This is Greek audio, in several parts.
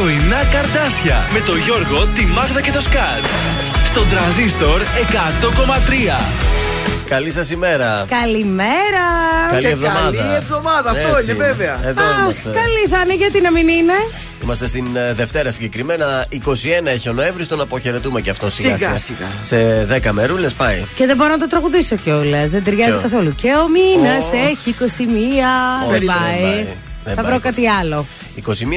Πρωινά Καρτάσια με το Γιώργο, τη Μάγδα και το Σκάτ. Στον τραζίστορ 100,3. Καλή σας ημέρα. Καλημέρα. Καλή Και εβδομάδα. καλή εβδομάδα, αυτό Έτσι είναι βέβαια. Εδώ Αχ, είμαστε. καλή θα είναι, γιατί να μην είναι; Είμαστε στην ε, Δευτέρα συγκεκριμένα. 21 έχει ο Νοέμβρης, τον αποχαιρετούμε και αυτό σιγά Σιγά, σιγά. σιγά. Σε 10 μερούλες πάει. Και δεν μπορώ να το τραγουδήσω κιόλας. Δεν ταιριάζει Ποιο; καθόλου. Και ο μήνας Ω. έχει 21. Όχι, δεν δεν πάει. Πάει. Δεν Θα πάει. βρω κάτι άλλο.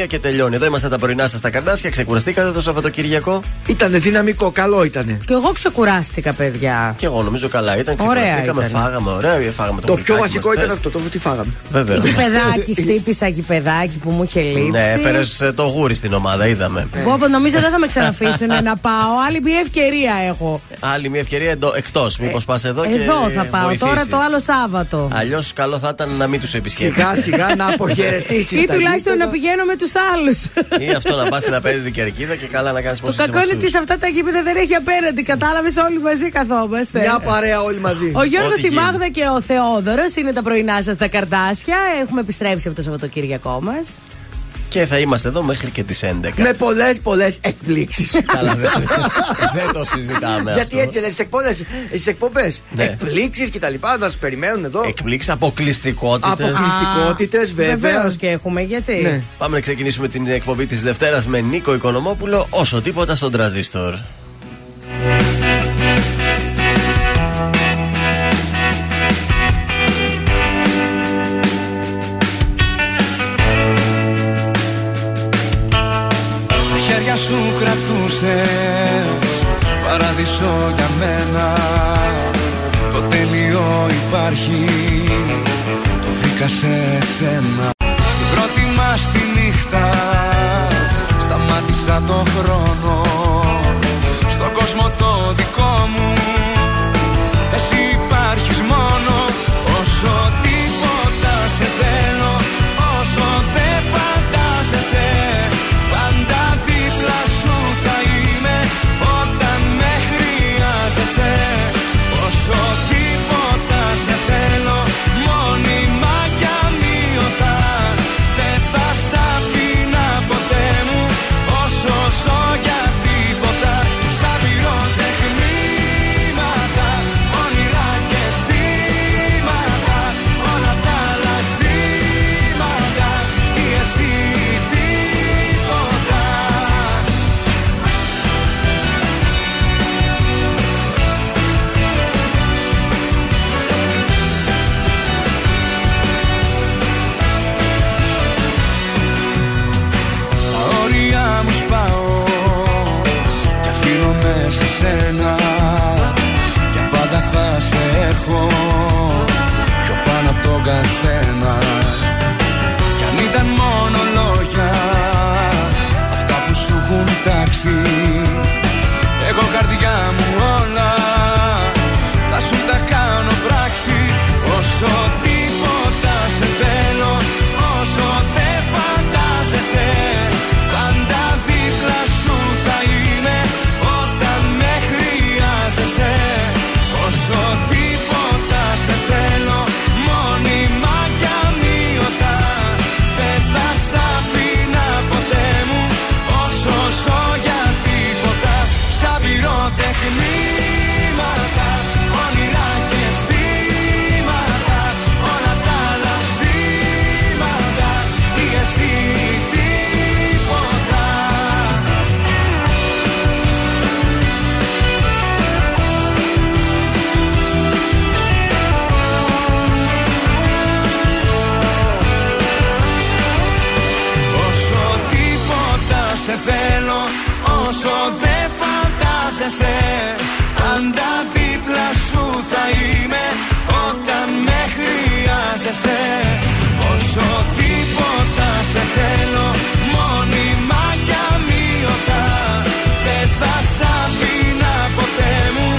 21 και τελειώνει. Εδώ είμαστε τα πρωινά σας στα καρτάσια. Ξεκουραστήκατε το Σαββατοκύριακο; Ήτανε δυναμικό, καλό ήτανε. Και εγώ ξεκουράστηκα, παιδιά. Και εγώ νομίζω καλά ήταν. Ωραία Ξεκουραστήκαμε, ήταν. φάγαμε. Ωραία, φάγαμε το, Το πιο γλυκάκι βασικό μας ήταν χθες. αυτό, το τι φάγαμε. Βέβαια. Γηπεδάκι, χτύπησα γηπεδάκι που μου είχε λείψει. ναι, έφερες το γούρι στην ομάδα, είδαμε. Εγώ νομίζω δεν θα με ξαναφήσουν να πάω. Άλλη μια ευκαιρία έχω. Άλλη μια ευκαιρία εκτός. Μήπως πας εδώ και. Εδώ θα πάω. Τώρα βοηθήσεις. το άλλο Σάββατο. Αλλιώς καλό θα ήταν να μην τους επισκέφτεσαι. Σιγά σιγά να αποχαιρετήσει. Ή τουλάχιστον να πηγαίνω με τους άλλους. Ή αυτό να πας στην απέναντι κερκίδα και καλά να κάνεις Το κακό είναι ότι σε αυτά τα γήπεδα δεν έχει απέναντι. Κατάλαβες όλοι μαζί καθόμαστε. Μια παρέα όλοι μαζί. Ο Γιώργος, Ό,τι η γίνει. Μάγδα και ο Θεόδωρος είναι τα πρωινά σας τα καρτάσια. Έχουμε επιστρέψει από το Σαββατοκύριακό μας. Και θα είμαστε εδώ μέχρι και τις 11. Με πολλές πολλές εκπλήξεις. Καλά, δεν, δεν το συζητάμε. Γιατί αυτό. έτσι λες στι εκπομπέ. Στι εκπομπές. Ναι. Εκπλήξεις και τα λοιπά. Να σα περιμένουν εδώ. Εκπλήξεις, αποκλειστικότητες. Αποκλειστικότητες, βέβαια. Βεβαίως και έχουμε, γιατί; Ναι. Πάμε να ξεκινήσουμε την εκπομπή της Δευτέρας με Νίκο Οικονομόπουλο. Όσο τίποτα στον τραζίστορ. Κρατούσες Παράδεισο για μένα. Το τέλειο υπάρχει Το βρήκα σε σένα. Στην πρώτη μας τη νύχτα Σταμάτησα το χρόνο. Στον κόσμο το δικό μου πάντα θα σε έχω Πιο πάνω από τον καθένα. Κι αν ήταν μόνο λόγια Αυτά που σου έχουν τάξει Εγώ καρδιά μου όλα φαντάζεσαι Πάντα δίπλα σου θα είμαι Όταν με χρειάζεσαι Όσο τίποτα σε θέλω Μόνιμα κι αμύωτα Δεν θα σ' αφήνα ποτέ μου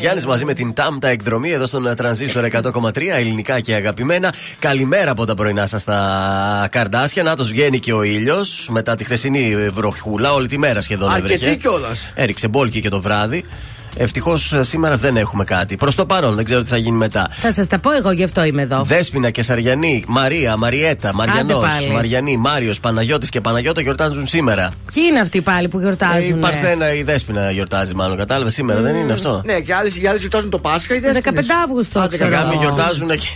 Μιχάλη Χατζηγιάννη μαζί με την Τάμτα εκδρομή εδώ στον Τρανζίστορ 100,3 ελληνικά και αγαπημένα. Καλημέρα από τα πρωινά σας στα καρδάσια. Να βγαίνει και ο ήλιος μετά τη χθεσινή βροχούλα. Όλη τη μέρα σχεδόν Αρκετή έβρεχε. κιόλας. Έριξε μπόλκι και το βράδυ. Ευτυχώς σήμερα δεν έχουμε κάτι. Προς το παρόν, δεν ξέρω τι θα γίνει μετά. Θα σας τα πω εγώ, γι' αυτό είμαι εδώ. Δέσπινα και Σαριανή, Μαρία, Μαριέτα, Μαριανός, πάλι. Μαριανή, Μάριος, Παναγιώτης και Παναγιώτα γιορτάζουν σήμερα. Ποιοι είναι αυτοί πάλι που Ε, γιορτάζουν. η Παρθένα, η Δέσπινα γιορτάζει μάλλον, κατάλαβες σήμερα, δεν είναι αυτό; Ναι, και άλλοι, οι άλλοι γιορτάζουν το Πάσχα. Οι 15 Αύγουστο, ξέρω. Κάποιοι εγώ. γιορτάζουν και.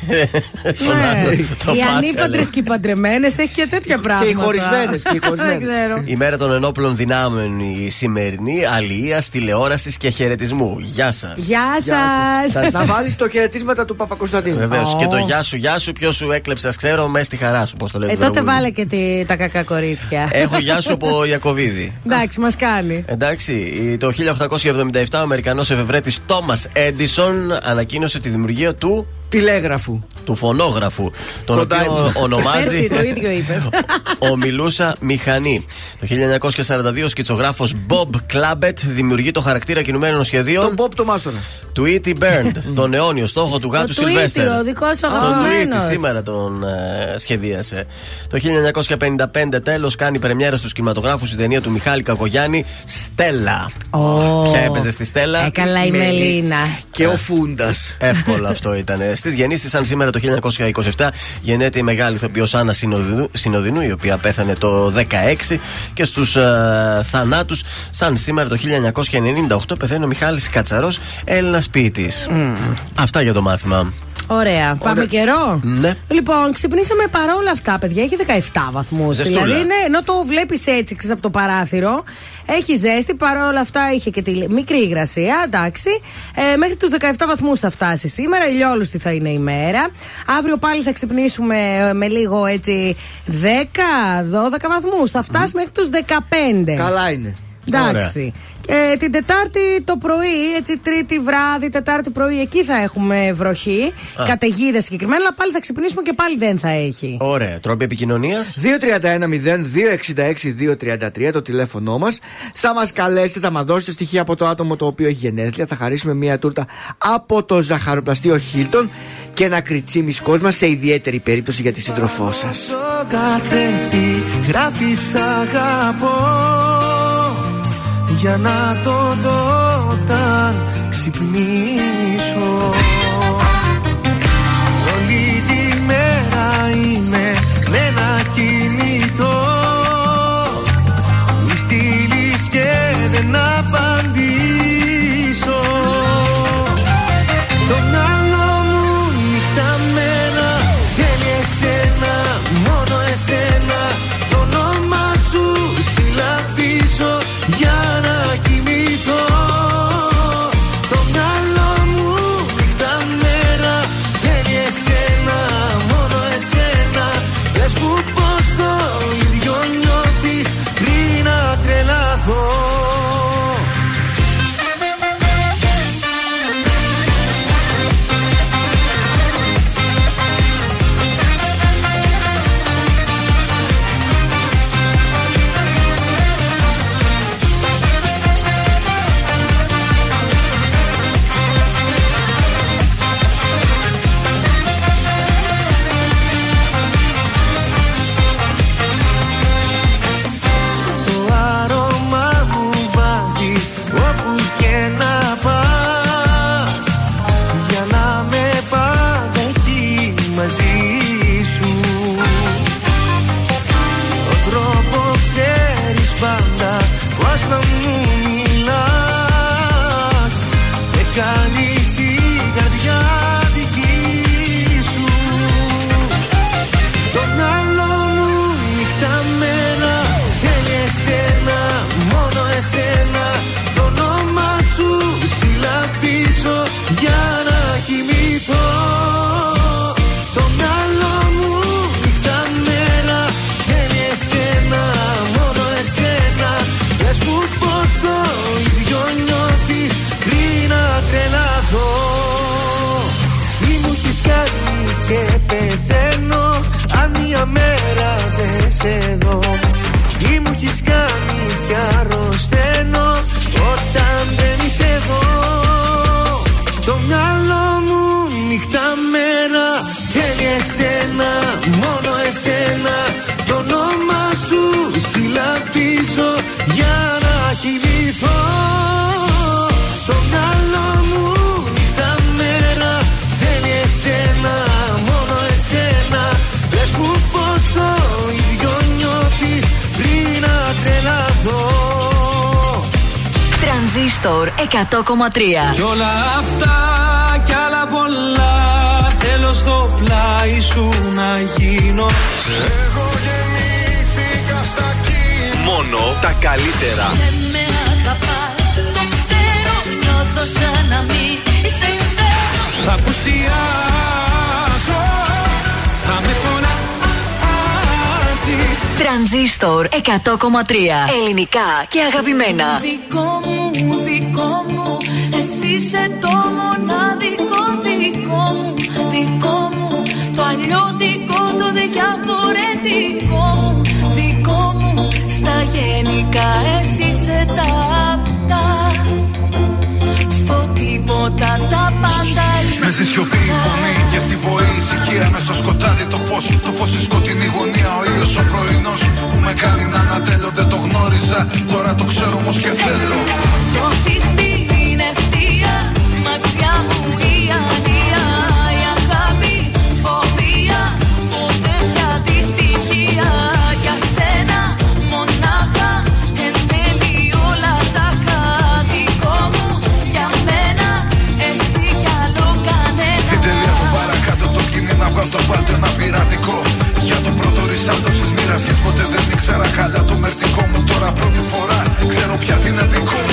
τον Ναι. άλλο, το Οι Πάσχα, ανήπαντρες λέει. και οι παντρεμένες έχει και τέτοια πράγματα. οι χωρισμένες, και οι χωρισμένες. Δεν ξέρω. Η μέρα των ενόπλων δυνάμεων η σημερινή, αλληλείας, τηλεόρασης και χαιρετισμού χαιρετισμού. Γεια σας. Γεια σας. σας. Να βάζει το χαιρετίσματα του Παπακοσταντίνου. Βεβαίως. Ω. Και το γεια σου, γεια σου, ποιος σου έκλεψε, ας ξέρω, μες στη χαρά σου. Πώς το λέει Ε, το τότε τραγούδι. βάλε και τη- τα κακά κορίτσια. Έχω γεια σου από Ιακοβίδη. Εντάξει, μας κάνει. Εντάξει, το 1877 ο Αμερικανός εφευρέτης Τόμα Έντισον ανακοίνωσε τη δημιουργία του, Τηλέγραφου. Του φωνόγραφου. Τον Κοντά οποίο ήμουν. ονομάζει. Πέρσι το ίδιο είπες. ο Μιλούσα Μηχανή. Το 1942 ο σκητσογράφος Bob Clabbett δημιουργεί το χαρακτήρα κινουμένων σχεδίων Τον Μπομπ το Μάστορα. του E.T. Burned, τον αιώνιο στόχο του γάτου Το Tweety, Σιλβέστερ. ο δικός σου Τον αγαπημένος. Tweety, σήμερα τον ε, σχεδίασε. Το 1955 τέλος κάνει πρεμιέρα στους κινηματογράφους η ταινία του Μιχάλη Κακογιάννη Στέλλα. Ποια έπαιζε στη Στέλλα; Ε, καλά η Μελίνα. Και ο Φούντας. Εύκολο αυτό ήταν. Στις γεννήσεις, σαν σήμερα το 1927, γεννέται η μεγάλη ηθοποιό Άννα Συνοδινού, Συνοδινού, η οποία πέθανε το 16. Και στους θανάτους, σαν σήμερα το 1998, πεθαίνει ο Μιχάλης Κατσαρός, Έλληνας ποιητής. Αυτά για το μάθημα. Ωραία. Πάμε καιρό; Ναι. Λοιπόν, ξυπνήσαμε παρόλα αυτά, παιδιά. Έχει 17 βαθμούς. Ζεστούλα. Δηλαδή, ναι, ενώ το βλέπεις έτσι ξέρεις, από το παράθυρο, έχει ζέστη. Παρόλα αυτά, είχε και τη μικρή υγρασία. Εντάξει. Ε, μέχρι τους 17 βαθμούς θα φτάσει σήμερα. Ηλιόλουστη θα είναι η μέρα. Αύριο πάλι θα ξυπνήσουμε ε, με λίγο έτσι 10-12 βαθμούς. Θα φτάσει μέχρι τους 15. Καλά είναι. Εντάξει. Και την Τετάρτη το πρωί, έτσι Τρίτη βράδυ, Τετάρτη πρωί, εκεί θα έχουμε βροχή. Καταιγίδες συγκεκριμένα, αλλά πάλι θα ξυπνήσουμε και πάλι δεν θα έχει. Ωραία. Τρόποι επικοινωνίας. 231-0266-233 το τηλέφωνό μας. Θα μας καλέσετε, θα μας δώσετε στοιχεία από το άτομο το οποίο έχει γενέθλια. Θα χαρίσουμε μία τούρτα από το ζαχαροπλαστείο Χίλτον και ένα κριτσίμι κόσμα σε ιδιαίτερη περίπτωση για τη σύντροφό σας. Για να το δω όταν ξυπνήσω Τρανζίστορ 100,3 Κι όλα αυτά κι άλλα πολλά Θέλω στο πλάι σου να γίνω. Εγώ γεννήθηκα στα κύματα Μόνο τα καλύτερα. Δεν με αγαπάς, το ξέρω, νιώθω σαν να μην σε ξέρω. Θα απουσιάζω Θα με φωνάζεις. Τρανζίστορ 100,3 Ελληνικά και αγαπημένα. Δικό μου, δικό μου Εσύ είσαι το μοναδικό δικό μου Δικό μου Το αλλιώτικο, το διαφορετικό μου Δικό μου. Στα γενικά εσύ είσαι τα απτά. Στο τίποτα τα πάντα Με στη σιωπή η φωνή και στη βοή η ησυχία. Με στο σκοτάδι το φως Το φως στη σκοτεινή γωνία. Ο ήλιος ο πρωινός Που με κάνει να ανατέλω δεν το γνώριζα Τώρα το ξέρω όμως και θέλω. Στρώθη Ποτέ πια δυστυχία. Για σένα μονάχα Εν τέλει όλα τα είχα Δικό μου. Για μένα Εσύ κι άλλο κανένα. Στην τελεία του παρακάτω το σκηνή να βγάλω το παλτό ένα πειρατικό. Για το πρώτο ρισάλτο στις μοιρασιές ποτέ δεν ήξερα καλά το μερτικό μου. Τώρα πρώτη φορά ξέρω πια τι είναι δικό μου Δικό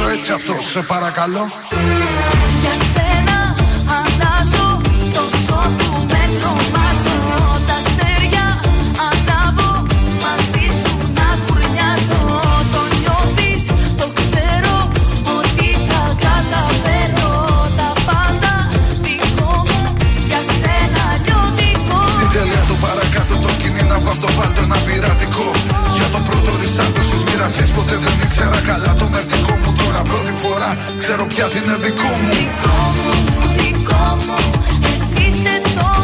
να τα αφήσω έτσι αυτός, σε παρακαλώ. Για σένα αλλάζω τόσο που με τρομάζω Τα αστέρια ανάβω μαζί σου να κουρνιάζω. Το νιώθεις, το ξέρω ότι θα καταφέρω. Τα πάντα δικό μου για σένα λιωτικό Στην τελεία του παρακάτω το σκηνή να βγάλω το παλτό ένα πειρατικό. Για το πρώτο ρισάλτο στις μοιρασιές ποτέ δεν ήξερα καλά το μερτικό μου Τώρα πρώτη φορά. Ξέρω πια τι είναι δικό μου. Δικό μου, δικό μου Εσύ είσαι το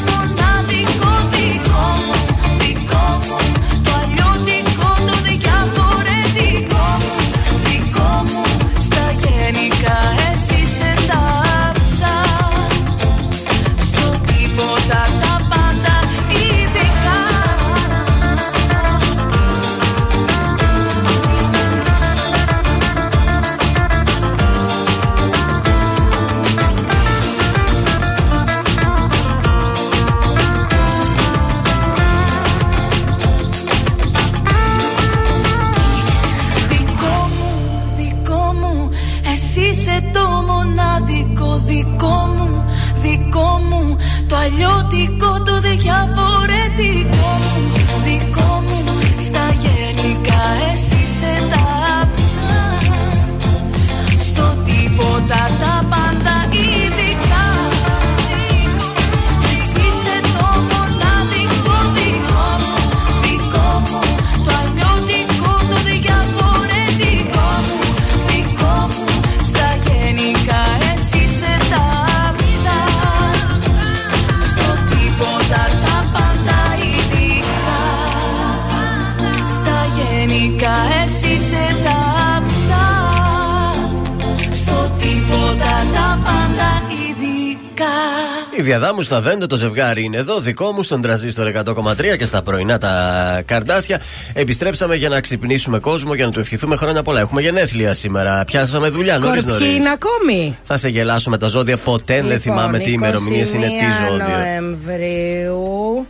Η διαδάμου στα Βέντε, το ζευγάρι είναι εδώ. Δικό μου στον τραζίστορ 100,3 και στα πρωινά τα καρδάσια. Επιστρέψαμε για να ξυπνήσουμε κόσμο, για να του ευχηθούμε χρόνια πολλά. Έχουμε γενέθλια σήμερα. Πιάσαμε δουλειά νωρίς Σκορπιοί νωρίς. είναι ακόμη. Θα σε γελάσω με τα ζώδια. Ποτέ δεν Λοιπόν, θυμάμαι τι ημερομηνίες είναι, τι 21 ζώδιο. Νοεμβρίου.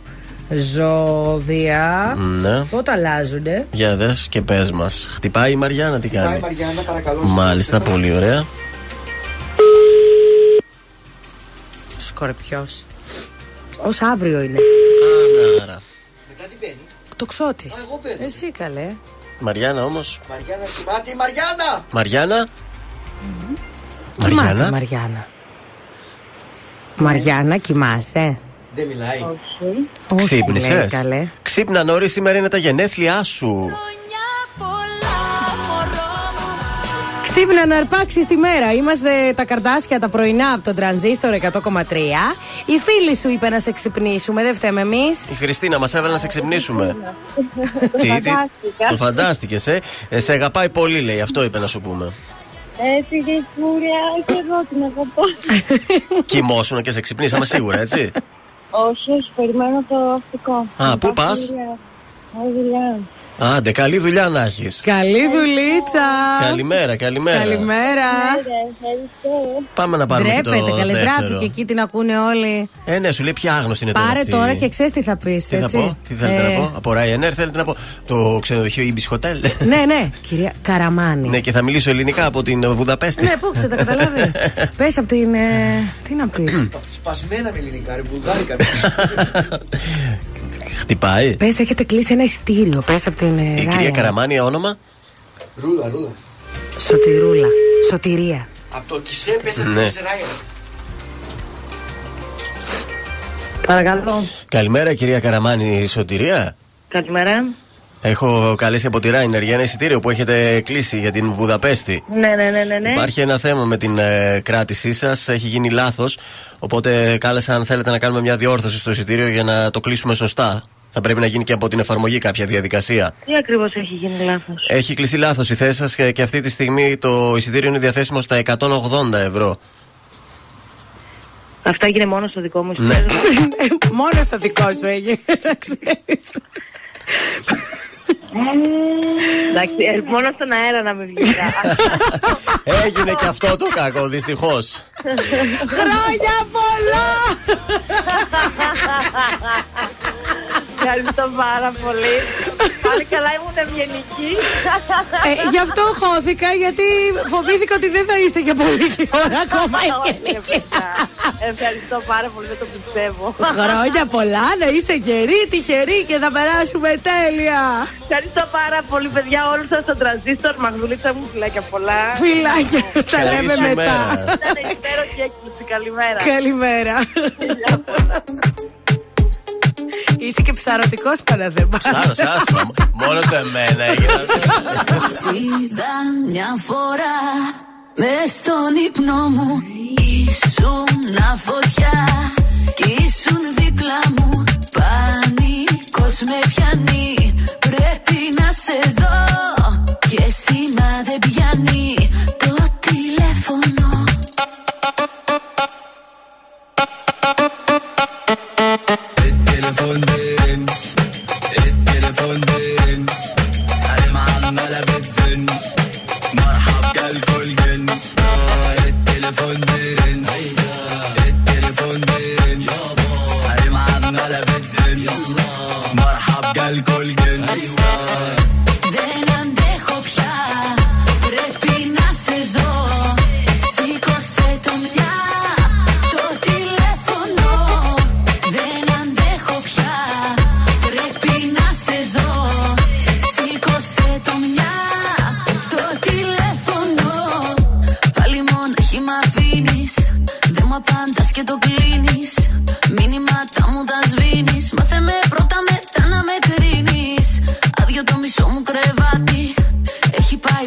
Ζώδια. Ναι. Πότε αλλάζουνε. Για δες και πες μας. Χτυπάει η Μαριάννα, τι κάνει; Πάει Μαριάννα, παρακαλώ. Μάλιστα, πολύ ωραία. Σκορπιός. Ω αύριο είναι. Άρα. Μετά τι μπαίνει. Το ξώτης. εγώ μπαίνω. Εσύ καλέ. Μαριάννα όμως. Μαριάννα κοιμάται η Μαριάννα! Μαριάννα. Κοιμάται Μαριάννα. Μαριάννα. Μαριάννα, κοιμάσαι; Δεν μιλάει. Όχι, Ξύπνησες; λέει, καλέ. Ξύπνα νωρίς, σήμερα είναι τα γενέθλιά σου. Ξύπνα να αρπάξεις τη μέρα. Είμαστε τα καρτάσια τα πρωινά από τον τρανζίστορ 100,3. Η φίλη σου είπε να σε ξυπνήσουμε, δεν φταίμε εμείς. Η Χριστίνα μας έβαλε να σε ξυπνήσουμε. τι, τι, το φαντάστηκες, ε; ε. Σε αγαπάει πολύ, λέει. Αυτό είπε να σου πούμε. Ε, τη Γεϊκούρια και εγώ την αγαπώ. Κοιμόσουνα και σε ξυπνήσαμε σίγουρα, έτσι; όχι, όχι, περιμένω το αυτικό. Α, πού πας; Άλλη δουλειά. Άντε, καλή δουλειά να έχεις. Καλή δουλίτσα. Καλημέρα, καλημέρα. Καλημέρα. Ωραία, ευχαριστώ. Πάμε να πάρουμε και το Ντρέπεται, καλή δεύτερο. ντράπη και εκεί την ακούνε όλοι. Ε, ναι, σου λέει ποια άγνωστη είναι τώρα. Πάρε αυτή. τώρα και ξέρεις τι θα πεις. Τι θα πω, τι θέλετε να πω; Από Ryanair θέλετε να πω; Το ξενοδοχείο Ibis Hotel; Ναι, ναι, κυρία Καραμάνη. ναι, και θα μιλήσω ελληνικά από την Βουδαπέστη. Ναι, πού ξέρετε, καταλάβει. Πες από την. ε, Τι να πεις. Σπασμένα με ελληνικά, ρε, βουλγάρικα. Χτυπάει. Πες, έχετε κλείσει ένα ειστήριο. Πες από την. Ε, Η κυρία Ράια. Καραμάνια όνομα; Ρούλα, ρούλα. Σωτηρούλα. Σωτηρία. Από το κισέ πέσα Ναι. ναι. σε Ράια. Παρακαλώ. Καλημέρα, κυρία Καραμάνη Σωτηρία. Καλημέρα. Έχω καλέσει από τη Ryanair για ένα εισιτήριο που έχετε κλείσει για την Βουδαπέστη. Ναι, ναι, ναι, ναι. ναι. Υπάρχει ένα θέμα με την ε, κράτησή σας. Έχει γίνει λάθος. Οπότε κάλεσα αν θέλετε να κάνουμε μια διόρθωση στο εισιτήριο για να το κλείσουμε σωστά. Θα πρέπει να γίνει και από την εφαρμογή κάποια διαδικασία. Τι ακριβώς έχει γίνει λάθος; Έχει κλείσει λάθος η θέση σας και, και αυτή τη στιγμή το εισιτήριο είναι διαθέσιμο στα 180 ευρώ. Αυτά έγινε μόνο στο δικό μου Ναι. εισιτήριο. Μόνο στο δικό σου έγινε, να ξέρεις. Εντάξει, ε, μόνο στον αέρα να με βγει. Έγινε και αυτό το κακό, δυστυχώς. Χρόνια πολλά! Ευχαριστώ πάρα πολύ. Πάλι καλά ήμουν ευγενική. Ε, γι' αυτό χώθηκα, γιατί φοβήθηκα ότι δεν θα είσαι για πολύ ώρα ακόμα Όχι, ευγενική. παιδιά. Ευχαριστώ πάρα πολύ, δεν το πιστεύω. Χρόνια πολλά, να είσαι γερή, τυχερή και θα περάσουμε τέλεια. Ευχαριστώ πάρα πολύ, παιδιά, όλους σας στον τραζίστορ. Μαγδουλίτσα μου, φιλάκια πολλά. Φιλάκια, τα Καλή λέμε σου μετά. μέρα. Ήταν υπέροχη έκπληξη. Καλημέρα. Καλημέρα. Είσαι και ψαρωτικός παραδείγμα. Ψάρο, άσχημα. Μόνο σε μένα έγινε αυτό. Είδα μια φορά μες στον ύπνο μου Ήσουν φωτιά κι ήσουν δίπλα μου Πανικός με πιάνει Πρέπει να σε δω. Και σήμα δεν πιάνει Το τηλέφωνο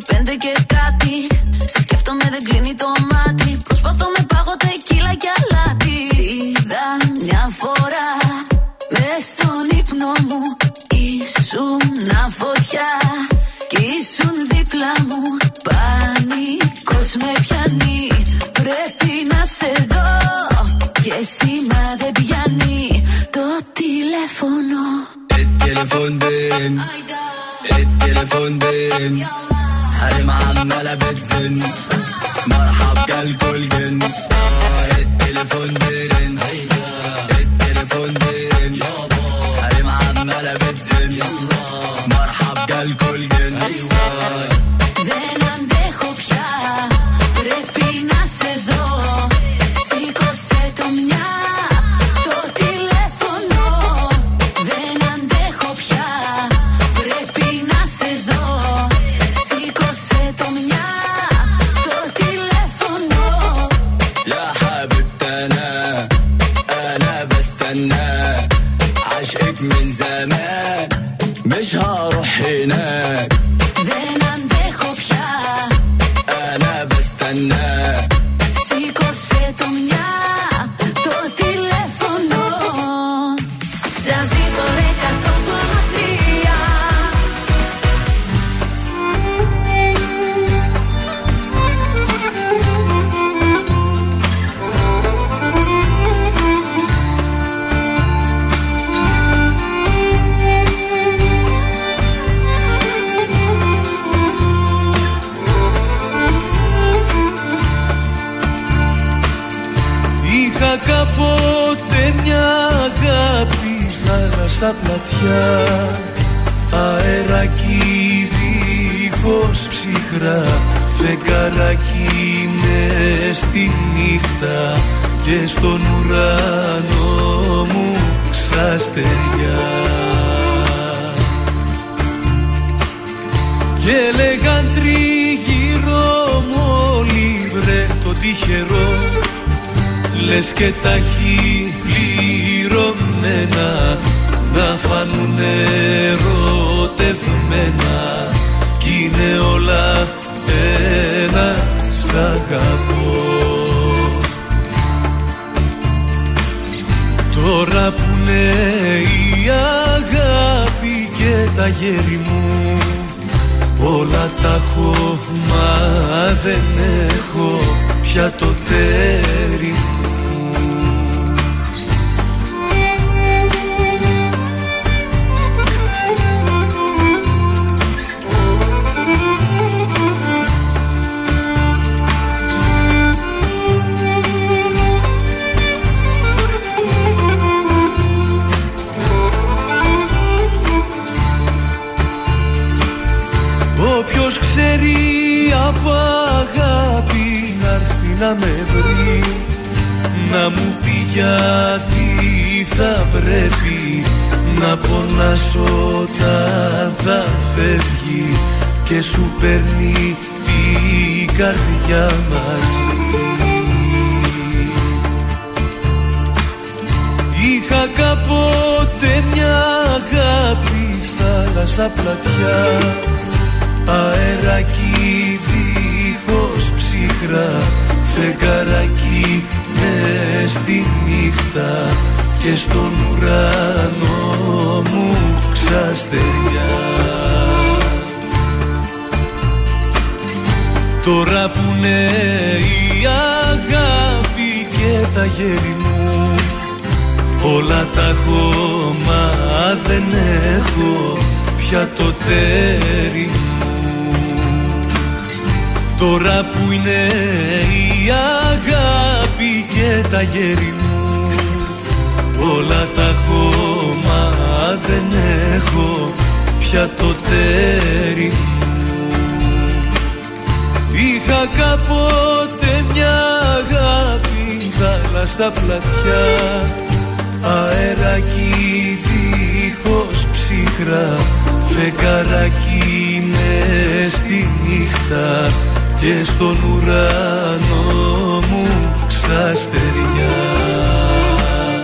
πέντε και κάτι. Σε σκέφτομαι, δεν κλείνει το μάτι. Προσπαθώ με πάγο τεκίλα και αλάτι. Είδα μια φορά μες στον ύπνο μου. Ήσουν φωτιά και ήσουν δίπλα μου. Πανικός με πιάνει. Πρέπει να σε δω. Και σήμα δεν πιάνει το τηλέφωνο. El teléfono, el teléfono. حريم عمالة بتزن. مرحب جالكوا الجن آه، التليفون دين θάλασσα πλατιά Αεράκι δίχως ψυχρά Φεγγαράκι με στη νύχτα Και στον ουρανό μου ξαστεριά. Και λέγαν τριγύρω μου όλοι βρε το τυχερό Λες και τα έχει πληρωμένα Να φανούν ερωτευμένα Κι είναι όλα ένα σ' αγαπώ. Τώρα που είναι η αγάπη και τα γέρι μου Όλα τα έχω μα δεν έχω πια το τέρι μου ξέρει από αγάπη να έρθει να με βρει. Να μου πει γιατί θα πρέπει να πονάς όταν θα φεύγει Και σου παίρνει την καρδιά μαζί Είχα κάποτε μια αγάπη θάλασσα πλατιά Αεράκι δίχως ψυχρά Φεγγαράκι με στη νύχτα Και στον ουρανό μου ξαστεριά Τώρα που είναι η αγάπη και τα γέρι μου Όλα τα έχω μα δεν έχω πια το τέρι μου Τώρα που είναι η αγάπη και τα γέρι μου Όλα τα έχω μα δεν έχω πια το τέρι μου. Είχα κάποτε μια αγάπη θάλασσα πλατιά Αεράκι δίχως ψυχρά Φεγγαράκι μες στη νύχτα Και στον ουρανό μου ξαστεριά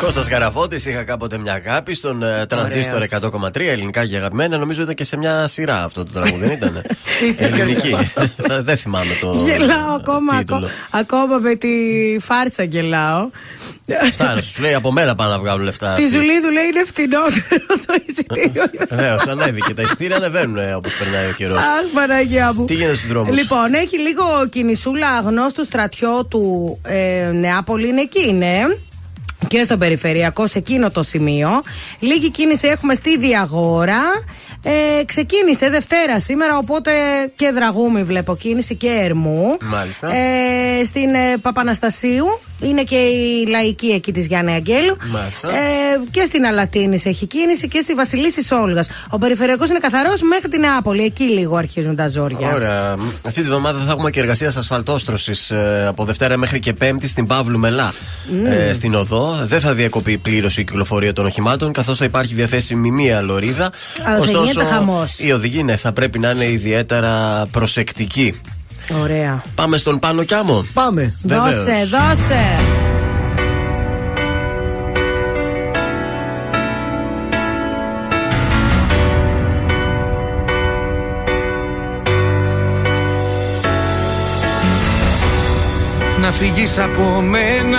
Κώστας Καραφώτης, είχα κάποτε μια αγάπη στον ε, τρανζίστορ 100,3 ελληνικά και αγαπημένα. Νομίζω ήταν και σε μια σειρά αυτό το τραγούδι, δεν ήταν; Ελληνική. Θα- δεν θυμάμαι το. Γελάω ακόμα, τίτλο. ακό- ακόμα με τη φάρσα γελάω. Ψάχνω, σου λέει από μένα πάνε να βγάλουν λεφτά. Τη Ζουλίδου λέει είναι φτηνότερο το εισιτήριο. Βεβαίως, ανέβηκε. Τα ειστήρια ανεβαίνουν όπως περνάει ο καιρός. Αχ, Παναγία μου. Τι γίνεται στους δρόμους; Λοιπόν, έχει λίγο κινησούλα αγνώστου στρατιώτου ε, Νεάπολη, είναι εκεί, ναι. Και στο περιφερειακό, σε εκείνο το σημείο. Λίγη κίνηση έχουμε στη Διαγόρα. Ε, ξεκίνησε Δευτέρα σήμερα, οπότε και Δραγούμη βλέπω κίνηση και Ερμού. Μάλιστα. Ε, στην ε, Παπαναστασίου είναι και η λαϊκή εκεί της Γιάννη Αγγέλου. Μάλιστα. Ε, και στην Αλατίνης έχει κίνηση και στη Βασιλίση Όλγα. Ο περιφερειακός είναι καθαρός μέχρι την Νεάπολη. Εκεί λίγο αρχίζουν τα ζόρια. Ωραία. Αυτή τη βδομάδα θα έχουμε και εργασίας ασφαλτόστρωσης ε, από Δευτέρα μέχρι και Πέμπτη στην Παύλου Μελά. Μμμ. Ε, στην οδό. Δεν θα διακοπεί πλήρως η κυκλοφορία των οχημάτων, καθώς θα υπάρχει διαθέσιμη μία λωρίδα. Αλλά θα γίνεται χαμός. οι οδηγοί ναι, θα πρέπει να είναι ιδιαίτερα προσεκτικοί. Ωραία. Πάμε στον Πάνο Κιάμο. Πάμε. Βεβαίως. Δώσε, δώσε. Να φύγεις από μένα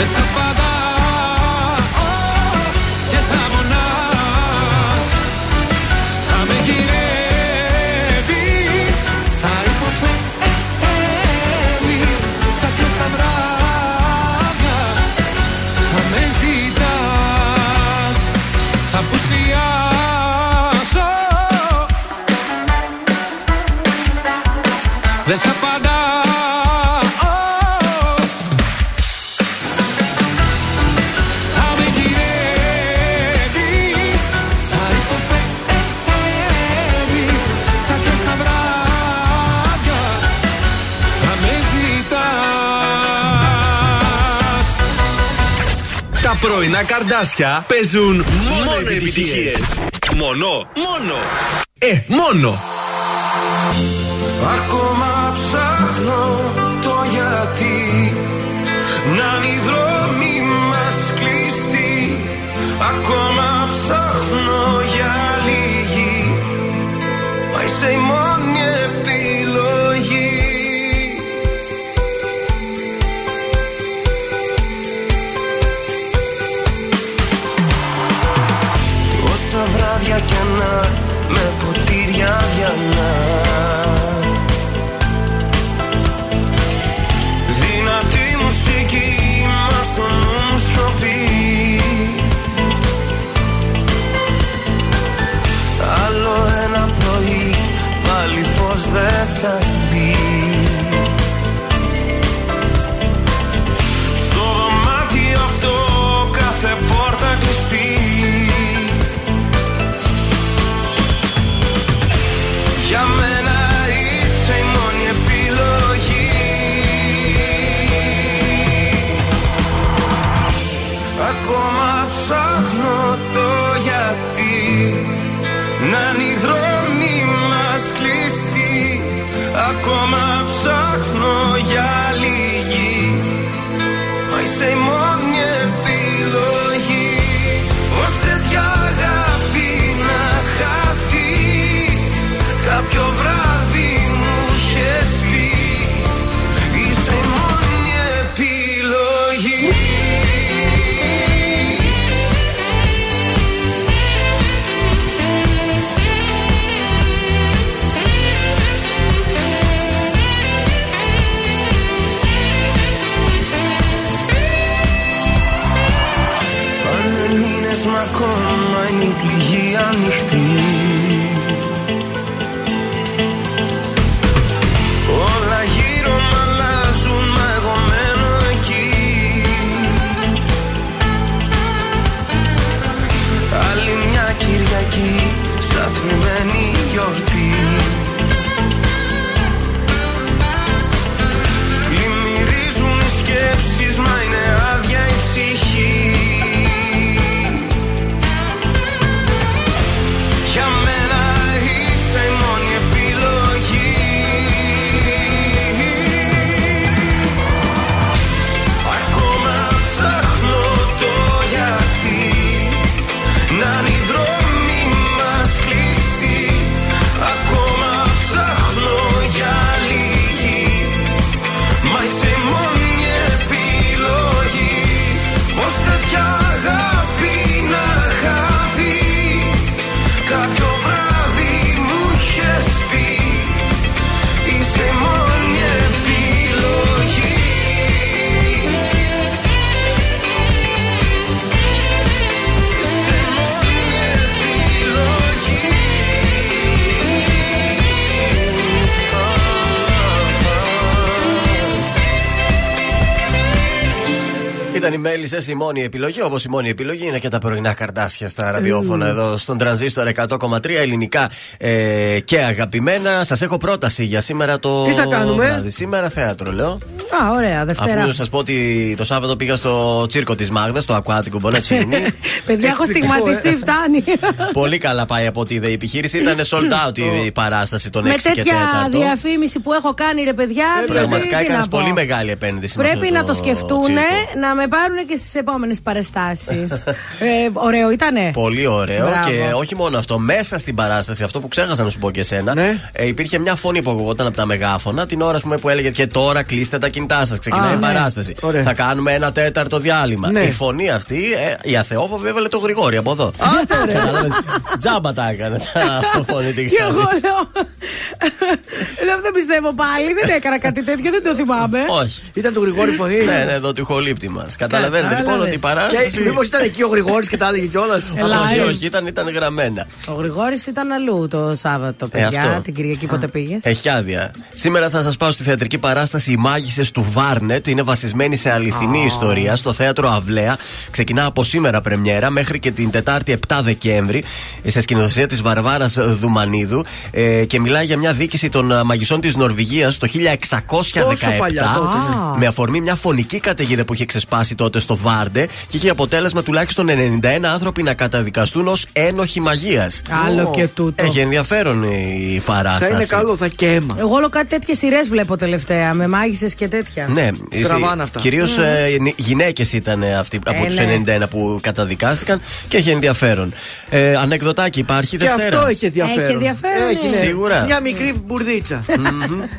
Escapada πρωινά καρδάσια παίζουν μόνο επιτυχίες. Μόνο, μόνο. Ε, μόνο. странных Ήταν οι μέλισσε η μόνη επιλογή. Όπως η μόνη επιλογή είναι και τα πρωινά καρτάσια στα ραδιόφωνα εδώ στον τρανζίστορ 100,3 ελληνικά ε, και αγαπημένα. Σας έχω πρόταση για σήμερα το. Τι θα κάνουμε; βράδυ. Σήμερα θέατρο, λέω. Α, ωραία, Δευτέρα. Αφού σας πω ότι το Σάββατο πήγα στο τσίρκο της Μάγδας, το Aquatic Μπονέτσινη. Παιδιά, έχω στιγματιστεί, φτάνει. Πολύ καλά πάει από ό,τι είδε η επιχείρηση. Ήταν sold out η παράσταση των 6 Με και 4. τέτοια διαφήμιση που έχω κάνει, ρε παιδιά. δηλαδή, Πραγματικά τι έκανες να πω. πολύ μεγάλη επένδυση. με Πρέπει αυτό να το σκεφτούν τσίρκο. να με πάρουν και στις επόμενες παραστάσεις. ε, ωραίο ήτανε. Πολύ ωραίο Μπράβο. και όχι μόνο αυτό. Μέσα στην παράσταση, αυτό που ξέχασα να σου πω και εσένα, Ναι. ε, υπήρχε μια φωνή που ακουγόταν από τα μεγάφωνα την ώρα ας πούμε, που έλεγε και τώρα κλείστε τα κινητά σας. Ξεκινάει Α, η ναι. παράσταση. Ωραία. Θα κάνουμε ένα τέταρτο διάλειμμα. Ναι. Η φωνή αυτή, ε, η αθεόφοβη έβαλε το γρηγόρι από εδώ. Κατάλαβες. Τζάμπα τα έκανε τα φωνητικά. Και εγώ λέω. λέω, δεν πιστεύω πάλι, δεν έκανα κάτι τέτοιο, δεν το θυμάμαι. Όχι. Ήταν του Γρηγόρη φωνή. Ναι, ναι, εδώ του ηχολήπτη μας. Καταλαβαίνετε λοιπόν Κατάλαβες. ότι η παράσταση. Και μήπως ήταν εκεί ο Γρηγόρης και τα έλεγε κιόλας; Ελά, Όχι, ε. όχι, ήταν, ήταν γραμμένα. Ο Γρηγόρης ήταν αλλού το Σάββατο, Ε, παιδιά. αυτό. την Κυριακή πότε πήγες; Έχει άδεια. Σήμερα θα σας πάω στη θεατρική παράσταση Οι Μάγισσες του Βάρνετ. Είναι βασισμένη σε αληθινή ιστορία στο θέατρο Αυλαία. Ξεκινά από σήμερα πρεμιέρα μέχρι και την Τετάρτη 7 Δεκέμβρη σε σκηνοθεσία της Βαρβάρας Δουμανίδου. Ε, και μιλάει για μια δίκηση των ε, μαγισσών της Νορβηγίας το 1617. Τόσο παλιά τότε, ναι. Με αφορμή μια φωνική καταιγίδα που είχε ξεσπάσει τότε στο Βάρντε και είχε αποτέλεσμα τουλάχιστον 91 άνθρωποι να καταδικαστούν ως ένοχοι μαγείας. Άλλο και τούτο. Έχει ενδιαφέρον η παράσταση. Θα είναι καλό, θα και αίμα. Εγώ όλο κάτι τέτοιες σειρές βλέπω τελευταία, με μάγισσες και τέτοια. Ναι, Τραβάνε αυτά. Κυρίως γυναίκες ήταν αυτοί από Ε, τους ναι. 91 που καταδικάστηκαν και έχει ενδιαφέρον. Ε, ανεκδοτάκι υπάρχει Και Δευτέρας; αυτό έχει ενδιαφέρον. Έχει ενδιαφέρον, Έχει, ναι. Σίγουρα. Μια μικρή μπουρδίτσα.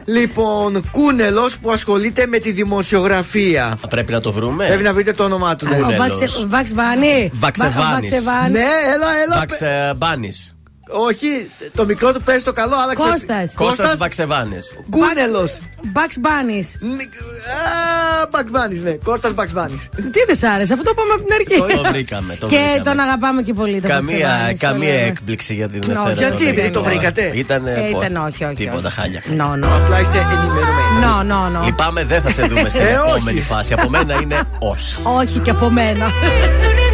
λοιπόν, Κούνελος που ασχολείται με τη δημοσιογραφία. Πρέπει να το βρούμε. Πρέπει να βρείτε το όνομά του. ναι. Ο Κούνελος. Βαξε- Βαξβάνη. Βαξεβάνης. Βαξεβάνης. Ναι, έλα, έλα. Βαξ ε, Μπάνης. Όχι, το μικρό του παίζει το καλό, άλλαξε. Κώστας. Κώστας Βαξεβάνη. Κούνελος. Bugs Bunnies. Μπαξμπάνη, ναι. Κώστας Μπαξμπάνη. Τι δεν σ' άρεσε, αυτό το είπαμε από την αρχή. Το βρήκαμε. Το Και βρήκαμε. τον αγαπάμε και πολύ. τον Καμία, Bugs Bunny, το καμία λέμε. έκπληξη για την No, Δευτέρα. γιατί, δεν επειδή το βρήκαμε. βρήκατε; Ήταν, Ε, πω, ήταν όχι, όχι. Τίποτα όχι. χάλια. No, no. Απλά είστε ενημερωμένοι. No, no, no. Λυπάμαι, δεν θα σε δούμε στην Ε, όχι. επόμενη φάση. Από μένα είναι όχι. Όχι και από μένα.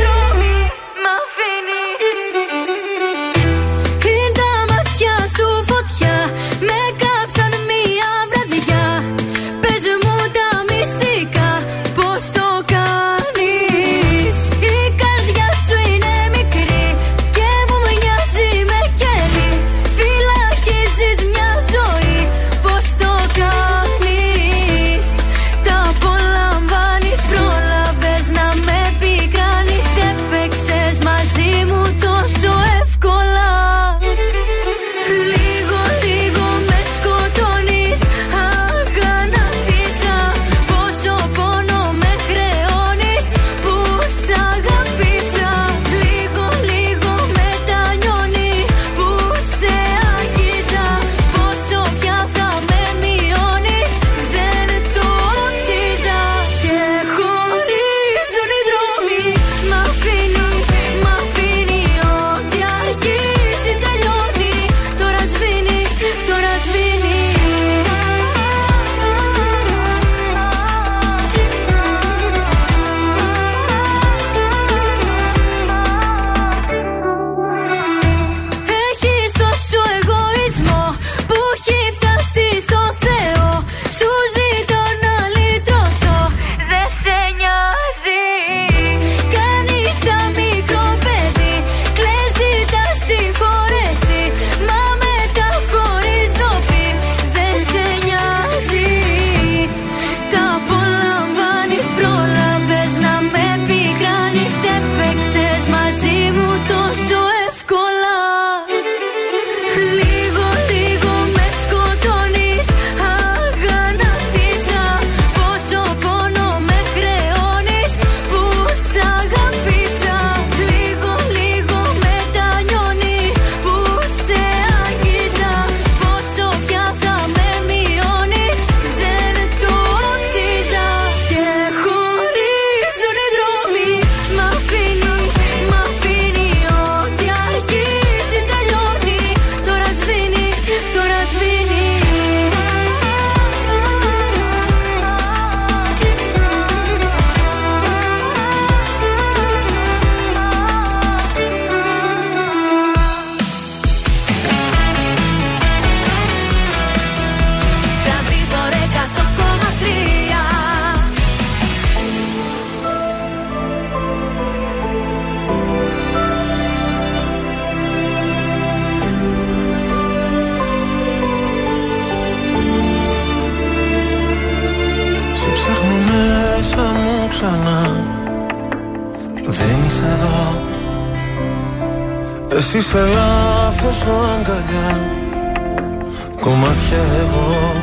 Εσύ σε λάθος αγκαλιά Κομμάτια εγώ.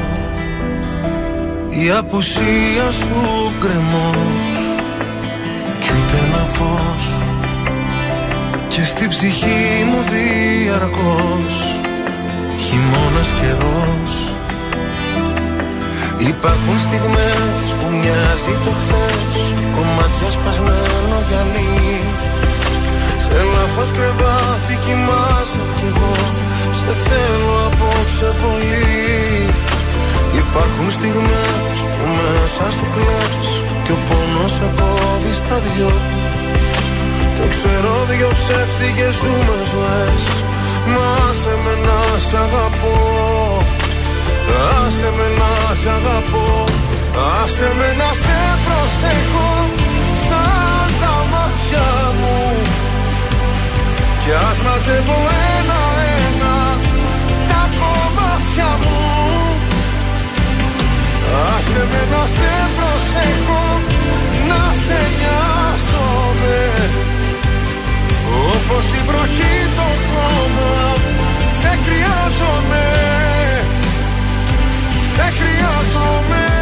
Η απουσία σου κρεμός Κι ούτε ένα φως. Και στην ψυχή μου διαρκώς. Χειμώνας καιρός. Υπάρχουν στιγμές που μοιάζει το χθες. Κομμάτια σπασμένο γυαλί Σε λάθος κρεβάτι κοιμάσαι κι εγώ. Σε θέλω απόψε πολύ. Υπάρχουν στιγμές που μέσα σου κλαις Κι ο πόνος σε κόβει στα δυο. Το ξέρω δυο ψεύτικες ζούμε ζωές. Μα σε με να σ' αγαπώ. Άσε με να σ' αγαπώ. Άσε με να σε προσέχω. Σαν τα μάτια μου Κι ας μαζεύω ένα-ένα Τα κομμάτια μου. Άσε με να σε προσέχω Να σε νοιάζομαι. Όπως η βροχή το χώμα Σε χρειάζομαι. Σε χρειάζομαι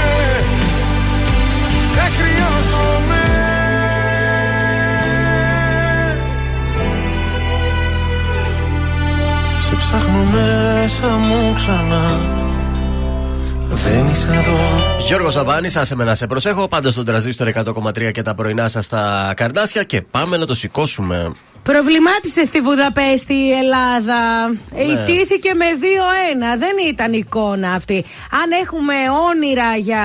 Σε χρειάζομαι Σε ψάχνω μέσα μου ξανά δεν είσαι εδώ. Γιώργος Σαμπάνης, άσε με να σε προσέχω. Πάντα στον τραζίστορ 100,3 και τα πρωινά σας στα καρδάσια και πάμε να το σηκώσουμε. Προβλημάτισες στη Βουδαπέστη η Ελλάδα. Ναι. Ιτήθηκε με 2-1. Δεν ήταν εικόνα αυτή. Αν έχουμε όνειρα για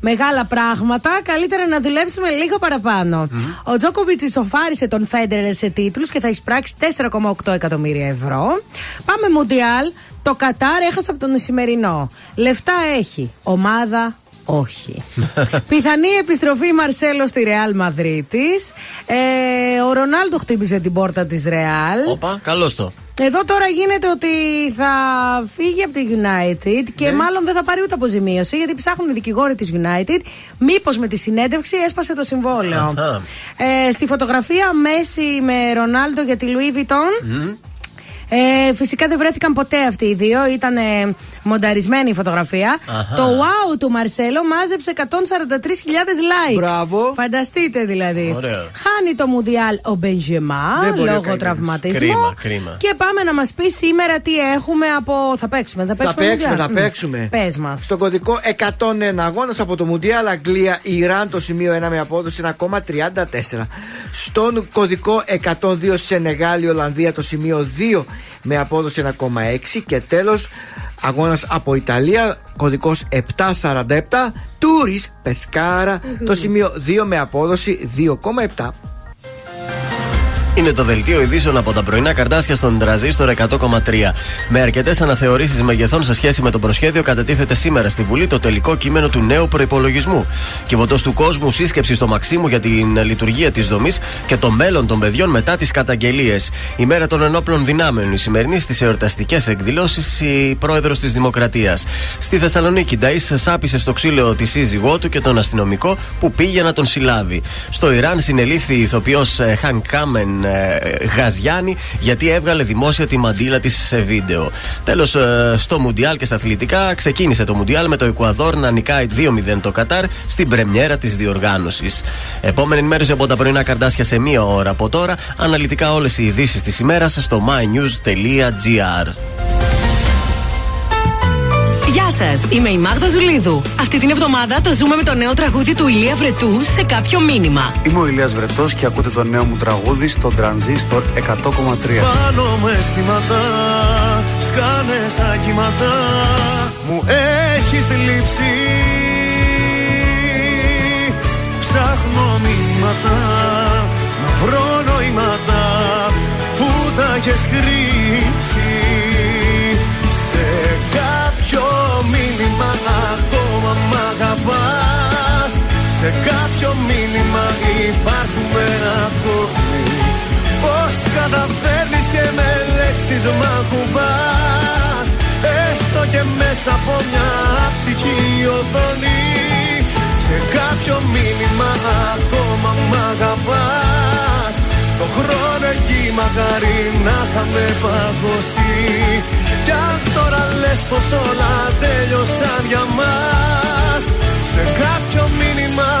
μεγάλα πράγματα, καλύτερα να δουλέψουμε λίγο παραπάνω. Ο Τζόκοβιτς ισοφάρισε τον Φέντερερ σε τίτλους και θα εισπράξει 4,8 εκατομμύρια ευρώ. Πάμε Μουντιάλ. Το Κατάρ έχασε από τον Ισημερινό. Λεφτά έχει. Ομάδα όχι. Πιθανή επιστροφή Μαρσέλο στη Ρεάλ Μαδρίτης. Ε, ο Ρονάλντο χτύπησε την πόρτα της Ρεάλ. Όπα, καλώς το. Εδώ τώρα γίνεται ότι θα φύγει από τη United και μάλλον δεν θα πάρει ούτε αποζημίωση γιατί ψάχνουν οι δικηγόροι της United μήπως με τη συνέντευξη έσπασε το συμβόλαιο. Αχα. Ε, στη φωτογραφία Μέση με Ρονάλντο για τη Louis Vuitton. Ε, φυσικά δεν βρέθηκαν ποτέ αυτοί οι δύο. Ήταν ε, μονταρισμένη η φωτογραφία. Αχα. Το wow του Μαρσέλο μάζεψε 143.000 like. Μπράβο. Φανταστείτε δηλαδή. Ωραίο. Χάνει το Μουντιάλ ο Μπενζεμά Δεν μπορεί ο λόγω καημένος. τραυματισμού. Κρίμα, κρίμα. Και πάμε να μας πει σήμερα τι έχουμε από. Θα παίξουμε, θα Θα παίξουμε. παίξουμε, θα Μουντιάλ. παίξουμε. Πες μας. Στον κωδικό 101 αγώνας από το Μουντιάλ Αγγλία Ιράν το σημείο 1 με απόδοση 1,34. Στον κωδικό 102 Σενεγάλη Ολλανδία το σημείο 2 με απόδοση 1,6. Και τέλος αγώνας από Ιταλία κωδικός 747 Τούρις Πεσκάρα το σημείο 2 με απόδοση 2,7. Είναι το δελτίο ειδήσεων από τα πρωινά καρτάσια στον τραζίστορ 100,3. Με αρκετές αναθεωρήσεις μεγεθών σε σχέση με το προσχέδιο, κατατίθεται σήμερα στη Βουλή το τελικό κείμενο του νέου προπολογισμού. Κυβωτός του κόσμου, σύσκεψη στο Μαξίμου για την λειτουργία της δομής και το μέλλον των παιδιών μετά τις καταγγελίες. Η μέρα των ενόπλων δυνάμεων. Η σημερινή στις εορταστικές εκδηλώσεις η πρόεδρος της Δημοκρατίας. Στη Θεσσαλονίκη, Νταή σάπισε στο ξύλο τη σύζυγό του και τον αστυνομικό που πήγε να τον συλλάβει. Στο Ιράν συνελήφθη η ηθοποιός Χαν Κάμεν ε, Γαζιάννη γιατί έβγαλε δημόσια τη μαντήλα της σε βίντεο. Τέλος, στο Μουντιάλ και στα αθλητικά ξεκίνησε το Μουντιάλ με το Εκουαδόρ να νικάει 2-0 το Κατάρ στην πρεμιέρα της διοργάνωσης. Επόμενη ενημέρωση από τα πρωινά καρτάσια σε μία ώρα από τώρα. Αναλυτικά όλες οι ειδήσεις της ημέρας στο mynews.gr. Γεια σας, είμαι η Μάγδα Ζουλίδου. Αυτή την εβδομάδα το ζούμε με το νέο τραγούδι του Ηλία Βρετού σε κάποιο μήνυμα. Είμαι ο Ηλίας Βρετός και ακούτε το νέο μου τραγούδι στο Transistor 100,3. Πάνω με αισθήματα, σκάνε σαν κύματα Μου έχεις λείψει Ψάχνω μηνύματα, να βρω νοήματα Που τα έχεις κρύψει μήνυμα ακόμα μ' αγαπάς. Σε κάποιο μήνυμα υπάρχουμε ακόμη Πώς καταφέρνεις και με λέξεις μ' ακουμπάς. Έστω και μέσα από μια ψυχή οθόνη. Σε κάποιο μήνυμα ακόμα μ' αγαπάς. Το χρόνο εκεί μακάρι να είχαμε παγώσει Κι αν τώρα λες πως όλα τέλειωσαν για μας Σε κάποιο μήνυμα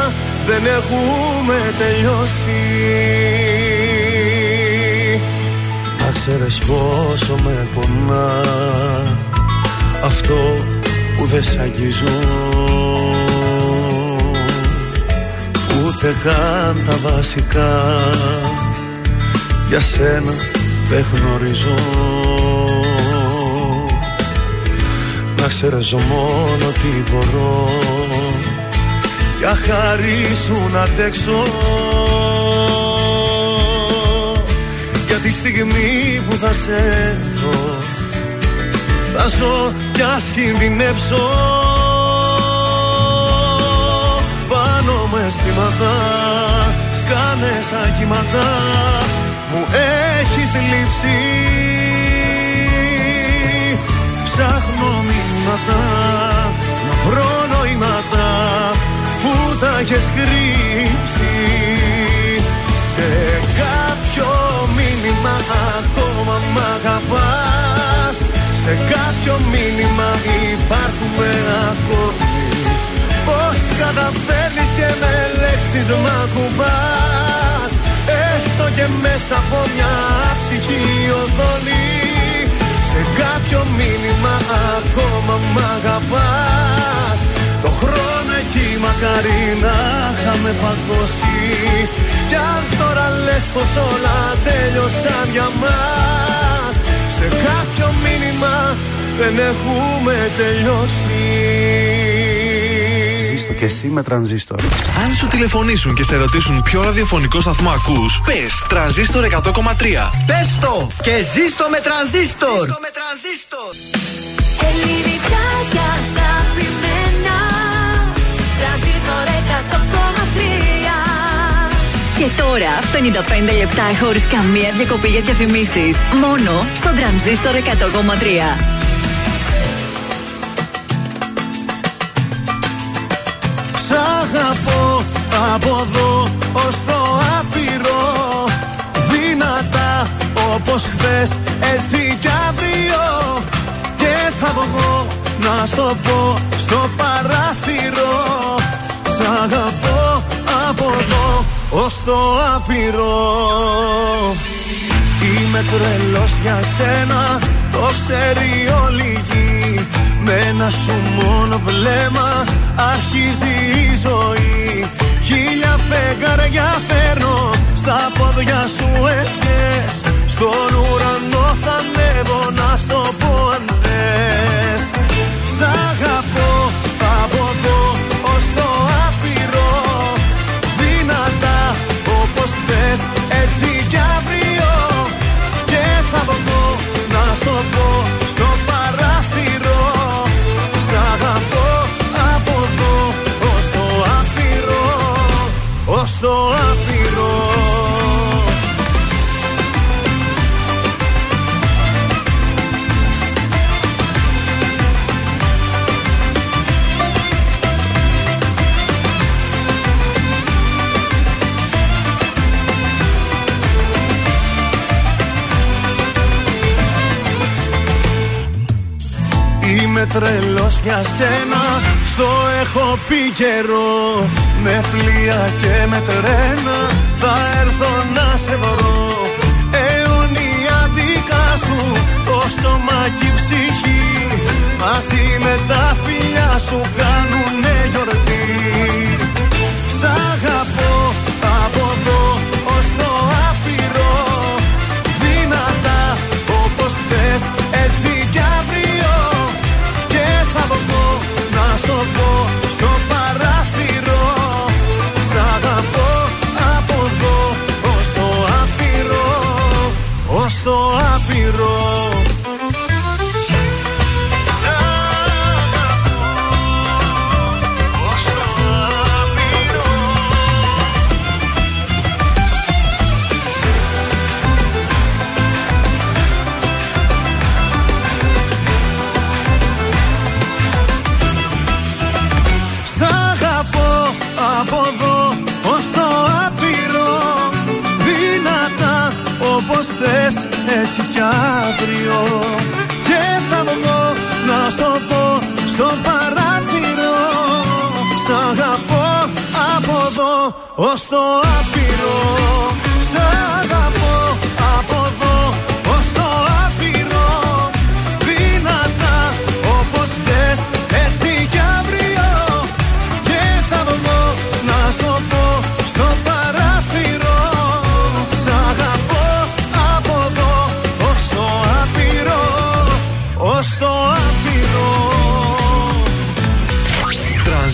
δεν έχουμε τελειώσει. Να ξέρεις πόσο με πονά Αυτό που δεν σ' αγγίζω Ούτε καν τα βασικά Για σένα δεν γνωρίζω Να ξέρεις μόνο τι μπορώ. Για χάρη σου να αντέξω. Για τη στιγμή που θα σε δω Θα ζω κι ας κινδυνεύσω Πάνω με αισθήματα Σκάνε σαν κύματα Μου έχεις λείψει. Ψάχνω μηνύματα Να βρω νοήματα Που τα έχεις κρύψει. Σε κάποιο μήνυμα ακόμα μ' αγαπάς. Σε κάποιο μήνυμα υπάρχουμε ακόμη. Πώς καταφέρνεις και με λέξεις μ' ακουμπάς. Έστω και μέσα από μια ψυχή οθόνη Σε κάποιο μήνυμα ακόμα μ' αγαπάς. Το χρόνο εκεί μακάρι να είχαμε παγώσει. Κι αν τώρα λες πως όλα τέλειωσαν για μας Σε κάποιο μήνυμα δεν έχουμε τελειώσει Ζήστο και εσύ με τρανζίστορ. Αν σου τηλεφωνήσουν και σε ρωτήσουν ποιο ραδιοφωνικό σταθμό ακούς, πες τρανζίστορ 100,3. Πες το και ζήστο με τρανζίστορ. Ελληνικά και αγαπημένα Τρανζίστορ 100,3 Και τώρα 55 λεπτά χωρίς καμία διακοπή για διαφημίσεις. Μόνο στο τρανζίστορ 100,3. Αγαπώ από εδώ ως το άπειρο. Δυνατά όπως χθες έτσι κι αύριο. Και θα βγω να στο πω στο παράθυρο. Σ' αγαπώ από εδώ ως το άπειρο. Είμαι τρελός για σένα, το ξέρει όλη η γη Με ένα σου μόνο βλέμμα αρχίζει η ζωή. Χίλια φεγγαριά φέρνω στα πόδια σου ευχές. Στον ουρανό θα ανέβω να στο πω αν θες. Σ' αγαπώ από εδώ ως το Στο έχω πει καιρό. Με πλοία και με τρένα Θα έρθω να σε βρω. Αιώνια δικά σου Το σώμα και η ψυχή. Μαζί με τα φιλιά σου Κάνουνε γιορτή. Σ' δω ως το άπειρο.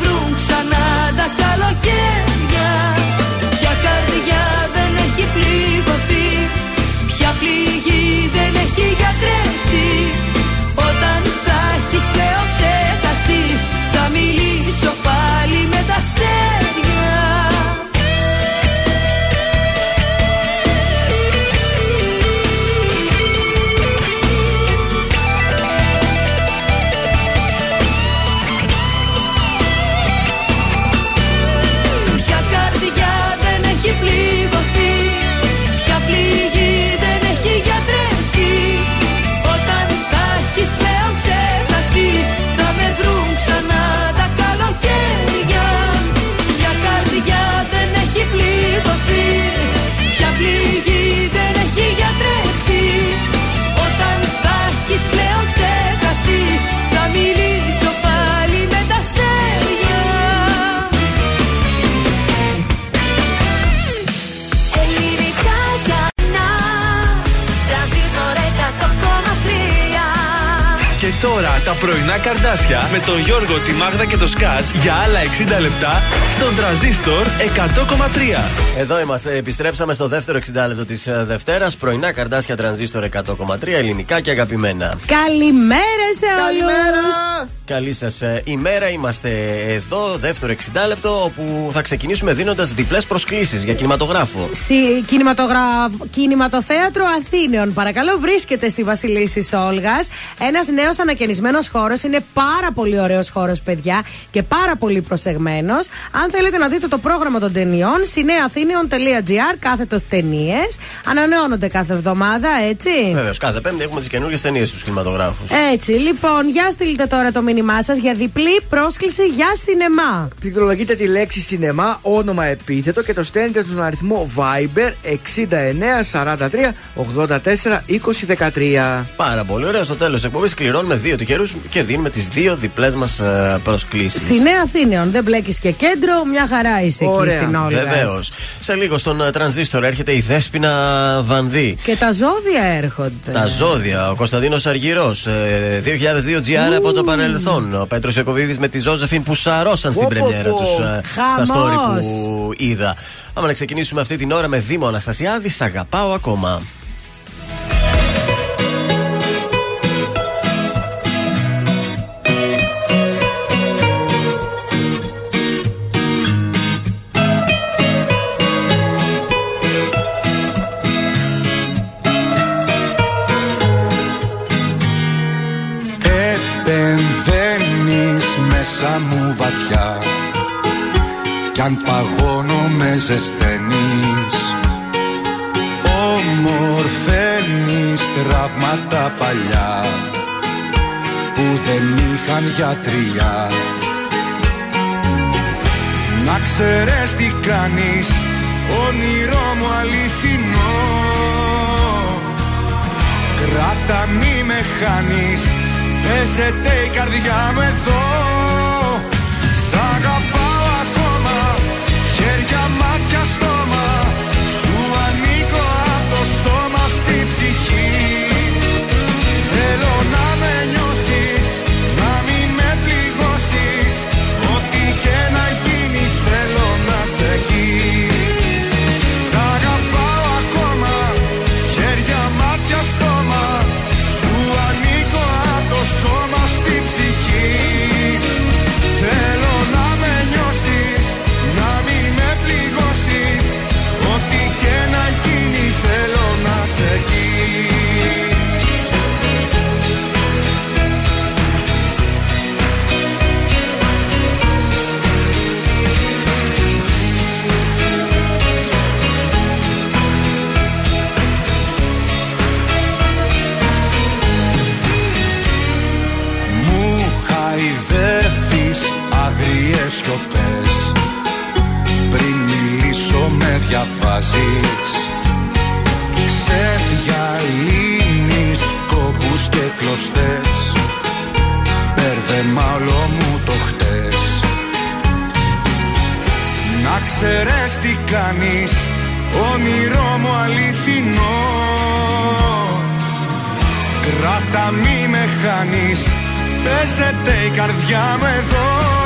βρουν ξανά τα καλοκαίρια. Ποια καρδιά δεν έχει πληγωθεί Ποια πληγή δεν έχει γιατρέψει. Τώρα τα πρωινά καρδάσια με τον Γιώργο, τη Μάγδα και το Σκάτς για άλλα 60 λεπτά στον τραζίστορ 100,3. Εδώ είμαστε, επιστρέψαμε στο δεύτερο 60 λεπτό της Δευτέρας. Πρωινά καρδάσια τρανζίστορ 100,3 ελληνικά και αγαπημένα. Καλημέρα σε όλους Καλημέρα! Καλή σας ημέρα. Είμαστε εδώ, δεύτερο 60 λεπτό, όπου θα ξεκινήσουμε δίνοντας διπλές προσκλήσεις για κινηματογράφο. Συ- κινηματογρα... Κινηματοθέατρο Αθήνεων. Παρακαλώ, βρίσκεται στη Βασιλίση Όλγα. Ένας νέος ανακαινισμένος χώρος. Είναι πάρα πολύ ωραίος χώρος, παιδιά, και πάρα πολύ προσεγμένος. Αν θέλετε να δείτε το πρόγραμμα των ταινιών, συνέαθήνεων.gr, κάθετος ταινίες. Ανανεώνονται κάθε εβδομάδα, έτσι; Βεβαίως, κάθε Πέμπτη έχουμε τις καινούργιες ταινίες στους κινηματογράφους. Έτσι, λοιπόν, για στείλτε τώρα το μήνυμά σας για διπλή πρόσκληση για σινεμά. Πληκτρολογείτε τη λέξη σινεμά, όνομα επίθετο και το στέλνετε στον αριθμό Viber 69 43 84 20 13. Πάρα πολύ ωραία. Στο τέλος της εκπομπής κληρώνουμε δύο τυχερούς και δίνουμε τις δύο διπλές μας προσκλήσεις. Συνέα Αθήνεων, δεν μπλέκεις και κέντρο, μια χαρά είσαι εκεί στην Όλγα. Βεβαίως. Σε λίγο στον ε, τρανζίστορ έρχεται η Δέσπινα Βανδύ. Και τα ζώδια έρχονται. Τα ζώδια. Ο Κωνσταντίνος Αργυρός. 2002 GR από το παρελθόν. Ο Πέτρος Ιακοβίδη με τη Ζώζεφιν που σαρώσαν στην Πω, πω, πρεμιέρα πω. τους στα Χαμός. story που είδα. Άμα να ξεκινήσουμε αυτή την ώρα με Δήμο Αναστασιάδη, σ' αγαπάω ακόμα. Μέσα μου βαθιά. Κι αν παγώνω με ζεσταίνεις. Ομορφαίνεις τραύματα παλιά Που δεν είχαν γιατριά. Να ξέρεις τι κάνεις Όνειρό μου αληθινό. Κράτα μη με χάνεις Παίζεται η καρδιά μου εδώ εκεί. Σ' αγαπάω ακόμα Χέρια, μάτια, στόμα. Σου ανήκω από το σώμα στη ψυχή. Θέλω να με νιώσεις Να μην με πληγώσεις. Ό,τι και να γίνει θέλω να σε εκεί διαβάζεις. Ξεδιαλύνεις κόπους και κλωστές. Μπέρδεμα όλο μου το χτες. Να ξέρεις τι κάνεις Όνειρό μου αληθινό. Κράτα μη με χάνεις Παίζεται η καρδιά μου εδώ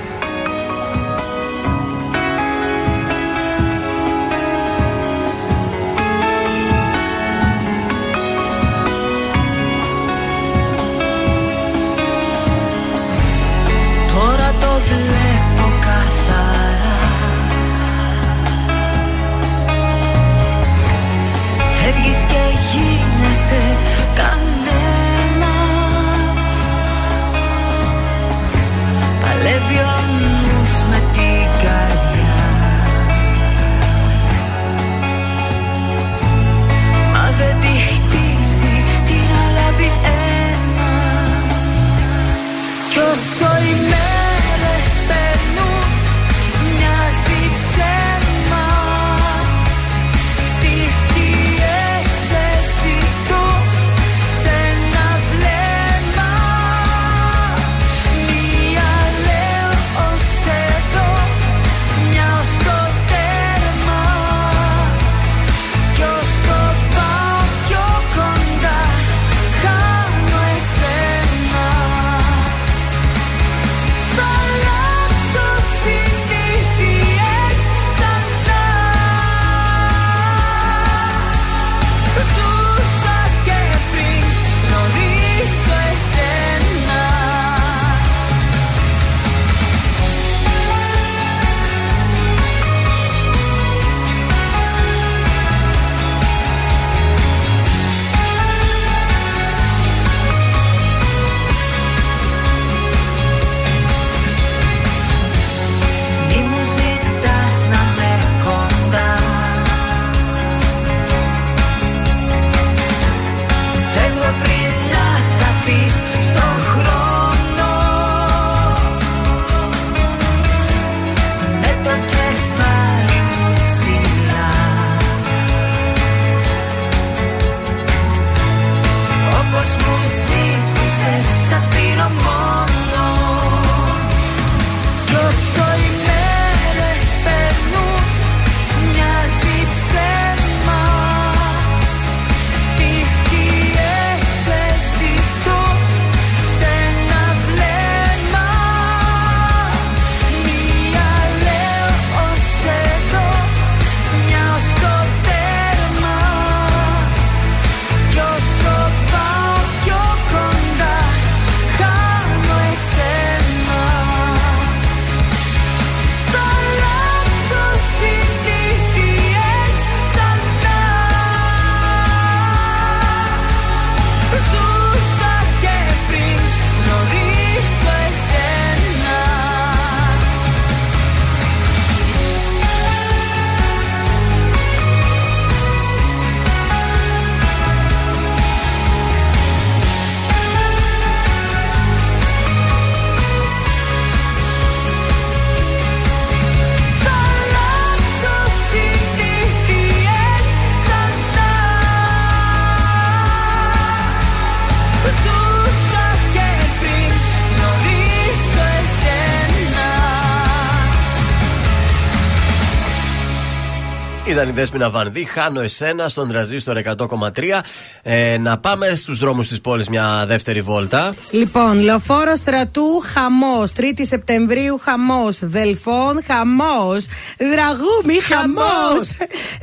Ήταν η Δέσποινα Βανδύ, χάνω εσένα στον τραζίστορ 100,3. Ε, να πάμε στους δρόμους της πόλης μια δεύτερη βόλτα. Λοιπόν, λεωφόρος στρατού χαμός. 3η Σεπτεμβρίου χαμός. Δελφών χαμός. Δραγούμη χαμός.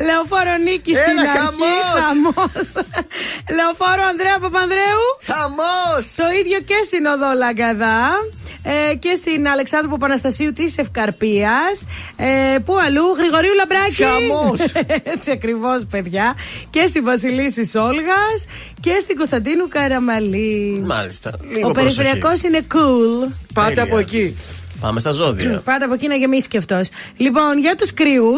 Λεωφόρο Νίκη Έλα, στην αρχή χαμός. χαμός. Λεωφόρο Ανδρέα Παπανδρέου. Χαμός. Το ίδιο και συνοδό Λαγκαδά. Ε, και στην Αλεξάνδρου Παπαναστασίου της Ευκαρπίας. Ε, πού αλλού, Γρηγορίου Λαμπράκη. Χαμός. Έτσι ακριβώς, παιδιά. Και στη Βασιλίση Όλγα και στην Κωνσταντίνου Καραμαλή. Μάλιστα. Λίγο Ο περιφερειακός είναι cool. Πάτε Τέλεια. από εκεί. Πάμε στα ζώδια. Πάτε από εκεί να γεμίσει και αυτός. Λοιπόν, για τους κρυού,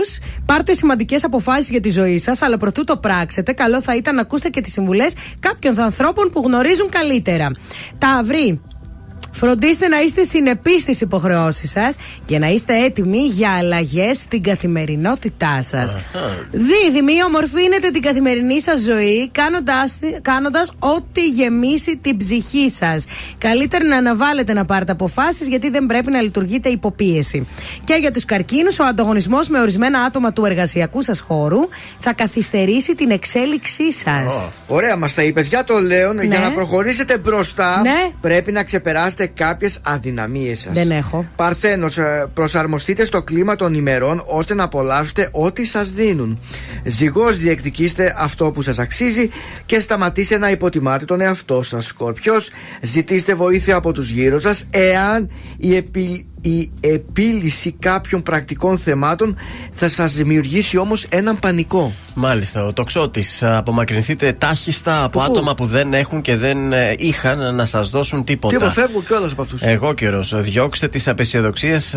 πάρτε σημαντικές αποφάσεις για τη ζωή σας, αλλά προτού το πράξετε, καλό θα ήταν να ακούσετε και τις συμβουλές κάποιων ανθρώπων που γνωρίζουν καλύτερα. Ταύρι, Φροντίστε να είστε συνεπείς στις υποχρεώσεις σας και να είστε έτοιμοι για αλλαγές στην καθημερινότητά σας. Δίδυμοι, ομορφύνετε την καθημερινή σας ζωή κάνοντας ό,τι γεμίσει την ψυχή σας. Καλύτερα να αναβάλλετε να πάρετε αποφάσεις γιατί δεν πρέπει να λειτουργείτε υποπίεση. Και για τους καρκίνους, ο ανταγωνισμός με ορισμένα άτομα του εργασιακού σας χώρου θα καθυστερήσει την εξέλιξή σας. Ωραία, μας τα είπες. Για το Λέον, Ναι. για να προχωρήσετε μπροστά, Ναι. πρέπει να ξεπεράσετε κάποιες αδυναμίες σας. Δεν έχω. Παρθένος, προσαρμοστείτε στο κλίμα των ημερών ώστε να απολαύσετε ό,τι σας δίνουν. Ζυγός, διεκδικήστε αυτό που σας αξίζει και σταματήστε να υποτιμάτε τον εαυτό σας. Σκορπιό, ζητήστε βοήθεια από τους γύρω σας εάν η, επι- η επίλυση κάποιων πρακτικών θεμάτων θα σας δημιουργήσει όμως έναν πανικό. Μάλιστα, ο τοξότης. Απομακρυνθείτε τάχιστα από πού; άτομα που δεν έχουν και δεν ε, είχαν να σας δώσουν τίποτα. Τι αποφεύγω κιόλας από αυτούς. Εγώ καιρός. Διώξτε τις απεσιοδοξίες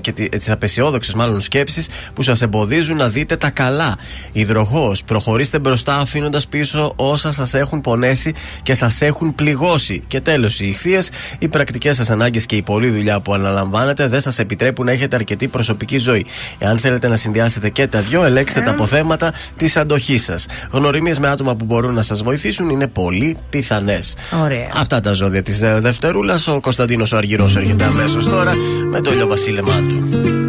και τις απεσιόδοξες μάλλον σκέψεις που σας εμποδίζουν να δείτε τα καλά. Υδροχός. Προχωρήστε μπροστά αφήνοντας πίσω όσα σας έχουν πονέσει και σας έχουν πληγώσει. Και τέλος, οι ηχθείες. Οι πρακτικές σας ανάγκες και η πολλή δουλειά που αναλαμβάνετε δεν σας επιτρέπουν να έχετε αρκετή προσωπική ζωή. Εάν θέλετε να συνδυάσετε και τα δυο, ελέγξτε τα αποθέματα της αντοχής σας. Γνωριμίες με άτομα που μπορούν να σας βοηθήσουν είναι πολύ πιθανές. Ωραία. Αυτά τα ζώδια της Δευτερούλας. Ο Κωνσταντίνος ο Αργυρός έρχεται αμέσως τώρα με το ηλιοβασίλεμά του.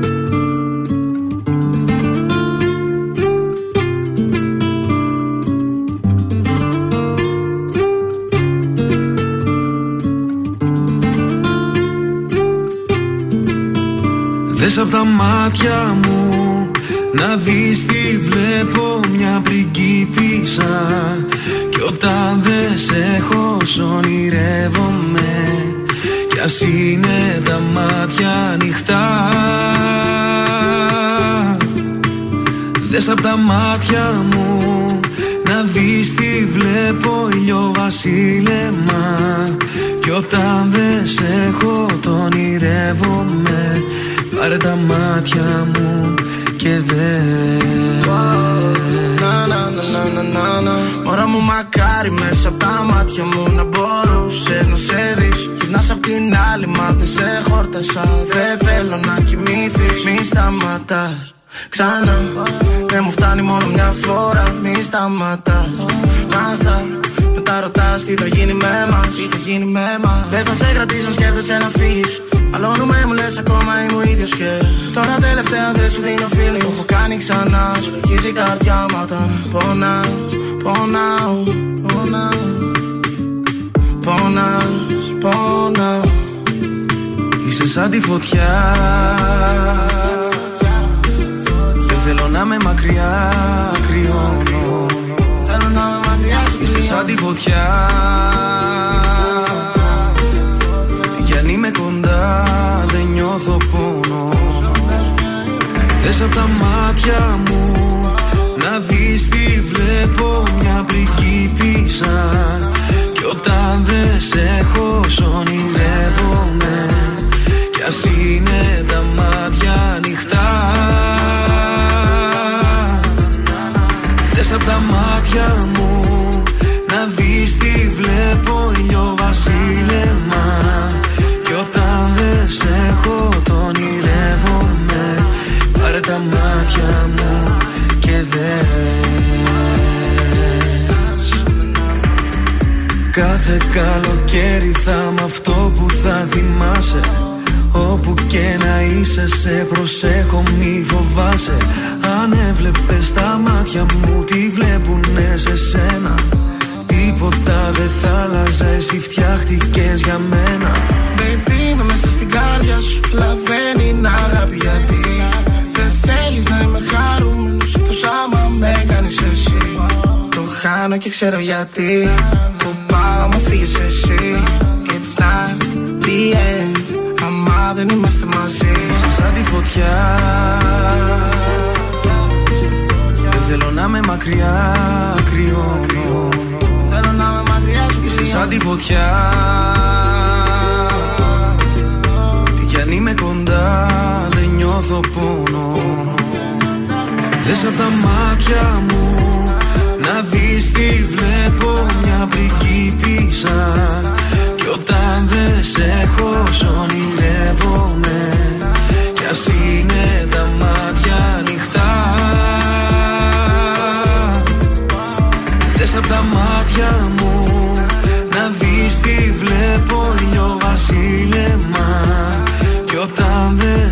Μάτια μου. Να δεις τι βλέπω μια πριγκίπισσα. Κι όταν δεν σε έχω σ' ονειρεύομαι. Κι ας είναι τα μάτια ανοιχτά. Δες απ' τα μάτια μου. Να δεις τι βλέπω ηλιοβασίλεμα Κι όταν δεν σε έχω το ονειρεύομαι Πάρε τα μάτια μου και δες. Μωρά μου μακάρι μέσα από τα μάτια μου να μπορούσες να σε δεις. Γυρνάς απ' την άλλη μα δεν σε χόρτασα. Δεν θέλω να κοιμήθεις Μη σταματάς ξανά. Δεν μου φτάνει μόνο μια φορά. Μη σταματάς Νάστα μετά ρωτάς τι θα γίνει με μας. Τι θα γίνει με μας. Δεν θα σε κρατήσω σκέφτεσαι να φύγεις Μαλώνουμε μου λες ακόμα είμαι ο ίδιος και Τώρα τελευταία δεν σου δίνω feeling. Το έχω κάνει ξανά Σου αρχίζει η καρδιά μου όταν πονάς. Πονάω, πονάω Πονάς, πονάω. Είσαι σαν τη φωτιά. Δεν θέλω να με μακριά κρυώνω. Θέλω να με μακριά σου. Είσαι σαν τη φωτιά νιώθω πόνο. Δες απ' τα μάτια μου Να δεις τι βλέπω μια πριγκίπισσα Κι όταν δεν σε έχω σ' ονειρεύομαι Κι ας είναι τα μάτια ανοιχτά. Δες απ' τα μάτια μου τα μάτια μου και δες. Κάθε καλοκαίρι θα είμαι αυτό που θα θυμάσαι. Όπου και να είσαι σε προσέχω μη φοβάσαι. Αν έβλεπες τα μάτια μου τι βλέπουνε σε σένα; Τίποτα δεν θα άλλαζα εσύ φτιάχτηκες για μένα. Baby είμαι μέσα στην κάρδια σου Αλλά δεν είναι Το χάνω και ξέρω γιατί. Που πάω μου φύγεις εσύ. It's not the end. Άμα δεν είμαστε μαζί. Είσαι σαν τη φωτιά. Δεν θέλω να με μακριά κρυώνω. Θέλω να με μακριά σου Είσαι σαν τη φωτιά. Τι κι αν είμαι κοντά δεν νιώθω πόνο. Δες απ' τα μάτια μου να δεις τι βλέπω μια πριγκίπισσα Κι όταν δεν σε έχω σονειρεύομαι Κι ας είναι τα μάτια ανοιχτά. Δες απ' τα μάτια μου Να δεις τι βλέπω ήλιο βασίλεμα. Κι όταν δεν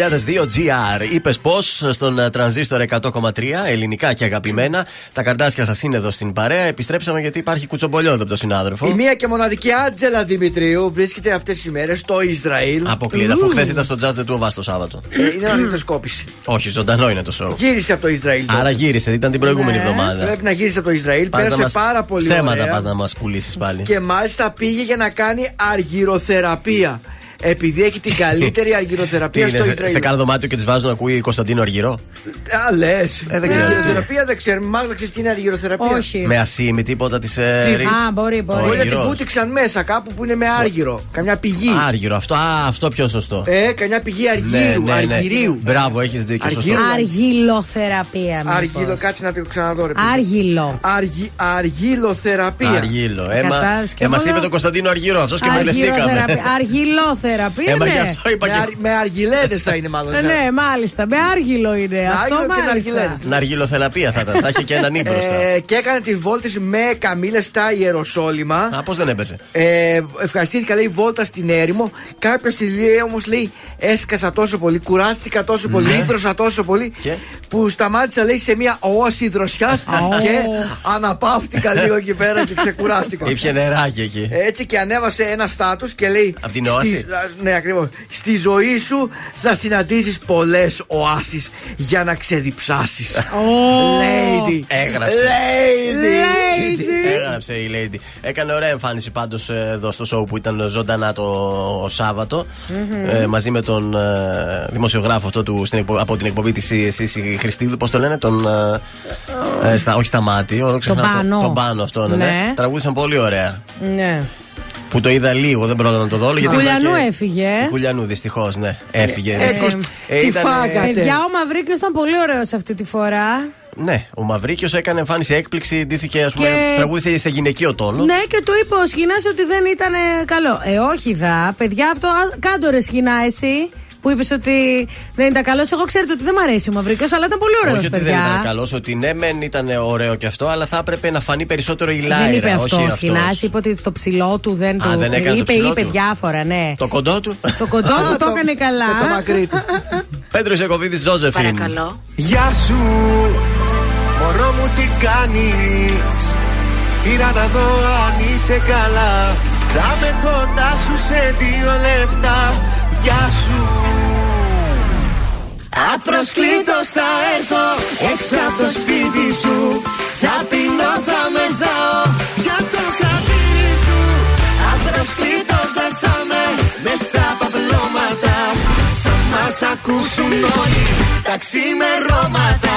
...2002 GR. Είπες πώ στον ε, τρανζίστορ 100,3 ελληνικά και αγαπημένα. Τα καρτάσια σας είναι εδώ στην παρέα. Επιστρέψαμε γιατί υπάρχει κουτσομπολιόδο από τον συνάδελφο. Η μία και μοναδική Άτζελα Δημητρίου βρίσκεται αυτές τις ημέρες στο Ισραήλ. Αποκλείται, αφού χθες ήταν στο Jazz The Two το Σάββατο. Ε, είναι αναγνωστοσκόπηση. Όχι, ζωντανό είναι το show. Γύρισε από το Ισραήλ. τώρα. Άρα γύρισε, ήταν την προηγούμενη Ναι, εβδομάδα. Πρέπει να γύρισε από το Ισραήλ. Πας να Πέρασε μας- πάρα πολύ Ψέματα ωραία. πας να μας πουλήσεις πάλι. Και μάλιστα πήγε για να κάνει αργυροθεραπεία. Επειδή έχει την καλύτερη Τι αργυροθεραπεία είναι, στο σε, Ισραήλ. σε κάνα δωμάτιο και της βάζω να ακούει Κωνσταντίνο Αργυρό; Α, λες. Ε, δεν ξέρω. Αργυροθεραπεία δεν ξέρουμε. Μάγδα ξέρεις τι είναι αργυροθεραπεία; Όχι. Με ασήμι, τίποτα της. Τι- Α, μπορεί, μπορεί. Μπορεί να τη Αργυρός. βούτυξαν μέσα κάπου που είναι με άργυρο. Καμιά πηγή. Άργυρο, αυτό, α, αυτό πιο σωστό. Ε, καμιά πηγή αργύρου. αργυρίου. Μπράβο, έχεις δίκιο. Σωστό. Αργύρου. Αργυλοθεραπεία. μήπως. Αργύλο, κάτσε να το ξαναδώ ρε παιδί. Άργυλο. Αργυ, αργυλοθεραπεία. Αργύλο. Έμα Κατάλαβες και ε, μας μόνο- είπε τον Κωνσταντίνο Αργυρό, αυτός και μπερδευτήκαμε. Αργυροθεραπεία. Αργυλοθεραπεία, Ε, μα γι' ναι. αυτό είπα Με, και. αρ, με αργιλέδε θα είναι μάλλον. Ε, Ναι, μάλιστα. Με άργυλο είναι. Αυτό άργυλο και μάλιστα. ναργιλέδες. Ναργυλοθεραπεία θα ήταν. Θα είχε και έναν ύπνο μπροστά. Ε, και έκανε τη βόλτα με καμίλε στα Ιεροσόλυμα. Α, πώς δεν έπεσε; Ε, ευχαριστήθηκα, λέει, βόλτα στην έρημο. Κάποια στιγμή όμως λέει, έσκασα τόσο πολύ, κουράστηκα τόσο πολύ, Ναι. ίδρωσα τόσο πολύ, Και; που σταμάτησα, λέει, σε μια όαση δροσιάς και αναπαύτηκα λίγο εκεί πέρα και ξεκουράστηκα. Ήπια νεράκι εκεί. Έτσι και ανέβασε ένα στάτους και λέει. Απ' την όαση; Στη- α, ναι, ακριβώς. Στη ζωή σου θα συναντήσεις πολλές οάσεις για να ξεδιψάσεις. Lady. Έγραψε. Lady. Έγραψε η Lady. Έκανε ωραία εμφάνιση πάντως εδώ στο show που ήταν ζωντανά το σαββατο Ε, μαζί με τον ε, δημοσιογράφο αυτό του, στην εκπο- από την εκπομπή της Σύση Χριστίδου. Πώς το λένε, τον. ε, ε, στα, όχι στα μάτια, όλο ξεχνάω το- Πάνο. Τον πάνω αυτό, ναι. ναι. Ναι. Τραγούδισαν πολύ ωραία. Ναι. Που το είδα λίγο, δεν πρόλαβα να το δω. όλο, γιατί Κουλιανού ήταν και- έφυγε. ε. Κουλιανού, δυστυχώς, ναι. Έφυγε. Ε, Δυστυχώς, τι ε, ήταν, ε, φάγατε. Παιδιά, ο Μαυρίκιος ήταν πολύ ωραίος αυτή τη φορά. Ναι, ο Μαυρίκιος έκανε εμφάνιση έκπληξη, ντύθηκε, ας πούμε, Και- τραγούδισε σε γυναικείο τόνο. Ναι, και του είπε ο Σχοινά ότι δεν ήταν καλό. Ε, όχι δα, παιδιά, αυτό. α, Κάντο ρε Σχοινά, εσύ. Που είπες ότι δεν ήταν καλός. Εγώ ξέρετε ότι δεν μου αρέσει ο Μαυρίκιος, αλλά ήταν πολύ ωραίος, Όχι ότι παιδιά. δεν ήταν καλός, ότι ναι, μεν ήταν ωραίο και αυτό, αλλά θα έπρεπε να φανεί περισσότερο η Λάιρα. δεν είπε αυτό όχι ο Σχοινά, αυτός. είπε ότι το ψηλό του δεν Α, το. δεν έκανε το είπε, ψηλό είπε του. διάφορα, ναι. Το κοντό του. Το κοντό του το έκανε καλά. Και το μακρύ του. Πέτρος Ιακοβίδη Ζώζεφιν. Γεια σου, μωρό μου τι κάνεις; Πήρα να δω αν είσαι καλά Θα με κοντά σου σε δύο λεπτά Γεια σου Απροσκλήτως θα έρθω έξω από το σπίτι σου. Θα πεινώ, θα μεθάω για το χατήρι σου. Απροσκλήτως δεν θα με μες στα παπλώματα. Θα μας ακούσουν όλοι τα ξημερώματα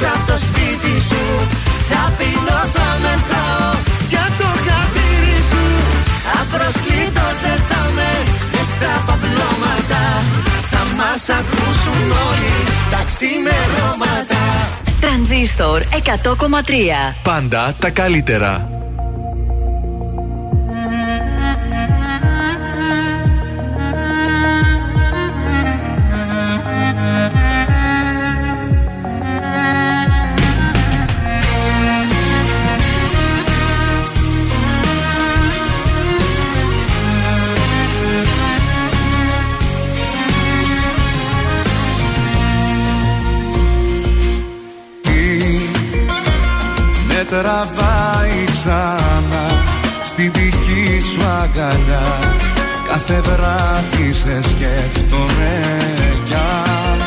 έξω από το σπίτι σου. Θα πεινώ, θα μεθάω για το χατήρι σου. Απροσκλήτως δεν θα με μες στα παπλώματα. Θα μας ακούσουν όλοι τα ξημερώματα. Τρανζίστορ 100,3 Πάντα τα καλύτερα. Τραβάει ξανά στη δική σου αγκαλιά. Κάθε βράδυ σε σκέφτομαι κι αν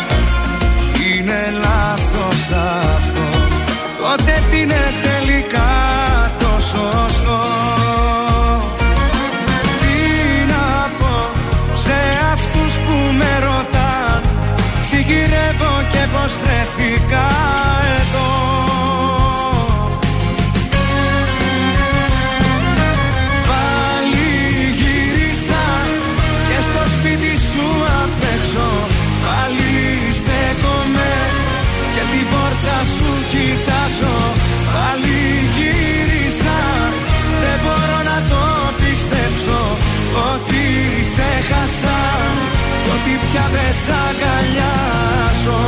είναι λάθος αυτό. Τότε τι είναι τελικά το σωστό. Τι να πω σε αυτούς που με ρωτάν τι γυρεύω και πως βρέθηκα σ' αγκαλιάζω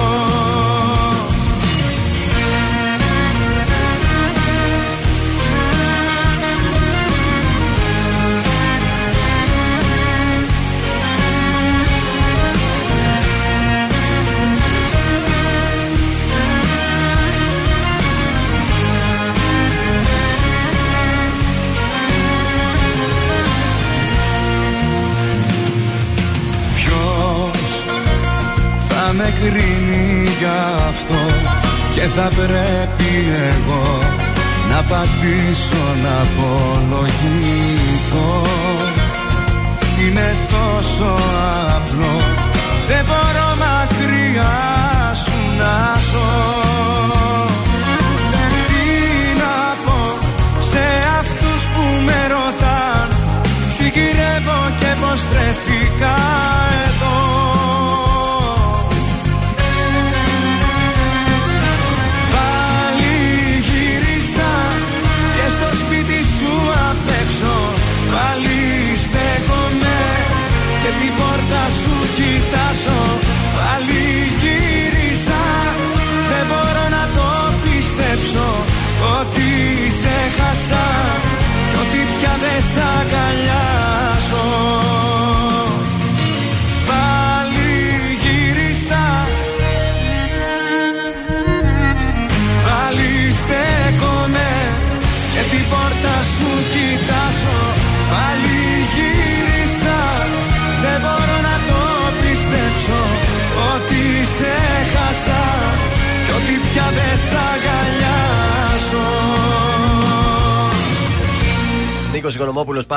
so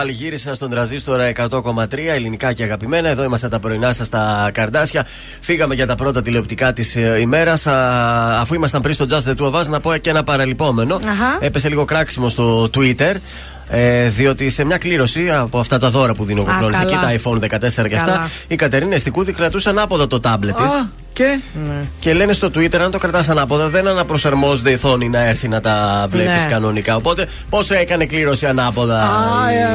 πάλι γύρισα στον τραζίστορα 100,3 ελληνικά και αγαπημένα. Εδώ είμαστε τα πρωινά σας στα καρδάσια. Φύγαμε για τα πρώτα τηλεοπτικά της ημέρας. Αφού ήμασταν πριν στο Just the Two of Us, να πω και ένα παραλυπόμενο. Αχα. Έπεσε λίγο κράξιμο στο Twitter. Ε, διότι σε μια κλήρωση από αυτά τα δώρα που δίνει ο Α, Κοκλώνης εκεί, καλά. τα iPhone 14 και αυτά, Καλά. η Κατερίνα Εστικούδη κρατούσε ανάποδα το τάμπλετ της. Α, και. Και λένε στο Twitter, αν το κρατάς ανάποδα, δεν αναπροσαρμόζεται η οθόνη να έρθει να τα βλέπεις Ναι. κανονικά. Οπότε, πόσο έκανε κλήρωση ανάποδα.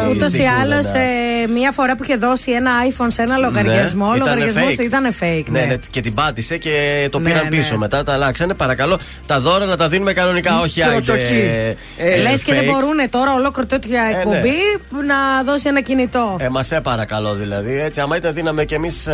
η Ούτως ή Εστικούδα, άλλως, ναι. μία φορά που είχε δώσει ένα iPhone σε ένα λογαριασμό, ο Ναι, ήτανε λογαριασμός fake. ήταν fake. Ναι, Ναι, ναι, και την πάτησε και το Ναι, πήραν ναι. πίσω μετά. Τα αλλάξανε. Παρακαλώ, τα δώρα να τα δίνουμε κανονικά, όχι άιντε. προσοχή. ε, Λες και δεν fake. μπορούν τώρα ολόκληρο τέτοια ναι. εκπομπή να δώσει ένα κινητό. Ε, μας σε παρακαλώ δηλαδή. Έτσι, άμα ήταν δίναμε κι εμείς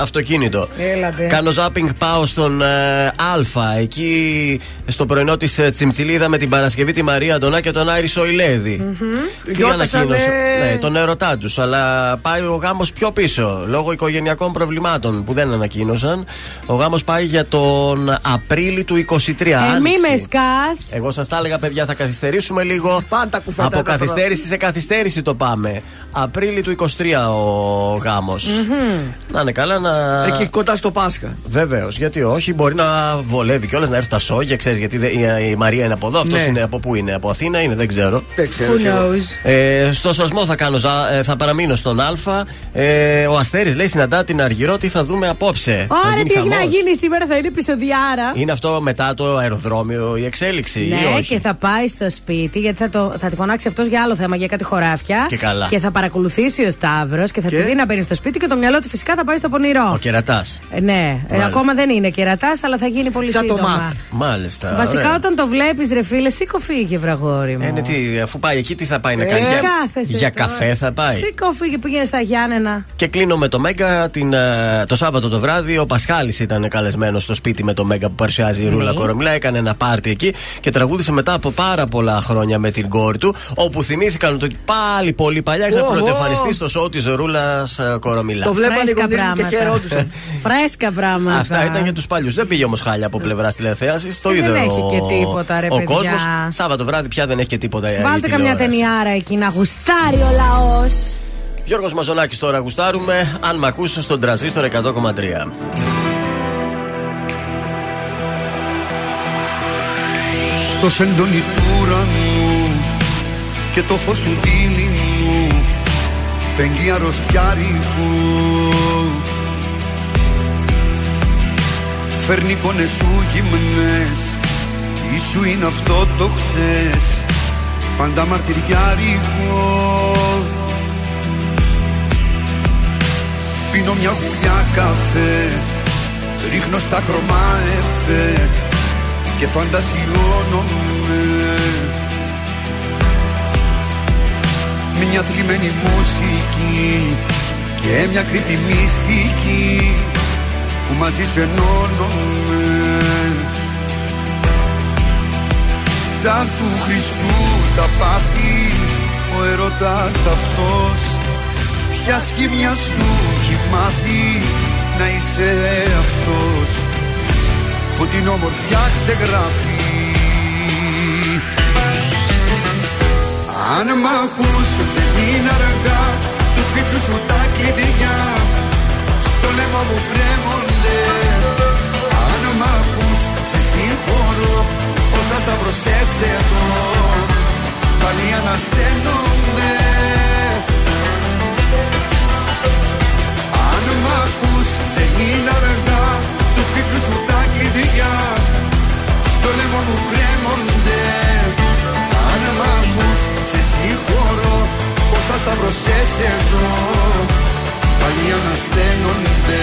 αυτοκίνητο. Έλατε. Κάνω ζάπινγκ, πάω στον ε, Α. Εκεί στο πρωινό της ε, Τσιμτσιλίδα με την Παρασκευή τη Μαρία Αντωνά και τον Άρη Σοηλέδη. Τι Γιώτασανε- ανακοίνωσε. Ναι, τον ερωτά τους. Αλλά πάει ο γάμος πιο πίσω λόγω οικογενειακών προβλημάτων που δεν ανακοίνωσαν. Ο γάμος πάει για τον Απρίλη του 23. Ε, μη Άνοιξη. με σκάς. Εγώ σας τα έλεγα, παιδιά, θα καθυστερήσουμε λίγο. Πάντα κουφέτα Από τα καθυστέρηση σε καθυστέρηση το πάμε. Απρίλη του 23 ο γάμος. Να είναι καλά να. Εκεί κοντά στο Πάσχα. Βεβαίως, γιατί όχι, μπορεί να βολεύει κιόλας να έρθουν τα σόγια, ξέρεις γιατί δεν- η, η Μαρία είναι από εδώ, αυτός Ναι. είναι από πού είναι, από Αθήνα είναι, δεν ξέρω. Δεν ξέρω. Who κι εγώ. knows; Ε, στο σωσμό θα, κάνω, ζα- ε, θα παραμείνω στον Α. Ε, ο Αστέρης λέει συναντά την Αργυρό, τι θα δούμε απόψε. Θα Ωραία, γίνει τι έχει να χαμός. γίνει σήμερα, θα είναι επεισοδιάρα. Είναι αυτό μετά το αεροδρόμιο η εξέλιξη, ή Ναι, όχι; και θα πάει στο σπίτι γιατί θα, το, θα τη φωνάξει αυτός για άλλο θέμα, για κάτι χωράφια. Και καλά. θα παρακολουθήσει ο Σταύρος και θα Και; τη δει να μπαίνει στο σπίτι και το μυαλό του φυσικά θα πάει στο πονηρό. Ο κερατάς. Ε, ναι, ε, Μάλιστα. ακόμα δεν είναι κερατάς, αλλά θα γίνει πολύ Θα το σύντομα. μάθει. Μάλιστα. Βασικά ωραία. όταν το βλέπεις, ρε φίλε, σήκω φύγε, βραγόρι μου. Ε, ναι, τι, αφού πάει εκεί, τι θα πάει να Ε, κάνει. Για, Κάθεσαι για τώρα. καφέ θα πάει; Σήκω φύγε, πήγαινε στα Γιάννενα. Και κλείνω με το Μέγκα την, ε, το Σάββατο το βράδυ. Ο Πασχάλης ήταν καλεσμένος στο σπίτι με το Μέγκα που παρουσιάζει η Ναι. Ρούλα Κορομιλά. Έκανε ένα πάρτι εκεί και τραγούδισε μετά από πάρα πολλά χρόνια με την κόρη του. Όπου θυμήθηκαν ότι πάλι πολύ παλιά είχαν Ω, πρωτοεμφανιστεί ω. στο σοου της Ρούλας Κορομιλά. Το βλέπαν οι Φρέσκα γονείς μου και πράγματα. χαιρόντουσαν. Φρέσκα πράγματα. Αυτά ήταν για τους παλιούς. Δεν πήγε όμως χάλια από πλευρά τηλεθέασης. Το Ε, είδε δεν ο, έχει και τίποτα, ρε ο παιδιά. κόσμος. Σάββατο βράδυ πια δεν έχει και τίποτα. η Βάλτε καμιά τηλεόραση. ταινιάρα εκεί να γουστάρει ο λαός. Γιώργος Μαζονάκης τώρα γουστάρουμε Αν μ' ακούσει στον τραζίστορ 100,3 Στο σεντόνι του ουρανού και το φως του δίληνου φεγγεί αρρωστιάρικου Φέρνει εικόνες σου γυμνές. Ίσου είναι αυτό το χτες. Πάντα μαρτυριάρικο. Πίνω μια γουλιά καφέ. Ρίχνω στα χρώμα εφέ. Και φαντασιώνομαι. Μια θλιμμένη μουσική. Και μια κρύπτη μυστική Που μαζί σου ενώνομαι Σαν του Χριστού τα πάθη Ο ερωτάς αυτός. Ποια σχήμια σου έχει μάθει Να είσαι αυτός; Που την όμορφιά ξεγράφει. Αν μ' ακούς δεν είναι αργά. Τους σπίτου σου τα κλειδιά. Στο λαιμό μου γίνονται Αν μ' ακούς σε συγχωρώ. Όσα στα προσέσαι εδώ Πάλι ανασταίνονται Αν μ' ακούς δεν είναι αργά. Τους σπίτιου σου τα κλειδιά. Στο λαιμό μου κρέμονται. Αν μ' ακούς σε συγχωρώ. Όσα στα προσέσαι εδώ Πάλι ανασταίνονται.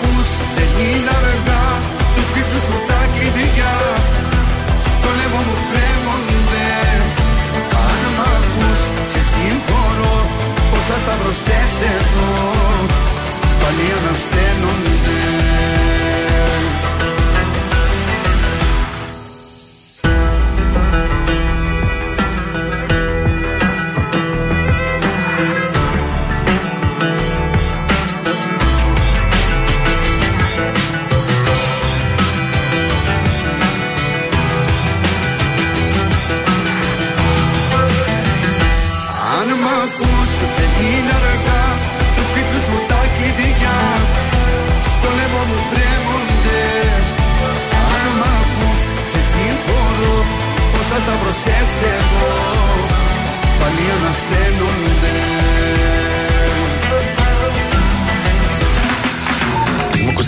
ακούς δεν είναι αργά. Τους σπίτου σου τα κλειδιά. Στο λαιμό μου κρέμονται Αν μ' ακούς σε συγχωρώ. Πόσα σταυρωσές εδώ Πάλι ανασταίνονται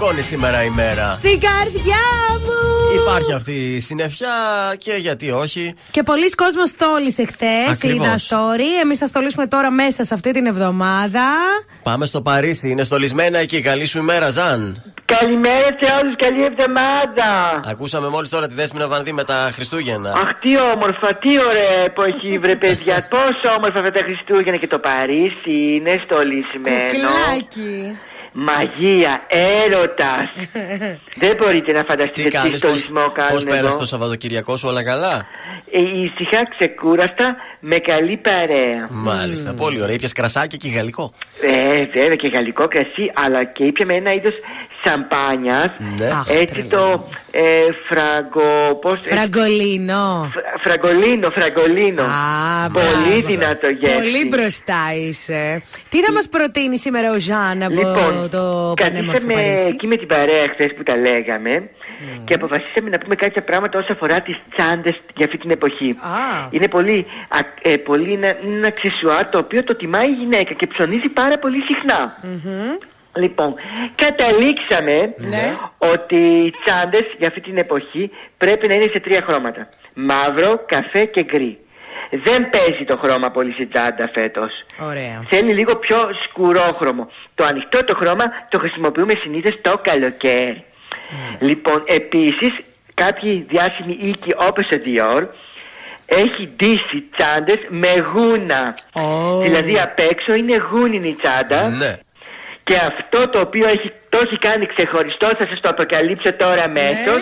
Νομίζω το σηκώνει σήμερα η μέρα. Στην καρδιά μου! Υπάρχει αυτή η συννεφιά και γιατί όχι. Και πολλοί κόσμος στόλισε χθες. Ακριβώς. Είδα story. Εμείς θα στολίσουμε τώρα μέσα σε αυτή την εβδομάδα. Πάμε στο Παρίσι, είναι στολισμένα εκεί. Καλή σου ημέρα, Ζαν. Καλημέρα σε όλους, καλή εβδομάδα. Ακούσαμε μόλις τώρα τη Δέσμηνα Βανδύ με τα Χριστούγεννα. Αχ, τι όμορφα, τι ωραία εποχή, βρε παιδιά. Πόσο όμορφα αυτά τα Χριστούγεννα και το Παρίσι είναι στολισμένο. Κουκλάκι. Μαγεία, έρωτας. Δεν μπορείτε να Τι φανταστείτε τι, κάνεις, στολισμό πώ κάνουν πέρασε εδώ. το Σαββατοκυριακό σου, όλα καλά; Ε, ήσυχα, ξεκούραστα, με καλή παρέα. Μάλιστα, πολύ ωραία. Ήπια κρασάκι και γαλλικό; Ε, βέβαια και γαλλικό κρασί, αλλά και ήπιαμε ένα είδος σαμπάνια. Ναι. Αχ, έτσι το ε, φραγκο. Πώς, ε, Φραγκολίνο. φρα- φραγκολίνο, φραγκολίνο. Πολύ μπράβο. δυνατό γεύση. Πολύ μπροστά είσαι. Τι θα μας προτείνει σήμερα ο Ζαν από Λοιπόν, το πανέμορφο καθίσαμε Παρίσι; εκεί με την παρέα χθες που τα λέγαμε και αποφασίσαμε να πούμε κάποια πράγματα όσον αφορά τις τσάντες για αυτή την εποχή. Είναι πολύ, α, ε, πολύ ένα, ένα αξεσουάρ το οποίο το τιμάει η γυναίκα και ψωνίζει πάρα πολύ συχνά. Λοιπόν, καταλήξαμε ότι οι τσάντες για αυτή την εποχή πρέπει να είναι σε τρία χρώματα. Μαύρο, καφέ και γκρι. Δεν παίζει το χρώμα πολύ στην τσάντα φέτος. Ωραία. Θέλει λίγο πιο σκουρόχρωμο. Το ανοιχτό το χρώμα το χρησιμοποιούμε συνήθως το καλοκαίρι. Λοιπόν, επίσης κάποιοι διάσημοι οίκοι όπως ο Dior έχει ντύσει τσάντες με γούνα. Δηλαδή απ' έξω είναι γούνινη η τσάντα. Ναι. Και αυτό το οποίο έχει, το έχει κάνει ξεχωριστό, θα σας το αποκαλύψω τώρα αμέσως,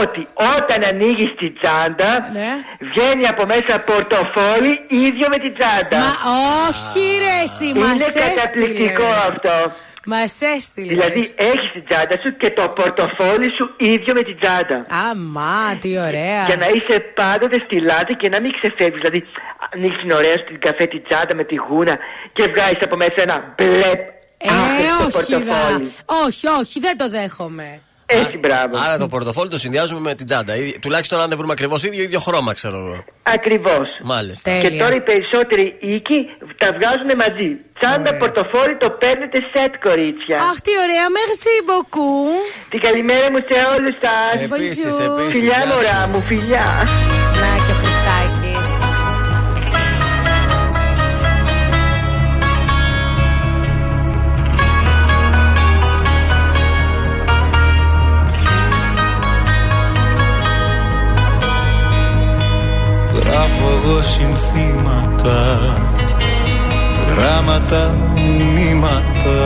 ότι όταν ανοίγεις τη τσάντα, βγαίνει από μέσα πορτοφόλι ίδιο με την τσάντα. Μα όχι ρε εσύ, μας Είναι καταπληκτικό έστειλες. αυτό. Μας έστειλες. Δηλαδή έχεις την τσάντα σου και το πορτοφόλι σου ίδιο με την τσάντα. Αμά, τι ωραία. Για να είσαι πάντοτε στη λάτη και να μην ξεφεύγεις. Δηλαδή ανοίξεις την ωραία σου την καφέ την τσάντα με τη γούνα και βγάζεις από μέσα ένα μπλε Ε, άχρηστο όχι, δα. πορτοφόλι. όχι, όχι, δεν το δέχομαι. Έτσι, μπράβο. Άρα το πορτοφόλι το συνδυάζουμε με την τσάντα. Ή- Τουλάχιστον αν δεν βρούμε ακριβώς ίδιο, ίδιο χρώμα, ξέρω εγώ. Ακριβώς. Μάλιστα. Και τώρα οι περισσότεροι οίκοι τα βγάζουν μαζί. Τσάντα, πορτοφόλι το παίρνετε σετ, κορίτσια. Αχ, τι ωραία, merci beaucoup. Την καλημέρα μου σε όλους σας. Επίσης, επίσης, Φιλιά, γεια μωρά σου. μου, φιλιά. Να και συνθήματα Γράμματα, μηνύματα.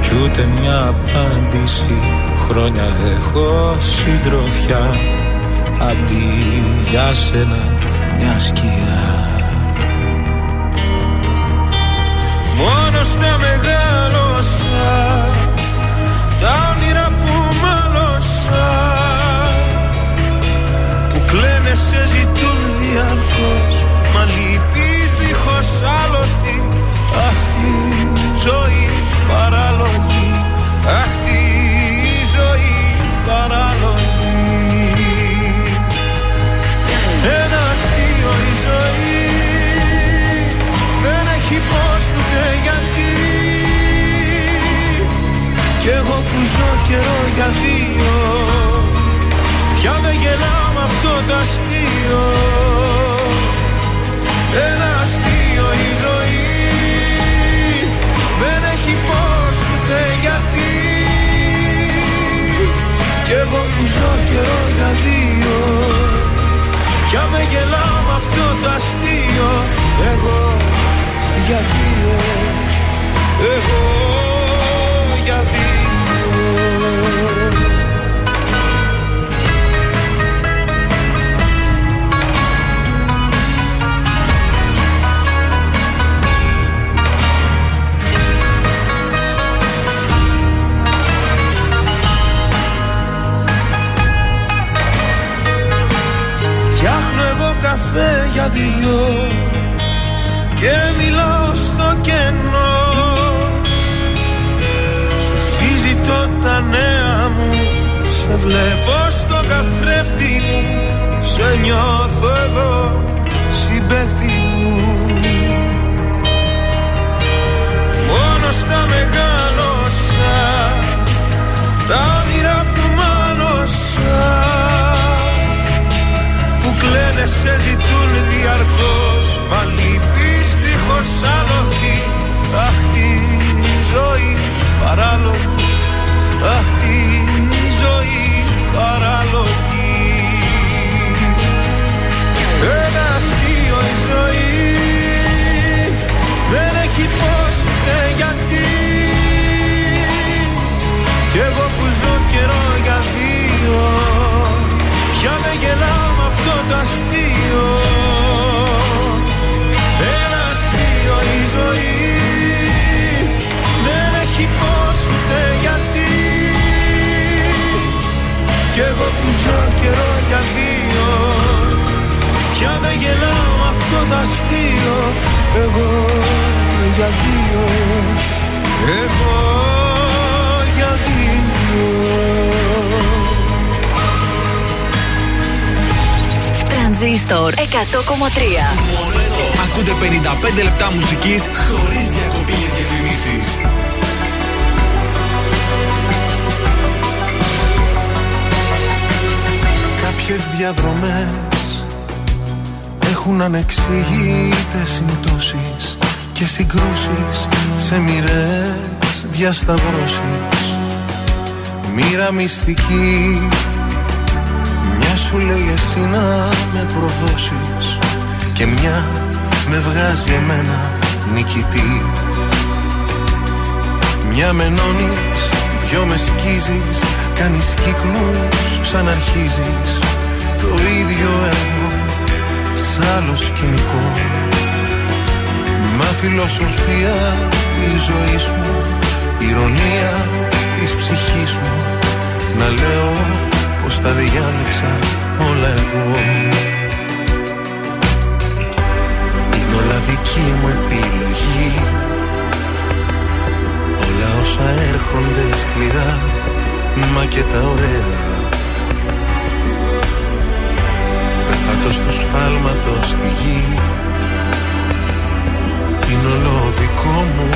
Κι ούτε μια απάντηση Χρόνια έχω συντροφιά. Αντί για σένα μια σκιά. Μόνος στα μεγάλωσα Τα που κλαίνε σε ζητούν διαρκώς Μα λυπείς δίχως άλοθη. Αχ τη ζωή παράλογη Αχ τη ζωή παράλογη. Ένα αστείο η ζωή Δεν έχει πώς ούτε γιατί. Κι εγώ που ζω καιρό για δύο Πια με γελάω με αυτό το αστείο. Ένα αστείο η ζωή. Δεν έχει πώς ούτε γιατί. Κι εγώ που ζω καιρό για δύο Πια με γελάω με αυτό το αστείο. Εγώ για δύο. Εγώ για δύο καφέ για δυο και μιλάω στο κενό. Σου συζητώ τα νέα μου σε βλέπω στο καθρέφτη μου σε νιώθω εδώ συμπέκτη μου. Μόνος στα μεγάλωσα τα σε ζητούν διαρκώς. Μα λυπείς δίχως άλογη Αχ τη ζωή παράλογη. Αχ τη ζωή παράλογη. σαν καιρό για δύο. Πια δεν γελάω αυτό το αστείο. Εγώ για δύο. Εγώ για δύο. Τρανζίστορ 100,3 Ακούτε 55 λεπτά μουσικής. Κάποιες διαδρομές έχουν ανεξήγητες συμπτώσεις και συγκρούσεις σε μοιρές διασταυρώσεις. Μοίρα μυστική Μια σου λέει εσύ να με προδώσεις Και μια με βγάζει εμένα νικητή. Μια με ενώνεις, δυο με σκίζεις Κάνεις κύκλους, ξαναρχίζεις Το ίδιο έργο σ' άλλο σκηνικό. Μα φιλοσοφία της ζωής μου Ηρωνία της ψυχής μου. Να λέω πως τα διάλεξα όλα εγώ. Είναι όλα δική μου επιλογή. Όλα όσα έρχονται σκληρά Μα και τα ωραία Περπατώ στους φάλματος στη γη. Είναι όλο δικό μου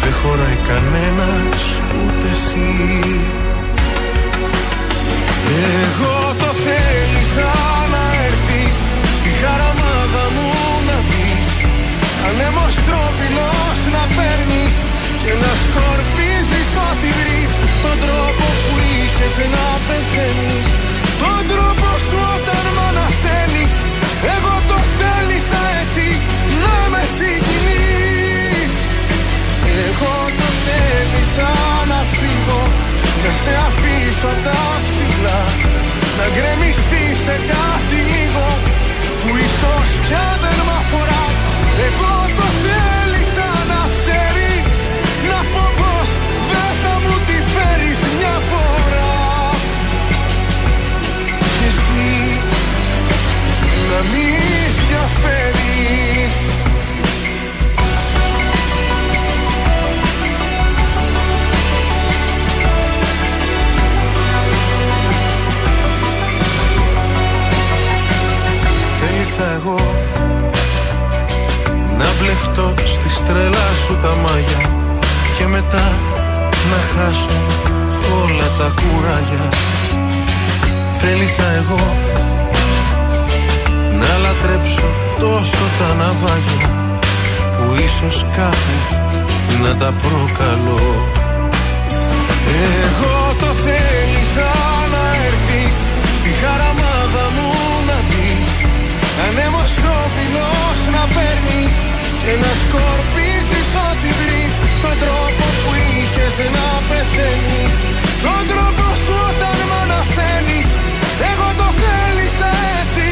Δεν χωράει κανένας ούτε εσύ. Εγώ το θέλησα να έρθεις Στη χαραμάδα μου να μπεις. Ανέμος τρόπιλος να παίρνεις Και να σκορπίζεις γκρεμιστείς σε εγώ. Να μπλεχτώ στη στρέλα σου τα μάγια και μετά να χάσω όλα τα κουράγια. Θέλησα εγώ να λατρέψω τόσο τα ναυάγια που ίσως κάπου να τα προκαλώ. Εγώ το θέλησα να έρθεις Ανέμος τρόπιλος να παίρνεις και να σκορπίζεις ό,τι βρεις. Τον τρόπο που είχες να πεθαίνεις Τον τρόπο σου όταν μ' ανασένεις Εγώ το θέλησα έτσι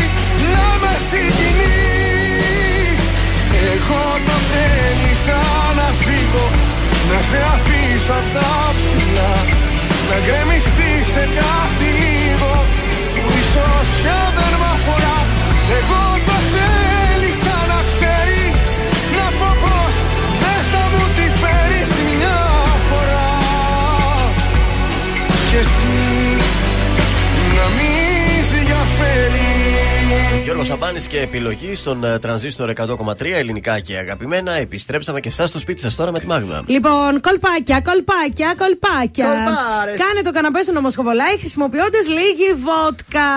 να με συγκινείς. Εγώ το θέλησα να φύγω Να σε αφήσω απ' τα ψηλά. Να γκρεμιστείς σε κάτι λίγο Που ίσως πια δεν μ' αφορά. Εγώ Γιώργος Σαμπάνης και επιλογή στον ε, τρανζίστορ 100,3 ελληνικά και αγαπημένα. Επιστρέψαμε και εσάς στο σπίτι σας τώρα με τη Μάγδα. Λοιπόν, κολπάκια, κολπάκια, κολπάκια. Κολπάρες. Κάνε το καναπέ σου νομοσχοβολάει χρησιμοποιώντας λίγη βότκα.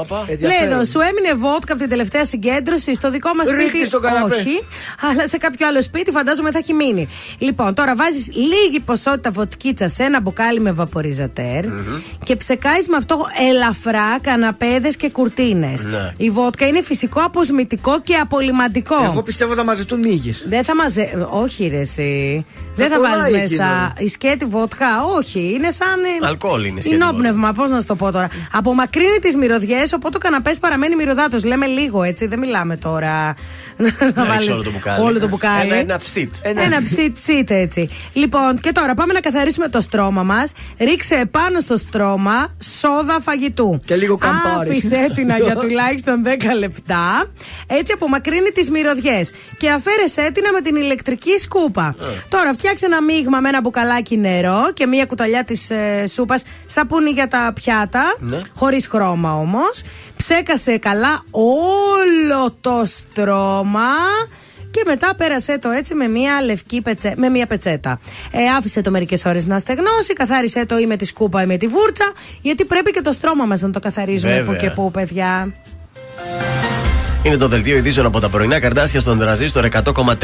Όπα. Λέει Ενδιαφέρον. εδώ, σου έμεινε βότκα από την τελευταία συγκέντρωση στο δικό μας Ρίχνεις σπίτι. στον καναπέ. Όχι, αλλά σε κάποιο άλλο σπίτι φαντάζομαι θα έχει μείνει. Λοιπόν, τώρα βάζεις λίγη ποσότητα βοτκίτσα σε ένα μπουκάλι με βαποριζατέρ και ψεκάει με αυτό ελαφρά καναπέδες και κουρτίνες. Ναι. Η βότκα είναι φυσικό αποσμητικό και απολυμαντικό. Εγώ πιστεύω θα μαζευτούν μύγες. Δεν θα μαζε... Όχι, ρε, εσύ. Δεν θα κολλάει βάλει εκεί, μέσα η σκέτη βότκα. Όχι, είναι σαν. ε, Αλκοόλ είναι σκέτη Ινόπνευμα, πώς να σου το πω τώρα. Απομακρύνει τις μυρωδιές, οπότε το καναπές παραμένει μυρωδάτος. Λέμε λίγο, έτσι. Δεν μιλάμε τώρα. Να Να ρίξει βάλεις όλο το μπουκάλι. Όλο το μπουκάλι. Ένα, ένα ψιτ. Ένα ψιτ ψιτ έτσι. Λοιπόν, και τώρα πάμε να καθαρίσουμε το στρώμα μας. Ρίξε πάνω στο στρώμα σόδα φαγητού. Και λίγο καμπάρι. Άφησε την για τουλάχιστον 10 λεπτά. Έτσι απομακρύνει τις μυρωδιές. Και αφαίρεσέ την με την ηλεκτρική σκούπα. Τώρα φτιάξε ένα μείγμα με ένα μπουκαλάκι νερό και μία κουταλιά της ε, σούπας σαπούνι για τα πιάτα. Ναι. Χωρίς χρώμα όμως. Ψέκασε καλά όλο το στρώμα. Και μετά πέρασε το έτσι με μια λευκή πετσέ, με μια πετσέτα. Ε, άφησε το μερικές ώρες να στεγνώσει, καθάρισε το ή με τη σκούπα ή με τη βούρτσα. Γιατί πρέπει και το στρώμα μας να το καθαρίζουμε Βέβαια. που και που, παιδιά. Είναι το δελτίο ειδήσεων από τα πρωινά καρδάσια στον τραζίστορ 100,3.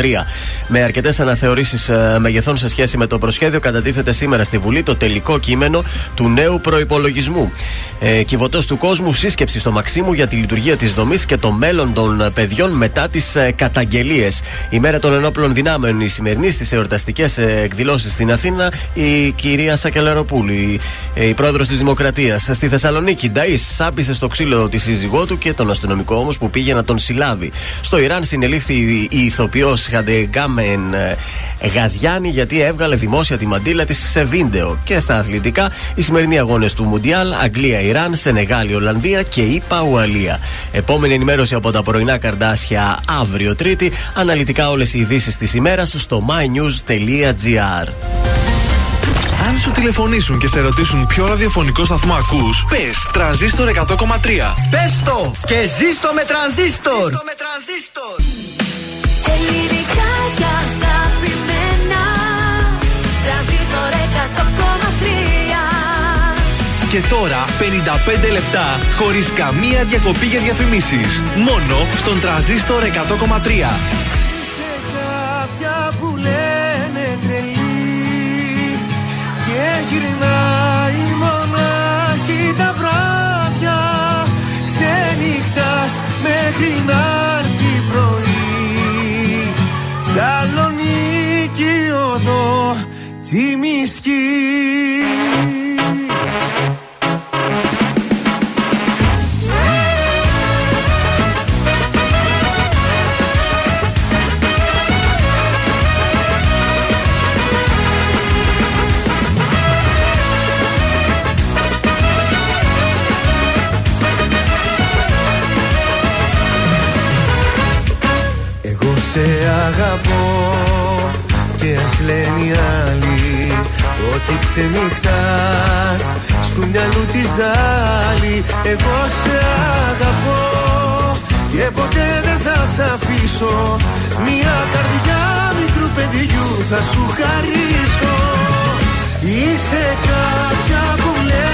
Με αρκετές αναθεωρήσεις μεγεθών σε σχέση με το προσχέδιο, κατατίθεται σήμερα στη Βουλή το τελικό κείμενο του νέου προπολογισμού. Ε, Κυβωτός του κόσμου, σύσκεψη στο Μαξίμου για τη λειτουργία της δομής και το μέλλον των ε, παιδιών μετά τις ε, καταγγελίες. Η μέρα των ενόπλων δυνάμεων, η σημερινή στις εορταστικές εκδηλώσεις στην Αθήνα, η κυρία Σακελαροπούλου, η, ε, η πρόεδρος της Δημοκρατίας. Στη Θεσσαλονίκη, Νταή σάπισε στο ξύλο τη σύζυγό του και τον αστυνομικό όμως που πήγε να τον συλλάβει. Στο Ιράν συνελήφθη η η ηθοποιός Χαντεγκάμεν ε, Γαζιάννη γιατί έβγαλε δημόσια τη μαντήλα της σε βίντεο. Και στα αθλητικά, οι σημερινοί αγώνες του Μουντιάλ, Αγγλία-Ιράν, Σενεγάλη-Ολλανδία και ΙΠΑ Ουαλία. Επόμενη ενημέρωση από τα πρωινά καρδάσια αύριο Τρίτη. Αναλυτικά όλες οι ειδήσεις της ημέρας στο mynews.gr. Αν σου τηλεφωνήσουν και σε ρωτήσουν ποιο ραδιοφωνικό σταθμό ακούς, πες τρανζίστορ 100,3. Πες το και ζήστο με τρανζίστορ. Ελληνικά και αγαπημένα Τρανζίστορ 100,3 Και τώρα 55 λεπτά χωρίς καμία διακοπή για διαφημίσεις. Μόνο στον τρανζίστορ 100,3. Γυρνάει μονάχη τα βράδια ξενυχτάς μέχρι να έρθει πρωί. Σαλονίκη οδό τσιμισκή και ας λένε οι άλλοι ότι ξενυχτάς στου μυαλού τη ζάλη Εγώ σε αγαπώ και ποτέ δεν θα σ' αφήσω. Μια καρδιά μικρού παιδιού θα σου χαρίσω. Είσαι κάποια που λένε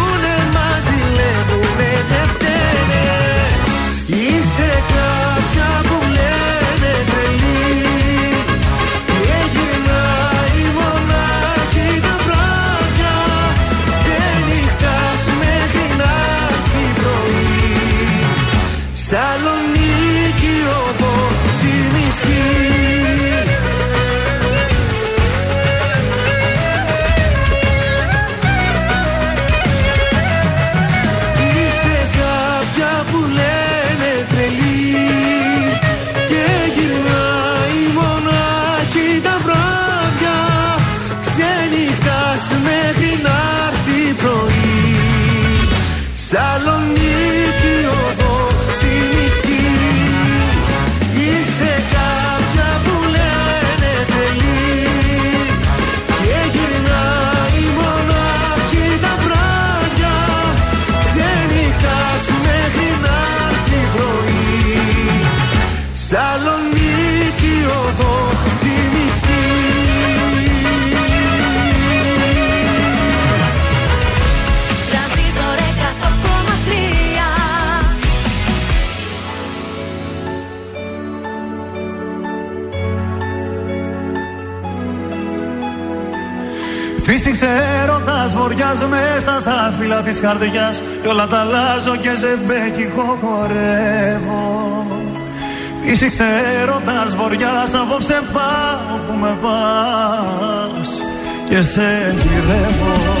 καρπούνε μας ζηλεύουνε δεν φταίνε Είσαι κάποια που λένε Φύσηξε έρωτας βοριάς μέσα στα φύλλα της καρδιάς. Κι όλα τα αλλάζω και ζεμπέκικο χορεύω Φύσηξε έρωτας βοριάς απόψε πάω που με πας. Και σε γυρεύω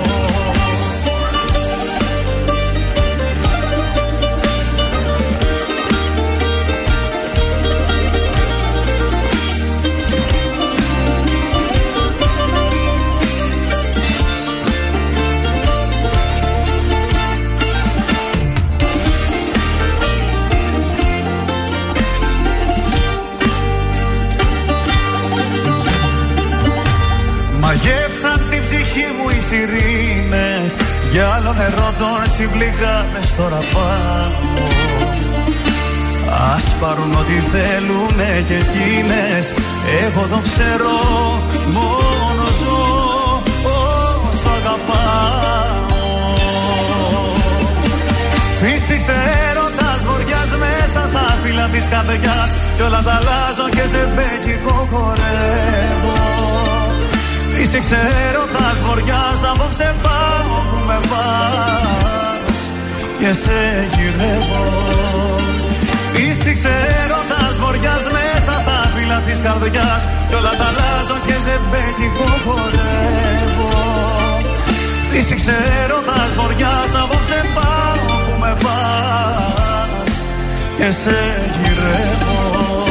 ψυχή μου οι σιρήνες Για άλλο νερό των συμπληγάδες τώρα πάω. Ας πάρουν ό,τι θέλουνε και εκείνες Εγώ το ξέρω μόνο ζω όσο αγαπάω. Φύσηξε έρωτας βοριάς μέσα στα φύλλα της καρδιάς Κι όλα τα αλλάζω και σε μπέκικο χορεύω Είσαι ξέροντας βοριάς απόψε πάω που με πας Και σε γυρεύω. Είσαι ξέροντας βοριάς μέσα στα φύλλα της καρδιάς. Κι όλα τα αλλάζω και σε μπέκικο χορεύω. Είσαι ξέροντας βοριάς απόψε πάω που με πας Και σε γυρεύω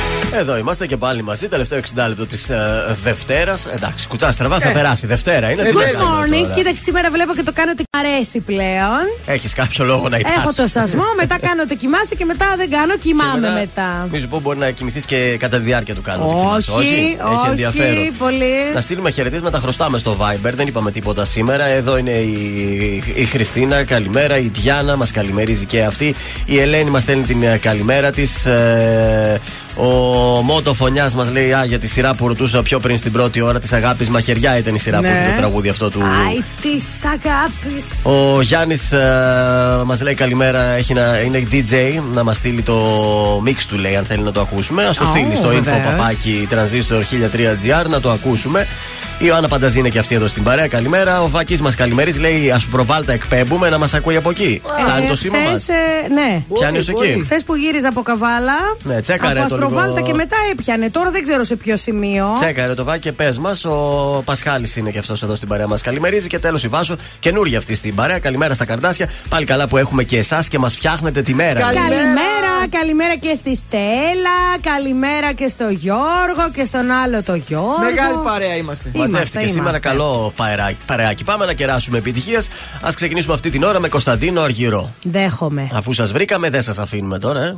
Εδώ είμαστε και πάλι μαζί, τελευταίο 60 λεπτό της ε, Δευτέρας. Εντάξει, κουτσά στραβά, θα Ε. περάσει. Δευτέρα είναι. τι να Good κάνουμε morning. τώρα. Κοίταξε, σήμερα βλέπω και το κάνω ότι μ' αρέσει πλέον. Έχεις κάποιο λόγο να υπάρχει. Έχω το σασμό, μετά κάνω το κοιμάσαι και μετά δεν κάνω, κοιμάμαι μετά. Μη σου πω, μπορεί να κοιμηθείς και κατά τη διάρκεια του κάνου. Όχι, Έχει όχι, ενδιαφέρον. πολύ. Να στείλουμε χαιρετίσματα, χρωστάμε στο Viber. Δεν είπαμε τίποτα σήμερα. Εδώ είναι η, η Χριστίνα, καλημέρα. Η Διάννα μας καλημερίζει και αυτή. Η Ελένη μας στέλνει την ε, καλημέρα της. ο Μότο Φωνιάς μας λέει Α, για τη σειρά που ρωτούσα πιο πριν στην πρώτη ώρα της αγάπης. Μαχαιριά ήταν η σειρά που Ναι. είχε το τραγούδι αυτό του. Άι της αγάπης. Ο Γιάννης μας λέει καλημέρα. Έχει να, είναι DJ να μας στείλει το mix του, λέει, αν θέλει να το ακούσουμε. Α το Ω, στείλει στο info βεβαίως. παπάκι transistor 1003gr να το ακούσουμε. Η Ιωάννα Πανταζή είναι και αυτή εδώ στην παρέα. Καλημέρα. Ο Βακή μας καλημερίζει. Λέει Α σου προβάλλτα εκπέμπουμε να μας ακούει από εκεί. Φτάνει το σήμα μας. ναι. Πιάνεις ως εκεί. Χθε που γύριζα από καβάλα. Ναι, τσέκαρε από το Ασπροβάλτα λίγο. και μετά έπιανε. Τώρα δεν ξέρω σε ποιο σημείο. Τσέκαρε το Βάκη και πες μας. Ο Πασχάλης είναι και αυτός εδώ στην παρέα μας. Καλημερίζει και τέλος η Βάσο. Καινούργια αυτή στην παρέα. Καλημέρα στα καρδάσια. Πάλι καλά που έχουμε και εσάς και μας φτιάχνετε τη μέρα. Καλημέρα, καλημέρα και στη Στέλλα, καλημέρα και στο Γιώργο και στον άλλο το Γιώργο. Μεγάλη παρέα είμαστε. Μαζεύτηκε είμαστε. σήμερα καλό παρεάκι. παρεάκι. Πάμε να κεράσουμε επιτυχία. Α ξεκινήσουμε αυτή την ώρα με Κωνσταντίνο Αργυρό. Δέχομαι. Αφού σας βρήκαμε, δεν σας αφήνουμε τώρα, ε.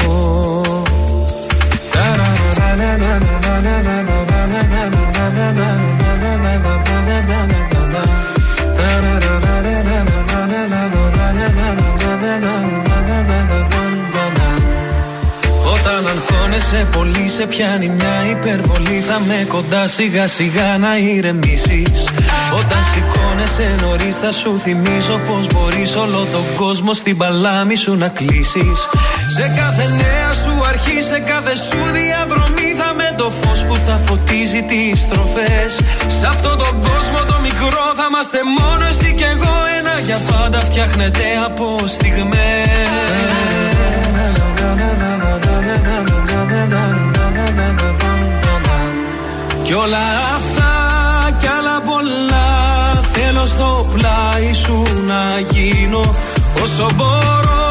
Όταν αγχώνεσαι πολύ σε πιάνει μια υπερβολή. Θα με κοντά σιγά σιγά να ηρεμήσεις. Όταν σηκώνεσαι νωρίς θα σου θυμίζω Πως μπορείς όλο τον κόσμο στην παλάμη σου να κλείσεις. Σε κάθε νέα σου αρχή, σε κάθε σου διαδρομή Θα με το φως που θα φωτίζει τις στροφές. Σ' αυτόν τον κόσμο το μικρό θα είμαστε μόνο εσύ κι εγώ. Ένα για πάντα φτιάχνεται από Κι όλα αυτά κι άλλα πολλά Θέλω στο πλάι σου να γίνω Όσο μπορώ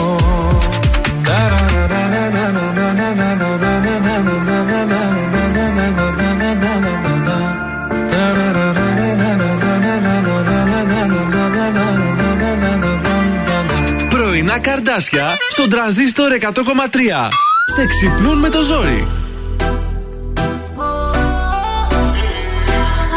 Πρωινά καρδάσια στον τραζίστορ 100,3. Σε ξυπνούν με το ζόρι.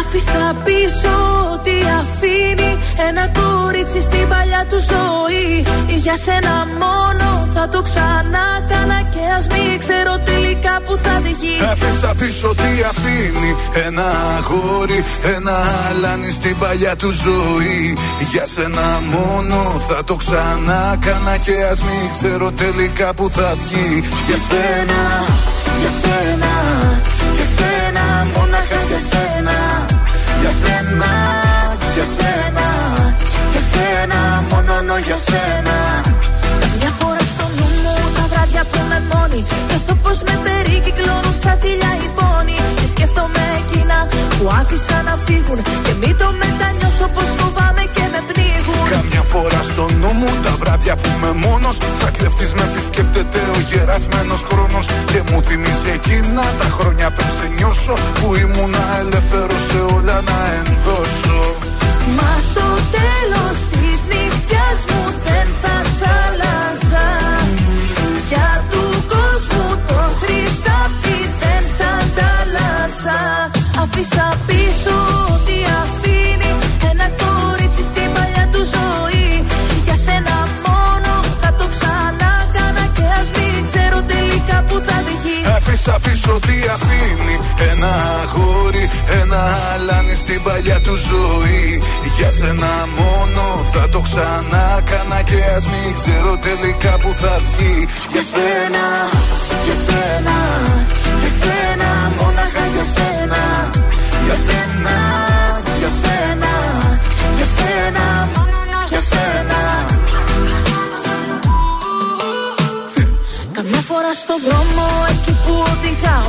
Άφησα πίσω ό,τι αφήνει Ένα κορίτσι στην παλιά του ζωή Για σένα μόνο θα το ξανά κάνα Και ας μην ξέρω τελικά που θα βγει Άφησα πίσω τι αφήνει. Ένα αγόρι, ένα αλάνι στην παλιά του ζωή. Για σένα μόνο θα το ξανά κάνα Και ας μην ξέρω τελικά που θα βγει. Για σένα, για σένα, για σένα Μόναχα για σένα. Για σένα, για σένα, για σένα Μόνο για σένα με μόνη Νιώθω πως με περικυκλώνουν σαν θηλιά οι πόνοι Και σκέφτομαι εκείνα που άφησα να φύγουν. Και μην το μετανιώσω πως φοβάμαι και με πνίγουν. Καμιά φορά στο νου μου τα βράδια που είμαι μόνος. Σαν κλεφτής με επισκέπτεται ο γερασμένος χρόνος. Και μου θυμίζει εκείνα τα χρόνια πριν σε νιώσω Που ήμουνα ελεύθερος σε όλα να ενδώσω. Μα στο τέλος Αφήσα πίσω ό,τι αφήνει Ένα κορίτσι στην παλιά του ζωή. Για σένα μόνο θα το ξανά κάνα Και ας μην ξέρω τελικά που θα βγει Άφησα πίσω τι αφήνει Ένα αγόρι, ένα αλάνι στην παλιά του ζωή Για σένα μόνο θα το ξανά κάνα Και ας μην ξέρω τελικά που θα βγει. Για σένα, για σένα, για σένα Μόναχα για σένα. Για σένα, για σένα, για σένα Για σένα. Καμιά φορά στο δρόμο εκεί που οδηγάω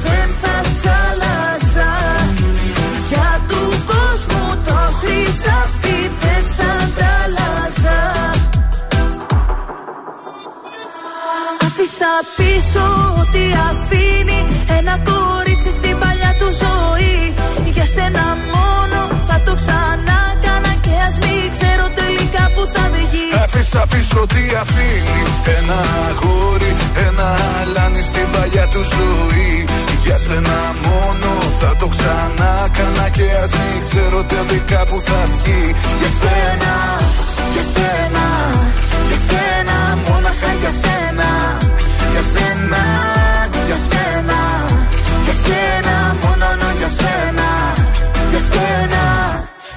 χρυσαφί δεν σ' ανταλλάζα Άφησα πίσω ό,τι αφήνει Ένα κορίτσι στην παλιά του ζωή. Για σένα μόνο θα το ξανά κάνα Και ας μην ξέρω τελικά που θα βγει Άφησα πίσω τι αφήνει Ένα αγόρι, ένα αλάνι στην παλιά του ζωή Για σένα μόνο θα το ξανά κάνα Και ας μην ξέρω τελικά που θα βγει. Για σένα, για σένα, για σένα Μόναχα για σένα. Για σένα, για σένα, για σένα Μόνο για σένα, για σένα,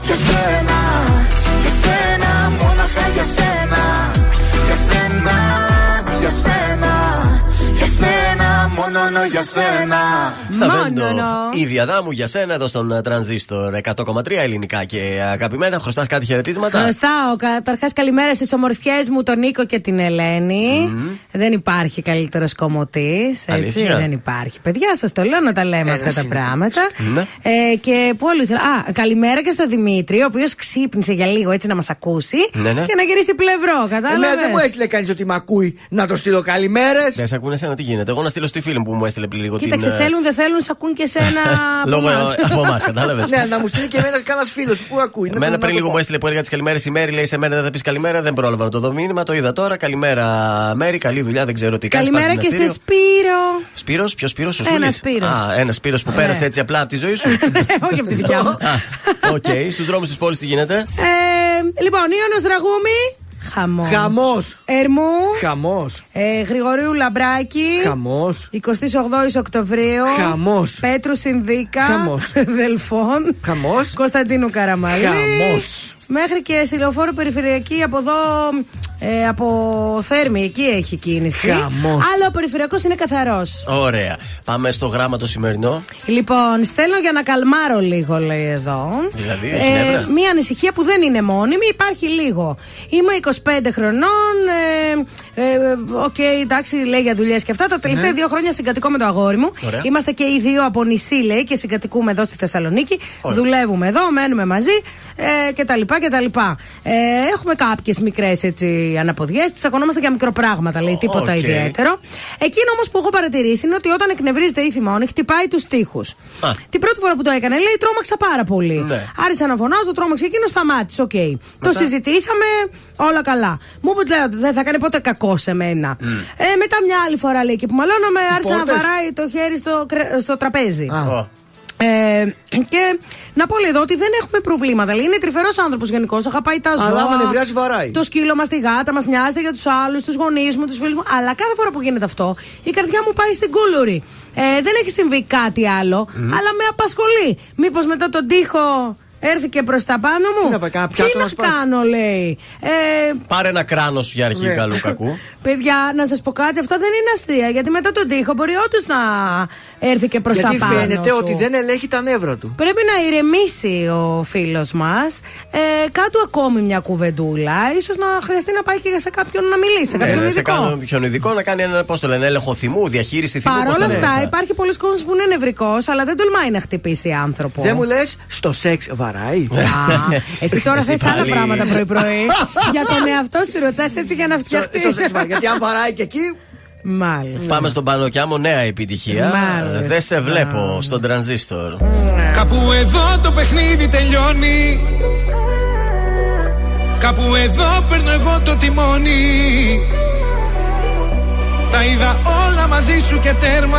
για σένα Για σένα, μόναχα για σένα μόνο για σένα Στα Μόνο. Βέντο, η διαδάμου για σένα εδώ στον ε, Τρανζίστορ 100,3 ελληνικά και αγαπημένα. Χρωστάς κάτι χαιρετίσματα; Χρωστάω. Καταρχάς, καλημέρα στις ομορφιές μου, τον Νίκο και την Ελένη. Δεν υπάρχει καλύτερος κομμωτής. Έτσι, Αλήθεια; δεν υπάρχει. Παιδιά, σας το λέω να τα λέμε αυτά τα πράγματα. Ναι. Ε, και πού άλλο ήθελα. Α, καλημέρα και στο Δημήτρη, ο οποίος ξύπνησε για λίγο έτσι να μας ακούσει. Ναι, ναι. Και να γυρίσει πλευρό, κατάλαβες; Εμένα δεν μου έστειλε κανείς ότι με ακούει να το στείλω καλημέρες. Δεν σε ακούνε εσένα τι γίνεται; Εγώ να στείλω στη φίλη μου που μου έστειλε λίγο Κοίταξε, την. ε, θέλουν, δεν θέλουν, σ' ακούν και σένα. από Λόγω εμάς. από εμάς, κατάλαβες. Ναι, να μου στείλει και εμένα κανένας φίλος που ακούει. Να Εμένα το- πριν να το λίγο πω. μου έστειλε που έλεγα τις καλημέρες η Μέρη, λέει σε μένα δεν θα πεις καλημέρα, δεν πρόλαβα να το δω μήνυμα, το είδα τώρα. Καλημέρα Μέρη, καλή δουλειά, δεν ξέρω τι κάνεις. Καλημέρα και σε Σπύρο. Σπύρος, ποιος Σπύρος, ο Ένας Σούλης; Σπύρος. Α, ένας Σπύρος που Ναι. πέρασε έτσι απλά από τη ζωή σου; Όχι από τη δικιά μου. Α, Οκ, στους δρόμους της πόλης τι γίνεται; Ε, λοιπόν, Ίωνος Δραγούμη. Χαμός. Χαμός. Ερμού. Χαμός. Ε, Γρηγορίου Λαμπράκη. Χαμός. 28 Οκτωβρίου. Χαμός. Πέτρου Συνδίκα. Χαμός. Δελφών. Χαμός. Κωνσταντίνου Καραμανλή. Χαμός. Μέχρι και στη λεωφόρο περιφερειακή από εδώ. Ε, από Θέρμη, εκεί έχει κίνηση. Χαμός. Αλλά ο περιφερειακός είναι καθαρός. Ωραία. Πάμε στο γράμμα το σημερινό. Λοιπόν, στέλνω για να καλμάρω λίγο, λέει εδώ. Δηλαδή, έχει νεύρα. μία ανησυχία που δεν είναι μόνιμη, υπάρχει λίγο. Είμαι 25 χρονών. ε, ε, Οκ, εντάξει, λέει για δουλειές και αυτά. Τα τελευταία Ναι. δύο χρόνια συγκατοικώ με το αγόρι μου. Ωραία. Είμαστε και οι δύο από νησί, λέει, και συγκατοικούμε εδώ στη Θεσσαλονίκη. Ωραία. Δουλεύουμε εδώ, μένουμε μαζί ε, και τα λοιπά και τα λοιπά. Ε, έχουμε κάποιες μικρές έτσι αναποδιές. Τσακωνόμαστε για μικροπράγματα, λέει, τίποτα οκ. ιδιαίτερο. Εκείνο όμως που έχω παρατηρήσει είναι ότι όταν εκνευρίζεται ή θυμώνει, χτυπάει τους τοίχους. Α. Την πρώτη φορά που το έκανε, λέει, τρόμαξα πάρα πολύ. Ναι. Άρχισα να φωνάζω, τρόμαξε εκείνος, σταμάτησε. Οκ. Το συζητήσαμε, όλα καλά. Μου είπε λέει ότι δεν θα κάνει ποτέ κακό σε μένα. Ε, μετά μια άλλη φορά λέει και που μαλώναμε, άρχισε να πόρτες; βαράει το χέρι στο, κρε- στο τραπέζι. Ω, Ε, και να πω λέει εδώ ότι δεν έχουμε προβλήματα. Λέει, είναι τρυφερός άνθρωπος γενικώς. Αγαπάει τα ζώα. Αλλά άμα νευριάζει, βαράει. Το σκύλο μας, τη γάτα μας, νοιάζεται για τους άλλους, τους γονείς μου, τους φίλους μου. Αλλά κάθε φορά που γίνεται αυτό, η καρδιά μου πάει στην κούλουρη. Ε, δεν έχει συμβεί κάτι άλλο, αλλά με απασχολεί. Μήπως μετά τον τοίχο έρθει και προς τα πάνω μου. Τι να πάει, κάνα πιάτο Τι να να σπάσει. κάνω, λέει. Ε, Πάρε ένα κράνος για αρχή Ναι. καλού κακού. παιδιά, να σας πω κάτι, αυτό δεν είναι αστεία. Γιατί μετά τον τοίχο μπορεί όντως να έρθει και προ τα Γιατί πάνω. φαίνεται σου. ότι δεν ελέγχει τα νεύρα του. Πρέπει να ηρεμήσει ο φίλος μας. Ε, κάτω ακόμη μια κουβεντούλα. σω να χρειαστεί να πάει και σε κάποιον να μιλήσει. Σε κάποιον Ναι, σε ειδικό. κάποιον ειδικό να κάνει ένα, πώς το λένε, έλεγχο θυμού, διαχείριση θυμού. Παρ' πώς όλα τα λένε αυτά, υπάρχει πολλοί κόσμο που είναι νευρικός, αλλά δεν τολμάει να χτυπήσει άνθρωπο. Δεν μου λες, στο σεξ βαράει. Α, εσύ τώρα Εσύ θες άλλα πάλι. πράγματα πρωί-πρωί. για τον εαυτό σου ρωτάς έτσι για να φτιαχτείς. Στο σεξ βαράει. Γιατί αν βαράει και εκεί. Μάλιστα. Πάμε στον Πανοκιάμο, νέα επιτυχία. Μάλιστα. Δεν σε βλέπω στον τρανζίστορ. Κάπου εδώ το παιχνίδι τελειώνει Κάπου εδώ παίρνω εγώ το τιμόνι Τα είδα όλα μαζί σου και τέρμα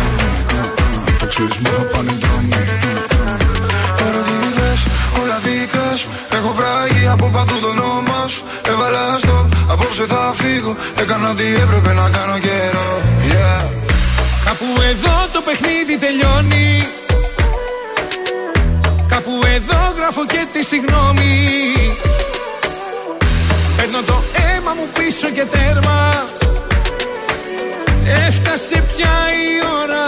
Το ξέρεις μου θα πάνε δρόμοι. Ερωτήθες όλα δικά σου. Έχω βράγει από παντού το όνομα σου. Έβαλα στο απόψε θα φύγω. Έκανα ό,τι έπρεπε να κάνω καιρό. Yeah. Κάπου εδώ το παιχνίδι τελειώνει. Κάπου εδώ γράφω και τη συγγνώμη Παίρνω το αίμα μου πίσω και τέρμα. Έφτασε πια η ώρα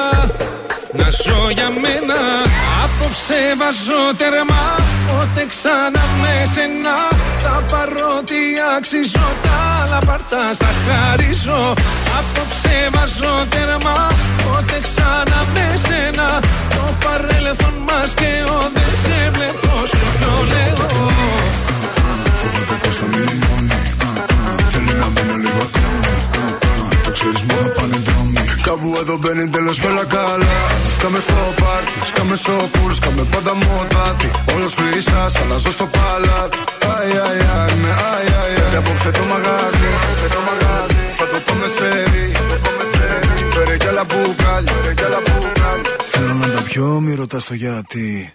να ζω για μένα Απόψε βάζω τέρμα Πότε ξανά με σένα Τα παρότι αξίζω Τα άλλα παρτά στα χαρίζω Απόψε βάζω τέρμα Πότε ξανά με σένα Το παρέλθον μας και ο Δεν σε βλέπω σου το λέω Φοβάται πως θα λιώνει Θέλει να μείνω λίγο ακόμη Το ξέρεις μου θα πάνε δρόμοι. Κάπου εδώ μπαίνει τέλος και όλα καλά. Σκάμε στο πάρτι, σκάμε στο πουλ Σκάμε πάντα μοτάτι. Όλος χρυσάς, αλλάζω στο παλάτι. Αι, αι, αι, με αι, αι, αι. Απόψε το μαγάζι, θα το πάμε σε ρί. Φέρε κι άλλα μπουκάλια, Θέλω να τα πιω, μη ρωτάς το γιατί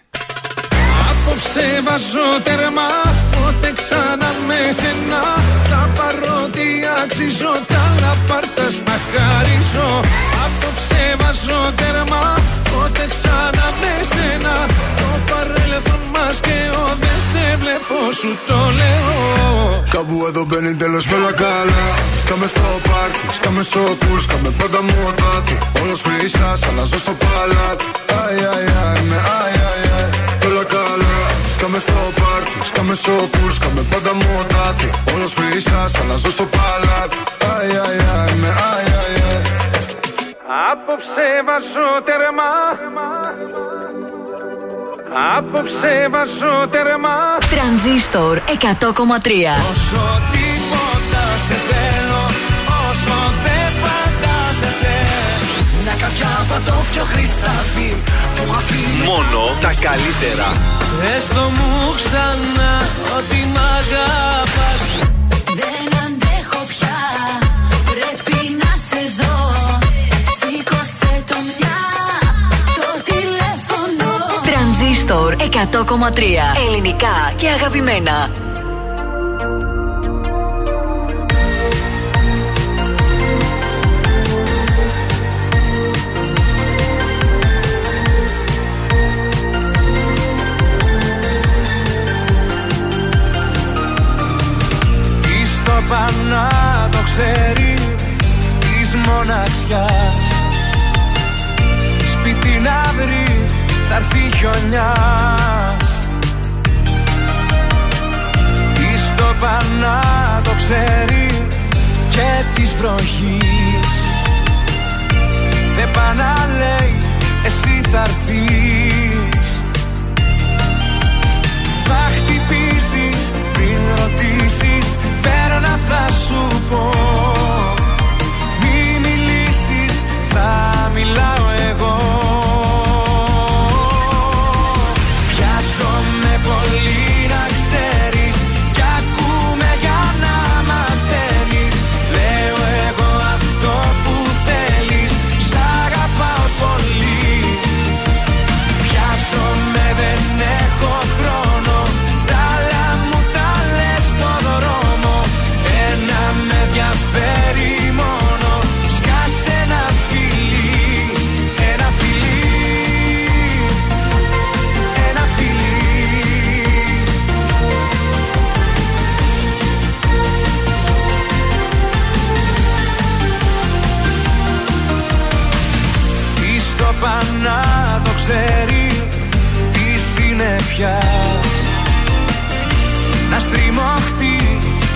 Απόψε βάζω τέρμα Πότε ξανά με σένα Τα παρότι αξίζω Τα λαπάρτα στα χαρίζω. Απόψε βάζω τέρμα Πότε ξανά με σένα Το παρέλθον μας και ο Δεν σε βλέπω σου το λέω. Κάπου εδώ μπαίνει τέλος και όλα καλά. Σκάμε στο πάρτι, σκάμε στο πουλ Σκάμε πάντα μοτάτι Όλος χρυσάς, αλλάζω στο παλάτι. Αι, αι, αι, με αι, Σκάμε στο πάρτι, σκάμε στο πουλ Σκάμε πάντα μοτάτι. Όλος χρυσάς, αλλάζω στο παλάτι. Αι, αι, αι, με αι, αι, αι. Απόψε βάζω τέρμα Απόψε βάζω τέρμα Τρανζίστορ 100,3 Όσο τίποτα σε θέλω Όσο δεν φαντάζεσαι. Μια καρδιά παντόφιο χρυσάφι Που αφήνει Μόνο τα καλύτερα. Έστω μου ξανά ότι μ' αγαπάς. Δεν αντέχω πια, πρέπει να σε δω. Σήκωσε το μια, το τηλέφωνο. Τρανζίστορ 100,3 Ελληνικά και αγαπημένα. Της το πανά το ξέρει Της μοναξιάς. Σπίτι να βρει θα έρθει χιονιάς. Της το πανά το ξέρει Και της βροχής. Δεν πάει να λέει εσύ θα έρθεις ρωτήσεις Πέρα θα σου πω. Μη μιλήσεις θα μιλάω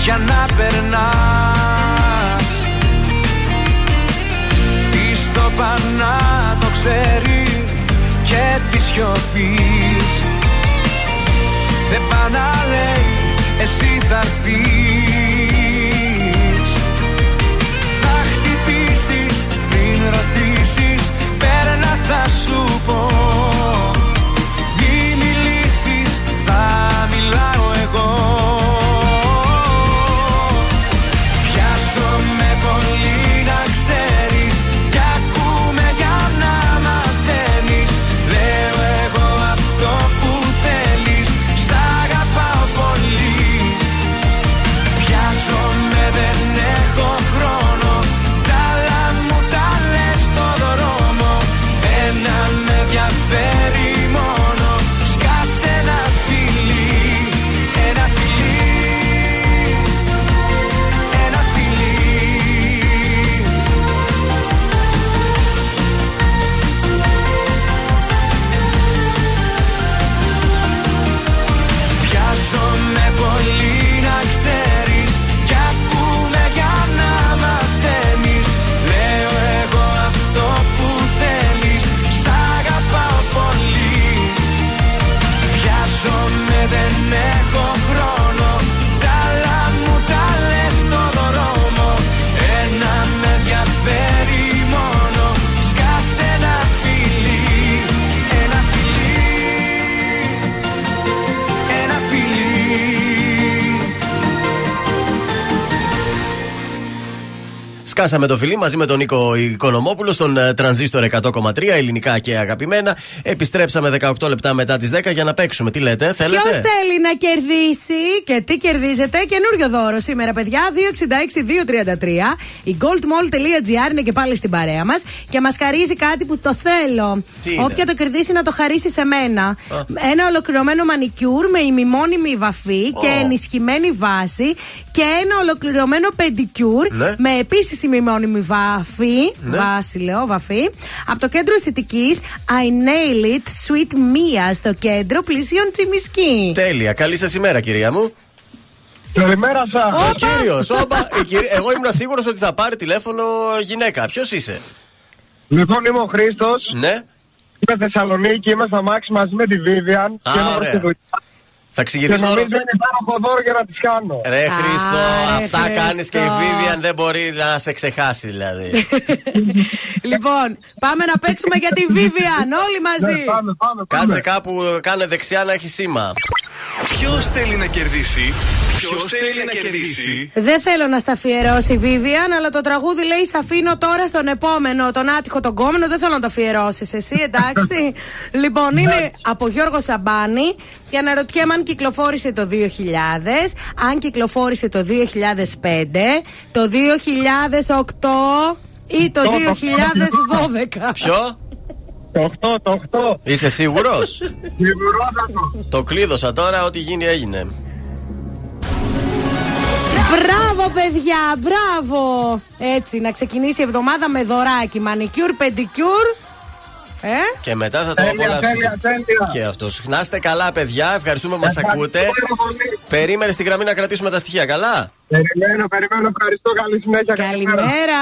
για να περνάς. Τι στο πανά το ξέρει και τη σιωπής. Δεν πάει να λέει εσύ θα έρθεις. Θα χτυπήσεις πριν ρωτήσεις Πέρνα θα σου πω Σκάσαμε το φιλί μαζί με τον Νίκο Οικονομόπουλο στον ε, τρανζίστορ 100,3 ελληνικά και αγαπημένα. Επιστρέψαμε 18 λεπτά μετά τις 10 για να παίξουμε. Τι λέτε, θέλετε; Ποιο θέλει να κερδίσει και τι κερδίζετε; Καινούριο δώρο σήμερα, παιδιά. 266-233. Η goldmall.gr είναι και πάλι στην παρέα μας και μας χαρίζει κάτι που το θέλω. Τι είναι; Όποια το κερδίσει να το χαρίσει σε μένα. Ένα ολοκληρωμένο μανικιούρ με ημιμόνιμη βαφή και ενισχυμένη βάση και ένα ολοκληρωμένο πεντικιούρ Ναι. με επίσης ημιμόνιμη βαφή. Ναι. Βάση, λέω, βαφή. Από το κέντρο αισθητικής I Nail It Sweet Mia στο κέντρο πλησίων Τσιμισκή. Τέλεια. Καλή σας ημέρα, κυρία μου. Καλημέρα σας. Ο κύριος, όπα. η κυρία- Εγώ ήμουν σίγουρος ότι θα πάρει τηλέφωνο γυναίκα. Ποιος είσαι; Λοιπόν, είμαι ο Χρήστος. Ναι. Είμαι Θεσσαλονίκη, είμαι στα Μάξι μαζί με τη Vivian. Α, και είμαι προς ωραία. τη δουλειά. Θα Και εξηγηθεί τώρα. νομίζω είναι υπέροχο δώρο για να τις κάνω. Ρε Χριστό, ρε αυτά Χριστό. κάνεις και η Vivian δεν μπορεί να σε ξεχάσει δηλαδή. λοιπόν, πάμε να παίξουμε για τη Vivian, όλοι μαζί. Κάτσε κάπου, κάνε δεξιά να έχει σήμα. Ποιος θέλει να κερδίσει. Ποιος θέλει να κερδίσει. Δεν θέλω να στα αφιερώσει η Vivian, αλλά το τραγούδι λέει Σ' αφήνω τώρα στον επόμενο, τον άτυχο τον κόμενο. Δεν θέλω να το αφιερώσεις εσύ, εντάξει. λοιπόν, είναι από Γιώργο Σαμπάνη και αναρωτιέμαι αν κυκλοφόρησε το 2000, αν κυκλοφόρησε το 2005, το 2008 ή το 2012. Ποιο; Το 8, το 8. Είσαι σίγουρος; Σιγουρότατο. το κλείδωσα τώρα, ό,τι γίνει έγινε. Μπράβο, παιδιά, μπράβο! Έτσι, να ξεκινήσει η εβδομάδα με δωράκι. Μανικιούρ, πεντικιούρ. Ε; Και μετά θα το Τέλεια, απολαύσετε. τέλεια, τέλεια. Και αυτό. Να είστε καλά, παιδιά. Ευχαριστούμε που μας Ευχαριστώ ακούτε. πάρα πολύ. Περίμενε στην γραμμή να κρατήσουμε τα στοιχεία, καλά; Περιμένω, περιμένω. Ευχαριστώ. Καλή συνέχεια. Καλημέρα.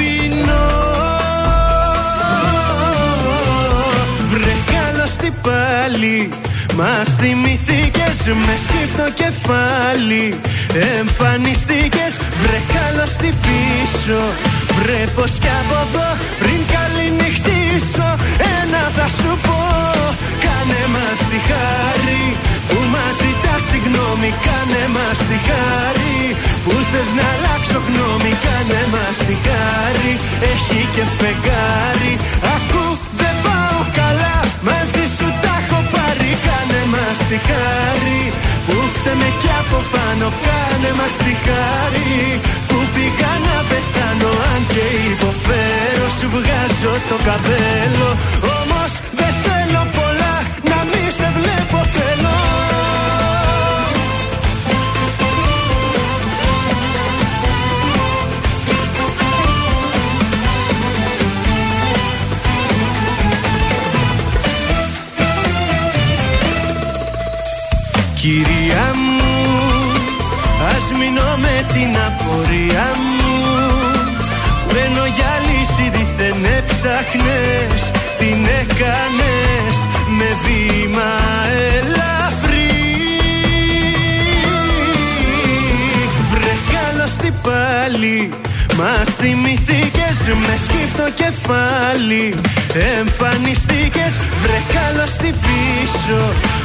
πάλι Μ' Μας θυμηθήκες με σκύφτο κεφάλι. Εμφανιστήκες, βρε καλώ στην πίσω. Βρε πως κι από εδώ πριν καληνυχτήσω. Ένα θα σου πω, κάνε μας τη χάρη. Που μας ζητά συγγνώμη, κάνε μας τη χάρη. Που θες να αλλάξω γνώμη, κάνε μας τη χάρη. Έχει και φεγγάρι. Ακού δεν πάω καλά, μαζί σου τα έχω πάρει. Κάνε μας τη χάρη. Που φταίμε κι από πάνω, κάνε μας τη χάρη. Που πήγα να πεθάνω, αν και υποφέρω. Σου βγάζω το καπέλο. Όμως δεν θέλω πολλά, να μη σε βλέπω θέλω. Κυρία μου, ας μείνω με την απορία μου. Που ενώ για λύση δίθεν έψαχνες Την έκανες με βήμα ελαφρύ. Βρε καλώς την πάλι Μας θυμηθήκες με σκύφτο κεφάλι. Εμφανιστήκες βρε καλώς την πίσω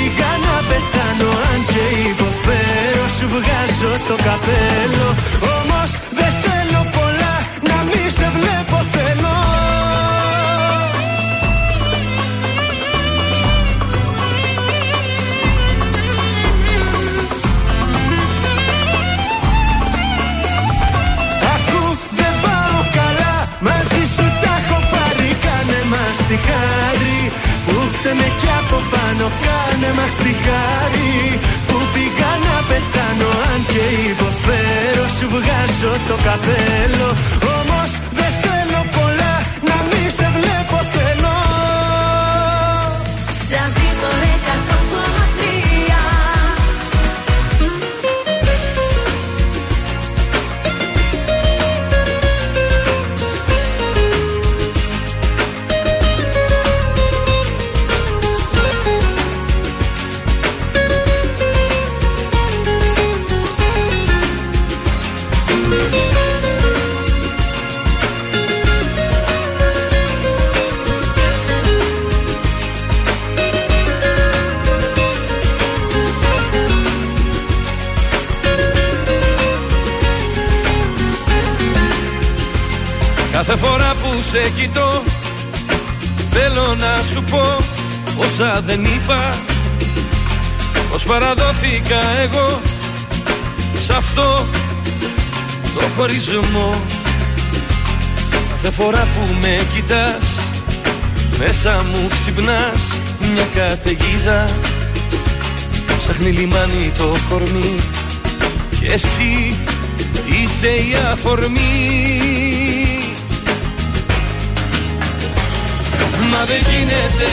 πήγα να πεθάνω Αν και υποφέρω Σου βγάζω το καπέλο. Όμως δεν θέλω πολλά Να μη σε βλέπω θέλω. Ακού δεν πάω καλά Μαζί σου τα έχω πάρει Κάνε μας τη χάρη Που φταίμε κι από πάνω Κάνε μας τη χάρη. Που πήγα να πεθάνω Αν και υποφέρω Σου βγάζω το καπέλο. Όμως χωρισμό. Κάθε φορά που με κοιτάς Μέσα μου ξυπνάς μια καταιγίδα. Ψάχνει λιμάνι το κορμί Και εσύ είσαι η αφορμή. Μα δεν γίνεται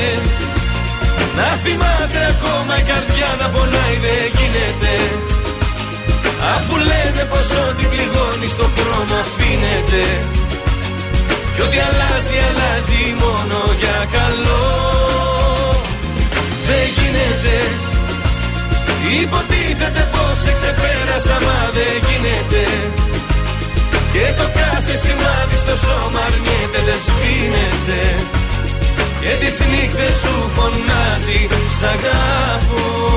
να θυμάται ακόμα η καρδιά να πονάει δεν γίνεται Αφού λένε πως ό,τι πληγώνει στο χρόνο αφήνεται. Κι ό,τι αλλάζει αλλάζει μόνο για καλό. Δεν γίνεται. Υποτίθεται πως σε ξεπέρασα μα δεν γίνεται. Και το κάθε σημάδι στο σώμα αρνιέται δεν σβήνεται. Και τις νύχτες σου φωνάζει Σ' αγαπώ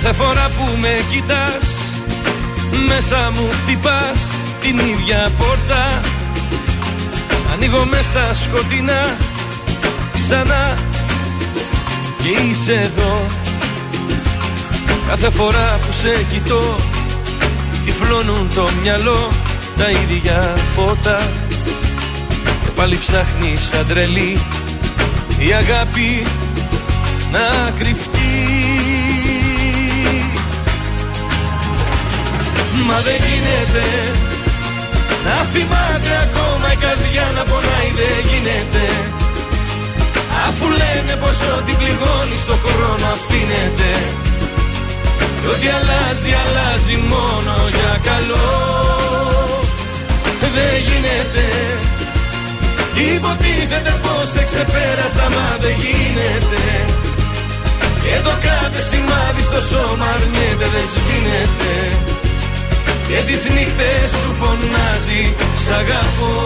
Κάθε φορά που με κοιτάς Μέσα μου χτυπάς την ίδια πόρτα. Ανοίγω μες στα σκοτεινά Ξανά και είσαι εδώ. Κάθε φορά που σε κοιτώ τυφλώνουν το μυαλό τα ίδια φώτα. Και πάλι ψάχνεις σαν τρελή η αγάπη να κρυφτεί Μα δεν γίνεται να θυμάται ακόμα η καρδιά να πονάει δεν γίνεται. Αφού λένε πως ό,τι πληγώνει στο χρόνο αφήνεται. Και ό,τι αλλάζει αλλάζει μόνο για καλό. Δεν γίνεται. Υποτίθεται πως σε ξεπέρασα μα δεν γίνεται. Και το κάθε σημάδι στο σώμα αρνιέται δεν σβήνεται Και τις νύχτες σου φωνάζει σ' αγαπώ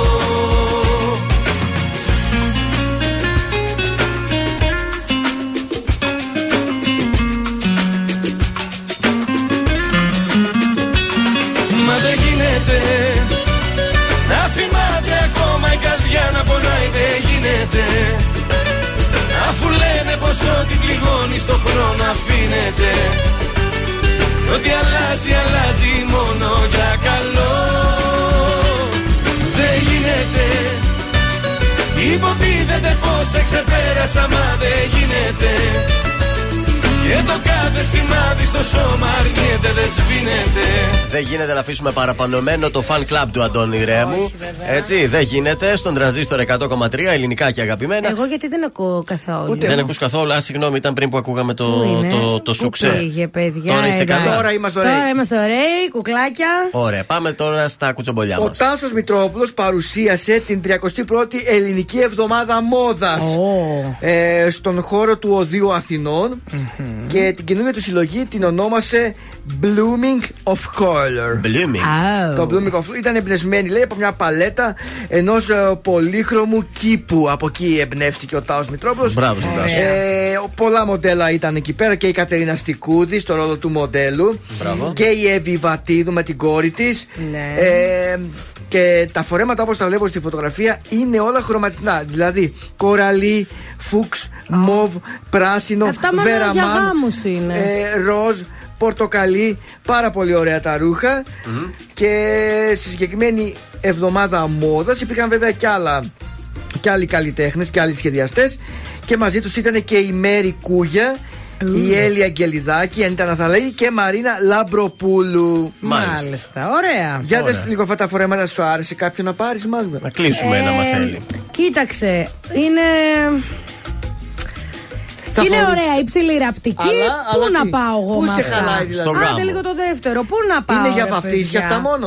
Μα δεν γίνεται να θυμάται ακόμα η καρδιά να πονάει δεν γίνεται. Αφού λένε πως ό,τι πληγώνει στο χρόνο αφήνεται Κι ό,τι αλλάζει αλλάζει μόνο για καλό. Δεν γίνεται. Υποτίθεται πως σε ξεπέρασα μα δεν γίνεται. Και το κάθε σημάδι στο σώμα αρνιέται δεν σβήνεται. Δεν γίνεται να αφήσουμε παραπανωμένο το fan club του Αντώνη Ρέμου. Έτσι, δεν γίνεται. Στον τρανζίστορ 100,3 ελληνικά και αγαπημένα. Εγώ γιατί δεν ακούω καθόλου. Δεν ακούς καθόλου. Α, συγγνώμη, ήταν πριν που ακούγαμε το, Πού είναι; το, το Πού σουξέ. πήγε, παιδιά, Τώρα είσαι εντάξει. καλά. Τώρα είμαστε ωραίοι. Τώρα είμαστε ωραίοι, κουκλάκια. Ωραία, πάμε τώρα στα κουτσομπολιά Ο μας. Τάσος Μητρόπουλος παρουσίασε την 31η Ελληνική Εβδομάδα Μόδας ε, στον χώρο του Οδείου Αθηνών και την καινούργια του συλλογή την ονόμασε Blooming of Color. Blooming. Το Blooming of ήταν εμπνευσμένη, λέει, από μια παλέτα ενός πολύχρωμου κήπου. Από εκεί εμπνεύστηκε ο Τάος Μητρόπουλος. Μπράβο, στον Τάσο. Ε, πολλά μοντέλα ήταν εκεί πέρα και η Κατερίνα Στικούδη στο ρόλο του μοντέλου. Μπράβο. Και η Εύη Βατίδου με την κόρη της. Ναι. Ε, και τα φορέματα όπως τα βλέπω στη φωτογραφία είναι όλα χρωματιστά. Δηλαδή κοραλί, φούξ, μοβ, πράσινο, Αυτά μόνο για βεραμάν, γάμους είναι. ε, ροζ, πορτοκαλί. Πάρα πολύ ωραία τα ρουχα Και στη συγκεκριμένη εβδομάδα μόδας υπήρχαν βέβαια και άλλα και άλλοι καλλιτέχνες και άλλοι σχεδιαστές. Και μαζί τους ήταν και η Μέρη Κούγια, η Έλια Γκελιδάκη, αν ήταν να θα λέει, και Μαρίνα Λαμπροπούλου. Μάλιστα, ωραία. Για Ωραία. δες λίγο αυτά τα φορέματα, σου άρεσε κάποιο να πάρεις, Μάγδα. Να κλείσουμε ένα, μα Ε, θέλει. Κοίταξε, είναι. Θα είναι φορούς- ωραία, υψηλή ραπτική. Αλλά- Πού αλλά να τι, πάω εγώ πού με σε αυτά. χαλάει δηλαδή; Στον Άντε γάμο. λίγο το δεύτερο. Πού να πάω. Είναι για ρε βαφτίσεις και παιδιά. αυτά μόνο.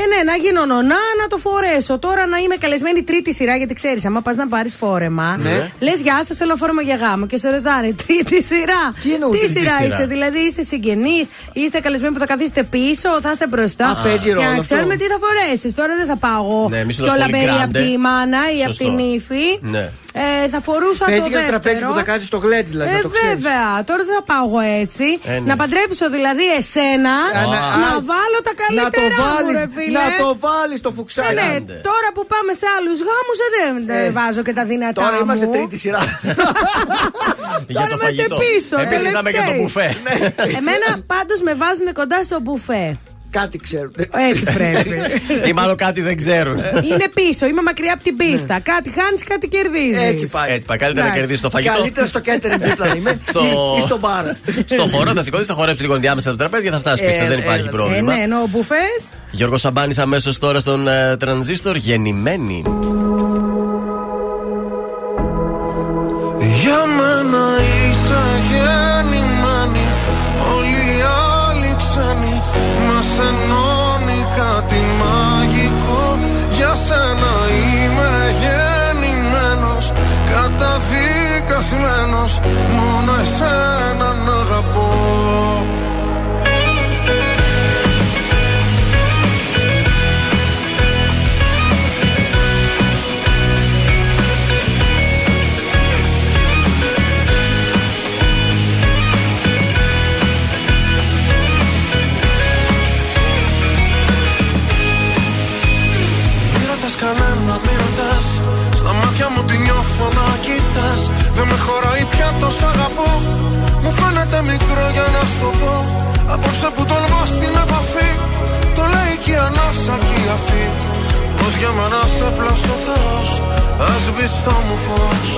Ε, ναι, να γίνω νονά, να το φορέσω. Τώρα να είμαι καλεσμένη τρίτη σειρά, γιατί ξέρεις, άμα πας να πάρεις φόρεμα, Ναι. λες Γεια σας, θέλω φόρεμα για γάμο. Και σε ρωτάνε, τρίτη σειρά. Τι εννοούν Τι τρίτη σειρά σειρά; είστε, δηλαδή είστε συγγενείς, είστε καλεσμένοι που θα καθίσετε πίσω, θα είστε μπροστά. Α, παίζει Για ρόλο να αυτό. ξέρουμε τι θα φορέσεις. Τώρα δεν θα πάω εγώ Ναι, εμείς πιο είμαστε πολύ λαμπερή από grande. τη μάνα ή από Σωστό. την ύφη. Ναι. Ε, θα φορούσα Παίζει το για το δεύτερο. τραπέζι που θα κάτσει στο γλέντι, δηλαδή. Ε, να το ξέρεις. βέβαια. Τώρα δεν θα πάω εγώ έτσι. Ε, ναι. Να παντρέψω δηλαδή εσένα, Α, να α, βάλω τα Να καλύτερα το μου, βάλει, ρε φίλε. να το βάλεις στο Ε, φουξάκι. ναι, Άντε. τώρα που πάμε σε άλλους γάμους δεν Ε, βάζω και τα δυνατά Τώρα μου. είμαστε τρίτη σειρά. Για το είμαστε φαγητό. πίσω, Εμείς είδαμε και το τελευταίοι. μπουφέ. Εμένα πάντως με βάζουν κοντά στο μπουφέ. Κάτι ξέρουν. Έτσι πρέπει. Ή μάλλον κάτι δεν ξέρουν. Είναι πίσω, είμαι μακριά από την πίστα. Κάτι χάνεις, κάτι κερδίζεις. Έτσι πάει. Έτσι πάει. Καλύτερα να Εντάξει. κερδίσει το φαγητό. Καλύτερα στο catering δίπλα είμαι Στο- ή- ή στο μπαρ. Στο χώρο θα σηκωθείς, θα χορέψεις λίγο διάμεσα το τραπέζι και θα φτάσεις πίσω. Ε, Δεν υπάρχει ε, Ε, πρόβλημα. ναι, ενώ ο μπουφές. Γιώργος Σαμπάνης αμέσως τώρα στον ε, τρανζίστορ γεννημένη. Καταδικασμένος Μόνο εσένα να αγαπώ σ' αγαπώ. Μου φαίνεται μικρό για να σου το πω. Απόψε που τολμά στην επαφή Το λέει και η ανάσα και η αφή. Πως για μένα σε πλάσω ο Θεός Ας βυστό μου φως.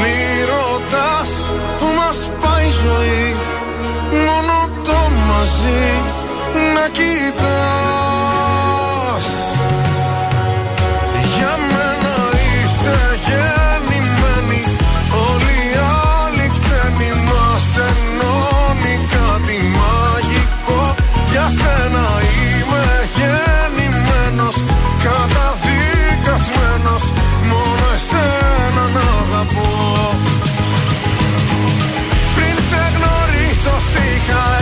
Μη ρωτάς που μας πάει η ζωή Μόνο το μαζί να κοιτάς να αγαπώ. Πριν σε γνωρίσω σ' είχα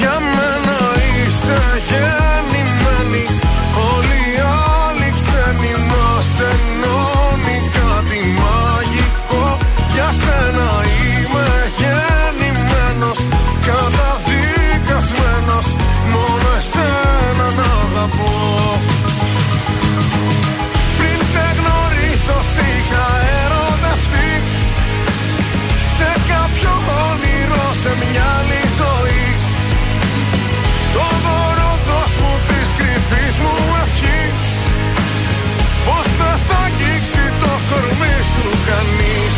Για μένα είσαι γεννημένη. Όλοι οι άλλοι ξένοι μας ενώνει κάτι μαγικό. Για σένα είμαι γεννημένος Καταδικασμένος. Μόνο εσένα να αγαπώ. Πριν σε γνωρίσω σ' είχα ερωτευτεί. Σε κάποιο όνειρο σε μια άλλη σου κανείς.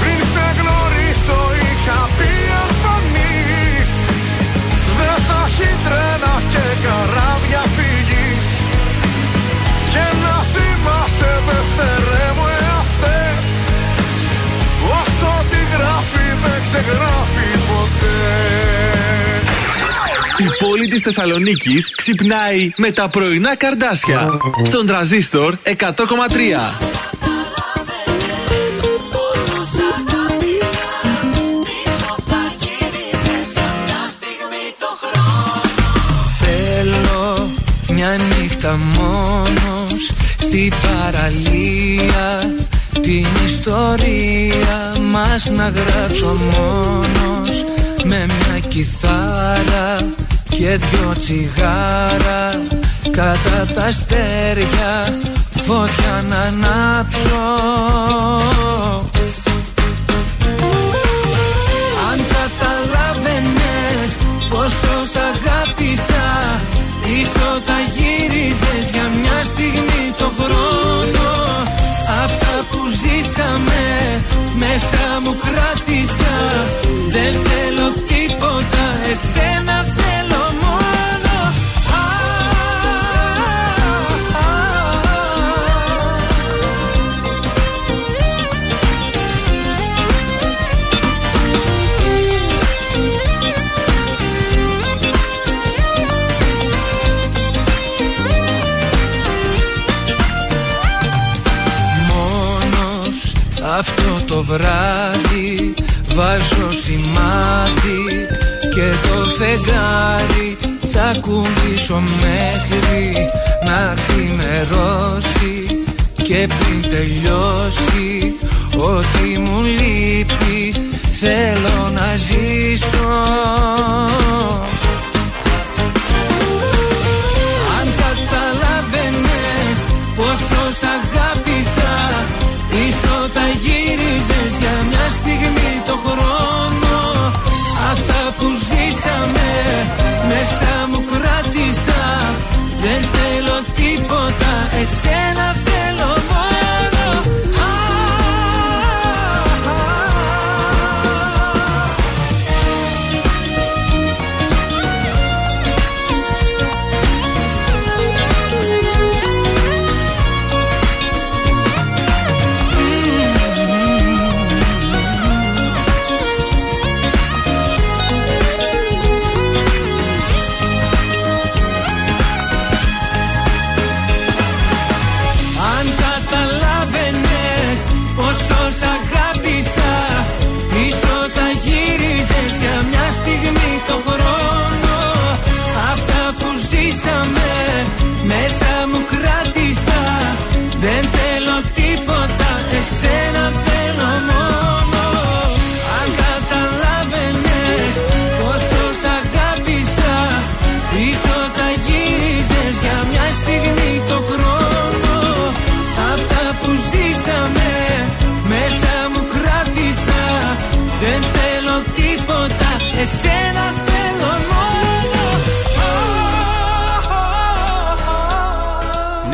Πριν σε γνωρίσω είχα πει εμφανής Δεν θα έχει τρένα και καράβια φυγής. Και να θυμάσαι δευτερέ μου εαυτές. Όσο τη γράφει δεν ξεγράφει ποτέ. Η πόλη της Θεσσαλονίκης ξυπνάει με τα πρωινά καρδάσια. Στον τραζίστορ 100,3. Στην παραλία Την ιστορία μας να γράψω μόνος Με μια κιθάρα και δυο τσιγάρα. Κατά τα αστέρια φωτιά να ανάψω. Αν καταλάβαινες πόσο σ' αγάπησα Πίσω θα γύριζες για μια στιγμή μέσα μου κράτησα. Δεν θέλω τίποτα, εσένα βράδυ βάζω σημάδι και το φεγγάρι θα κουμπίσω μέχρι να ξημερώσει και πριν τελειώσει ό,τι μου λείπει θέλω να ζήσω Για μια στιγμή το χρόνο. Αυτά που ζήσαμε μέσα μου κράτησα. Δεν θέλω τίποτα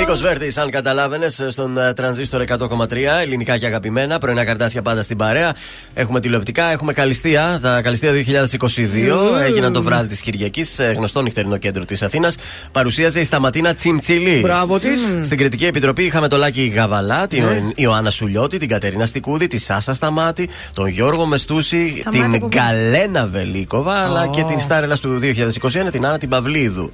Νίκος Βέρτης, αν καταλάβαινες, στον ε, τρανζίστορ 100,3 ελληνικά και αγαπημένα. Πρωινά καρτάσια πάντα στην παρέα. Έχουμε τηλεοπτικά, έχουμε καλυστία. Τα καλυστία 2022 έγιναν το βράδυ της Κυριακής, σε γνωστό νυχτερινό κέντρο της Αθήνας. Παρουσίαζε η Σταματίνα Τσιμτσιλή. Μπράβο της. Στην κριτική επιτροπή είχαμε το Λάκη Γαβαλά, την Ναι. Ιωάννα Σουλιώτη, την Κατερίνα Στικούδη, τη Σάσα Σταμάτη, τον Γιώργο Μεστούση, Σταμάτη την που- Γκαλένα Βελίκοβα, αλλά Ω. και την Στάρελα του 2021, την Άννα την Παυλίδου.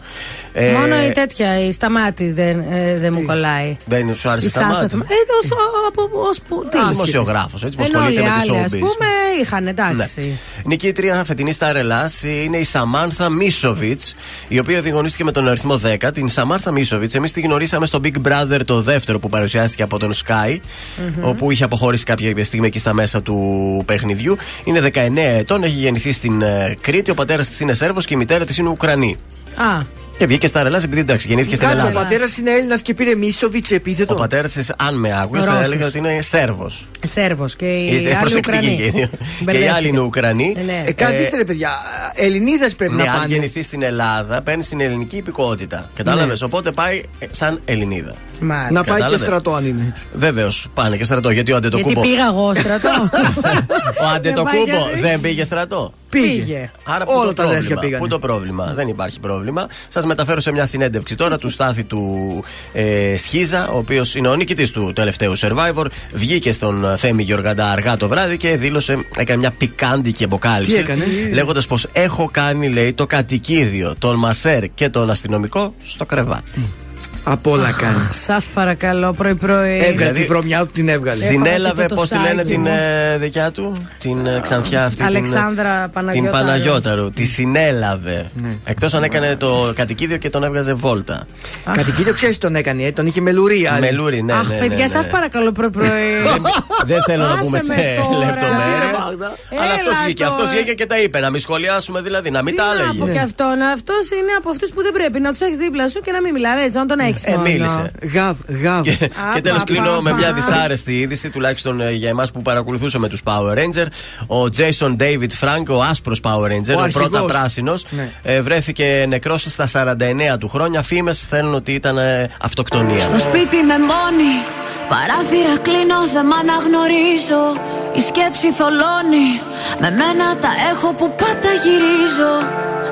Ε, Μόνο η τέτοια, η σταμάτη δεν, ε, δεν μου κολλάει. Δεν σου άρεσε Η η Σάσα Σταμάτη. Σταμάτη. Ε, ως- ο- από- ως που- τι; Δημοσιογράφος, έτσι που Ενώ ασχολείται οι με τη άλλοι, showbiz. ας πούμε, είχαν εντάξει. Ναι. Νικήτρια φετινή Star Ελλάς είναι η Σαμάνθα Μίσοβιτς, η οποία διαγωνίστηκε με τον αριθμό 10. Την Σαμάνθα Μίσοβιτς, εμείς τη γνωρίσαμε στο Big Brother το δεύτερο που παρουσιάστηκε από τον Sky, Μμμ. όπου είχε αποχωρήσει κάποια στιγμή εκεί στα μέσα του παιχνιδιού. Είναι 19 ετών, έχει γεννηθεί στην ε, Κρήτη, ο πατέρας της είναι Σέρβος και η μητέρα της είναι Ουκρανή. Α, Και βγήκε στα Ελλάς επειδή εντάξει, γεννήθηκε στην Κάτσε, ο Ελλάδα. πατέρας είναι Έλληνας και πήρε Μίσοβιτς επίθετο. Ο πατέρας της, αν με άκουγε, θα Ρώσος. έλεγα ότι είναι Σέρβος. Σέρβος και οι Είστε άλλοι προσεκτικοί Ουκρανοί. και, και οι Μπερδεύτηκα. άλλοι είναι Ουκρανοί. Ε, ναι. Ε, καθίστε ρε παιδιά. Ελληνίδες πρέπει Ναι, να αν πάνε. γεννηθεί στην Ελλάδα, παίρνει την ελληνική υπηκότητα. Κατάλαβες. Ναι. Οπότε πάει ε, σαν Ελληνίδα. Μάλιστα. Να πάει και Κατάλαβες. στρατό αν είναι. Βεβαίως, πάνε και στρατό. Γιατί ο Γιατί Αντετοκούμπο. πήγα εγώ στρατό. Ο Αντετοκούμπο Δεν πάει γιατί- δεν πήγε στρατό. Πήγε. Άρα πού Όλα το τα αδέρφια πρόβλημα. πήγανε. Πού το πρόβλημα; Δεν υπάρχει πρόβλημα. Σας μεταφέρω σε μια συνέντευξη τώρα του Στάθη του ε, Σχίζα, ο οποίος είναι ο νικητής του τελευταίου survivor. Βγήκε στον ε, Θέμη Γεωργαντά αργά το βράδυ και δήλωσε, έκανε μια πικάντικη αποκάλυψη. Τι έκανε; Λέγοντας πως έχω κάνει, λέει, το κατοικίδιο, τον μασέρ και τον αστυνομικό στο κρεβάτι. Από όλα κάνει. Σας παρακαλώ, πρωί-πρωί. Έβγαλε Δηλαδή- τη βρωμιά του, την έβγαλε. Συνέλαβε, και το πώς τη λένε τοστάκι την μου. ε, δικιά του, την ε, ξανθιά αυτή. Αλεξάνδρα την, Παναγιώταρου. Την Παναγιώταρου. Τη συνέλαβε. Ναι. Εκτός αν έκανε το κατοικίδιο και τον έβγαζε βόλτα. Κατοικίδιο ξέρεις τον έκανε, ε, τον είχε μελουρία. Με λούρι, ναι, Αχ, ναι, παιδιά, ναι, σας ναι. παρακαλώ, πρωί-πρωί. Δεν θέλω να Άσε πούμε σε με τώρα. λεπτομέρειες. Έλα Αλλά αυτός βγήκε. τώρα. Αυτός βγήκε και τα είπε. Να μην σχολιάσουμε δηλαδή, να μην Τι τα να πω έλεγε. και αυτόν. Αυτός είναι από αυτούς που δεν πρέπει να τους έχεις δίπλα σου και να μην μιλάνε έτσι, να τον έχεις Ε, μίλησε. Γαβ, γαβ. Και, και τέλος πα, κλείνω πα, με πα. μια δυσάρεστη είδηση, τουλάχιστον ε, για εμάς που παρακολουθούσαμε τους Power Ranger. Ο Jason David Frank, ο άσπρος Power Ranger, Ο ο, αρχηγός. πρώτα πράσινο, Ναι. βρέθηκε νεκρός στα 49 του χρόνια. Φήμες θέλουν ότι ήταν ε, αυτοκτονία. Στο σπίτι με μόνη Παράθυρα κλείνω, δεν μ' αναγνωρίζω Η σκέψη θολώνει Με μένα τα έχω που πάντα γυρίζω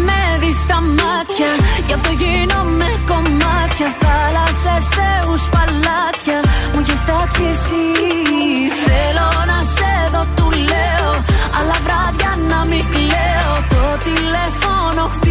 δει στα μάτια. Γι' αυτό γίνομαι κομμάτια. Θάλασσες, θεούς, παλάτια. Μου έχεις τάξει εσύ Θέλω να σε δω, του λέω. Αλλά βράδια να μην κλαίω. Το τηλέφωνο χτυπάει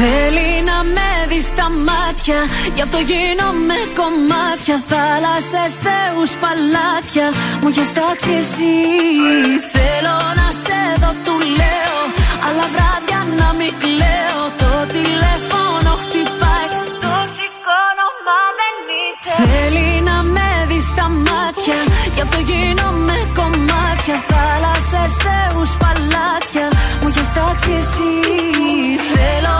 Θέλει να με δει στα μάτια μάτια. Γι' αυτό γίνομαι κομμάτια. Θάλασσες, θεούς, παλάτια. Μου έχεις τάξει εσύ. Θέλω να σε δω, του λέω. Αλλά βράδια να μην κλαίω. Το τηλέφωνο χτυπάει. Το σηκώνω, μα δεν είσαι. Θέλει να με δει στα μάτια. Γι' αυτό γίνομαι κομμάτια. Θάλασσες, θεούς, παλάτια. Μου έχεις τάξει εσύ. Θέλω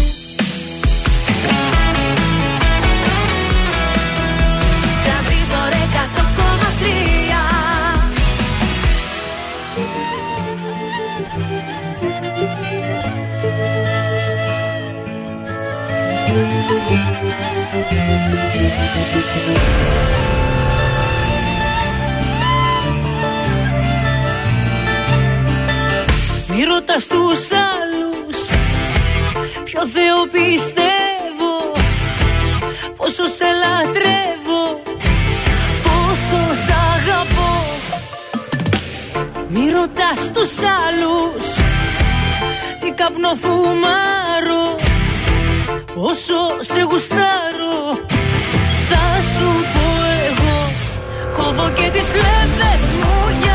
Μη ρωτάς τους άλλους Ποιο Θεό πιστεύω Πόσο σε λατρεύω Πόσο σ' αγαπώ. Μη ρωτάς τους άλλους Τι καπνό φουμάρω Πόσο σε γουστάρω Θα σου πω εγώ Κόβω και τις φλέβες μου για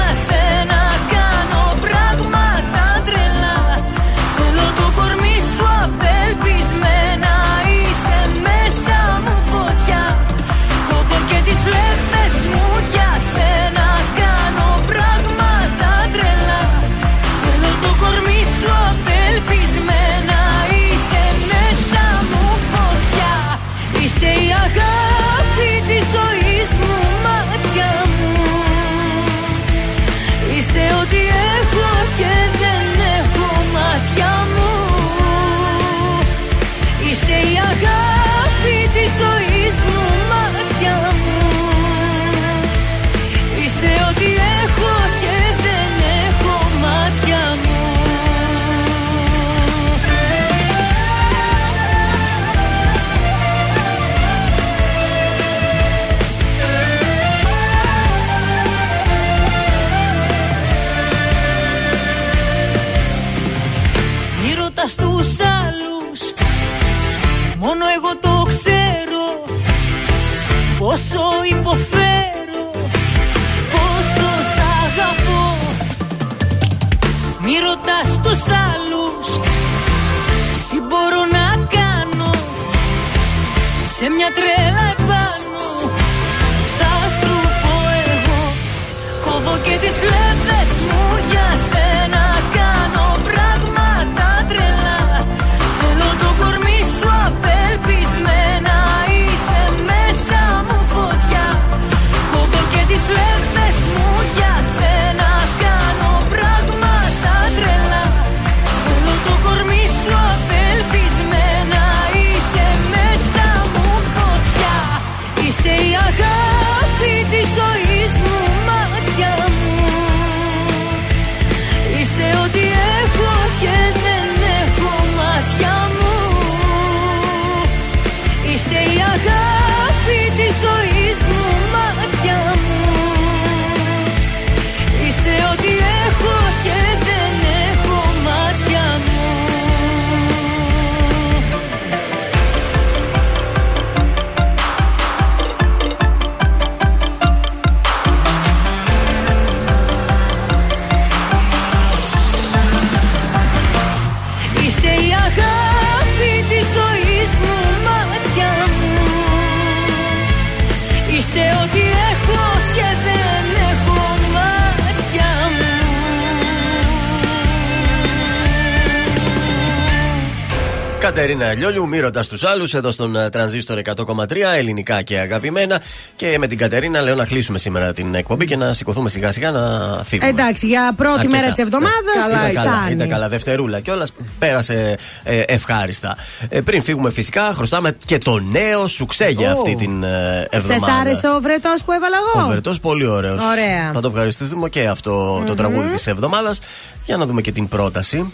Κατερίνα Λιόλιου, μη ρωτά τους άλλους εδώ στον ε, τρανζίστορ 100,3 ελληνικά και αγαπημένα. Και με την Κατερίνα λέω να κλείσουμε σήμερα την εκπομπή και να σηκωθούμε σιγά σιγά να φύγουμε. Εντάξει, για πρώτη Αρκετά. μέρα της εβδομάδας. Ήταν καλά, ήταν καλά. Δευτερούλα κιόλας. Πέρασε ε, ευχάριστα. Ε, πριν φύγουμε, φυσικά, χρωστάμε και το νέο σουξέ για Ω. αυτή την ε, εβδομάδα. Σε άρεσε ο βρετός που έβαλα Ο εγώ. Βερετό, πολύ ωραίος. Ωραία. Θα το ευχαριστηθούμε και αυτό το τραγούδι της εβδομάδας. Για να δούμε και την πρόταση.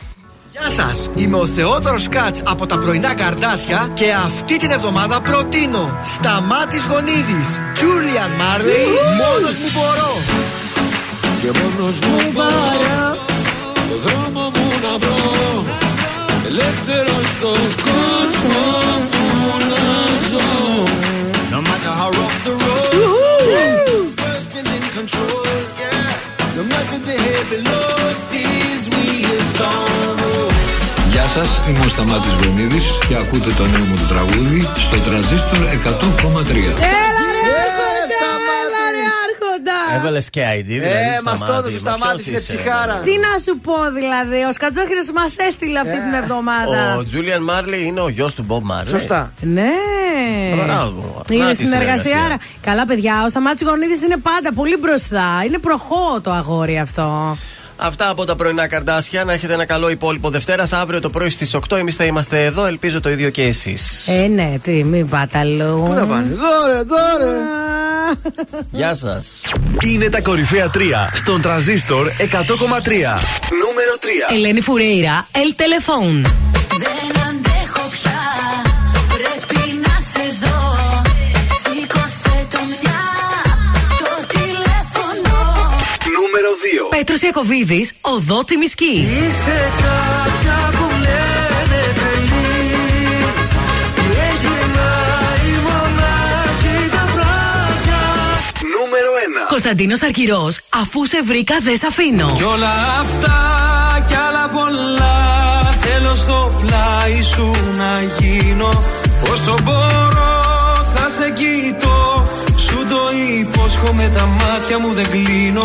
Γεια σας! Είμαι ο Θεόδωρος Κάτς από τα πρωινά καρδάσια και αυτή την εβδομάδα προτείνω Σταμάτης Γονίδης, Τζούλιαν Μάρλι, μόνος μου μπορώ. Και μόνος μου πάω Το δρόμο μου να βρω Ελεύθερο στον κόσμο μου να ζω No matter how rough the road, we're still in control. No matter the heavy load, these wheels don't roll. Γεια σας, είμαι ο Σταμάτης Γονίδης και ακούτε το νέο μου το τραγούδι στο τραζίστορ 100,3. Έλα ρε άρχοντα, έλα ρε άρχοντα. Έβαλες και ID, δηλαδή. Ε, μας Σταμάτη. το έδωσε Μα Σταμάτης, ποιος είναι είσαι, ψυχάρα. Τι να σου πω δηλαδή, ο Σκατζόχυρος μας έστειλε αυτή την εβδομάδα. Ο Τζούλιαν Μάρλι είναι ο γιος του Μπομπ Μάρλι. Σωστά. Ναι. Μπράβο. Να Είναι τη συνεργασία. συνεργασία. άρα. Καλά, παιδιά, ο Σταμάτης Γονίδης είναι πάντα πολύ μπροστά. Είναι προχώ το αγόρι αυτό. Αυτά από τα πρωινά καρδάσια. Να έχετε ένα καλό υπόλοιπο Δευτέρας. Αύριο το πρωί στις 8 εμείς θα είμαστε εδώ. Ελπίζω το ίδιο και εσείς. Ε, ναι, τι, μην πάτε αλλού. Πού να πάνε, δώρε, δώρε. Γεια σας. Είναι τα κορυφαία 3 στον τραζίστορ 100,3. Νούμερο 3. Ελένη Φουρέιρα, El Telefón. 2. Πέτρος Ιακοβίδης, Οδό Τσιμισκή. Είσαι κάποια που λένε τρελή. Έγινα η μονάχη τα βράδια. Νούμερο 1. Κωνσταντίνος Αρκυρός, αφού σε βρήκα δεν σ' αφήνω. Κι όλα αυτά κι άλλα πολλά Θέλω στο πλάι σου να γίνω Όσο μπορώ θα σε κοιτώ Σου το υπόσχομαι τα μάτια μου δεν κλείνω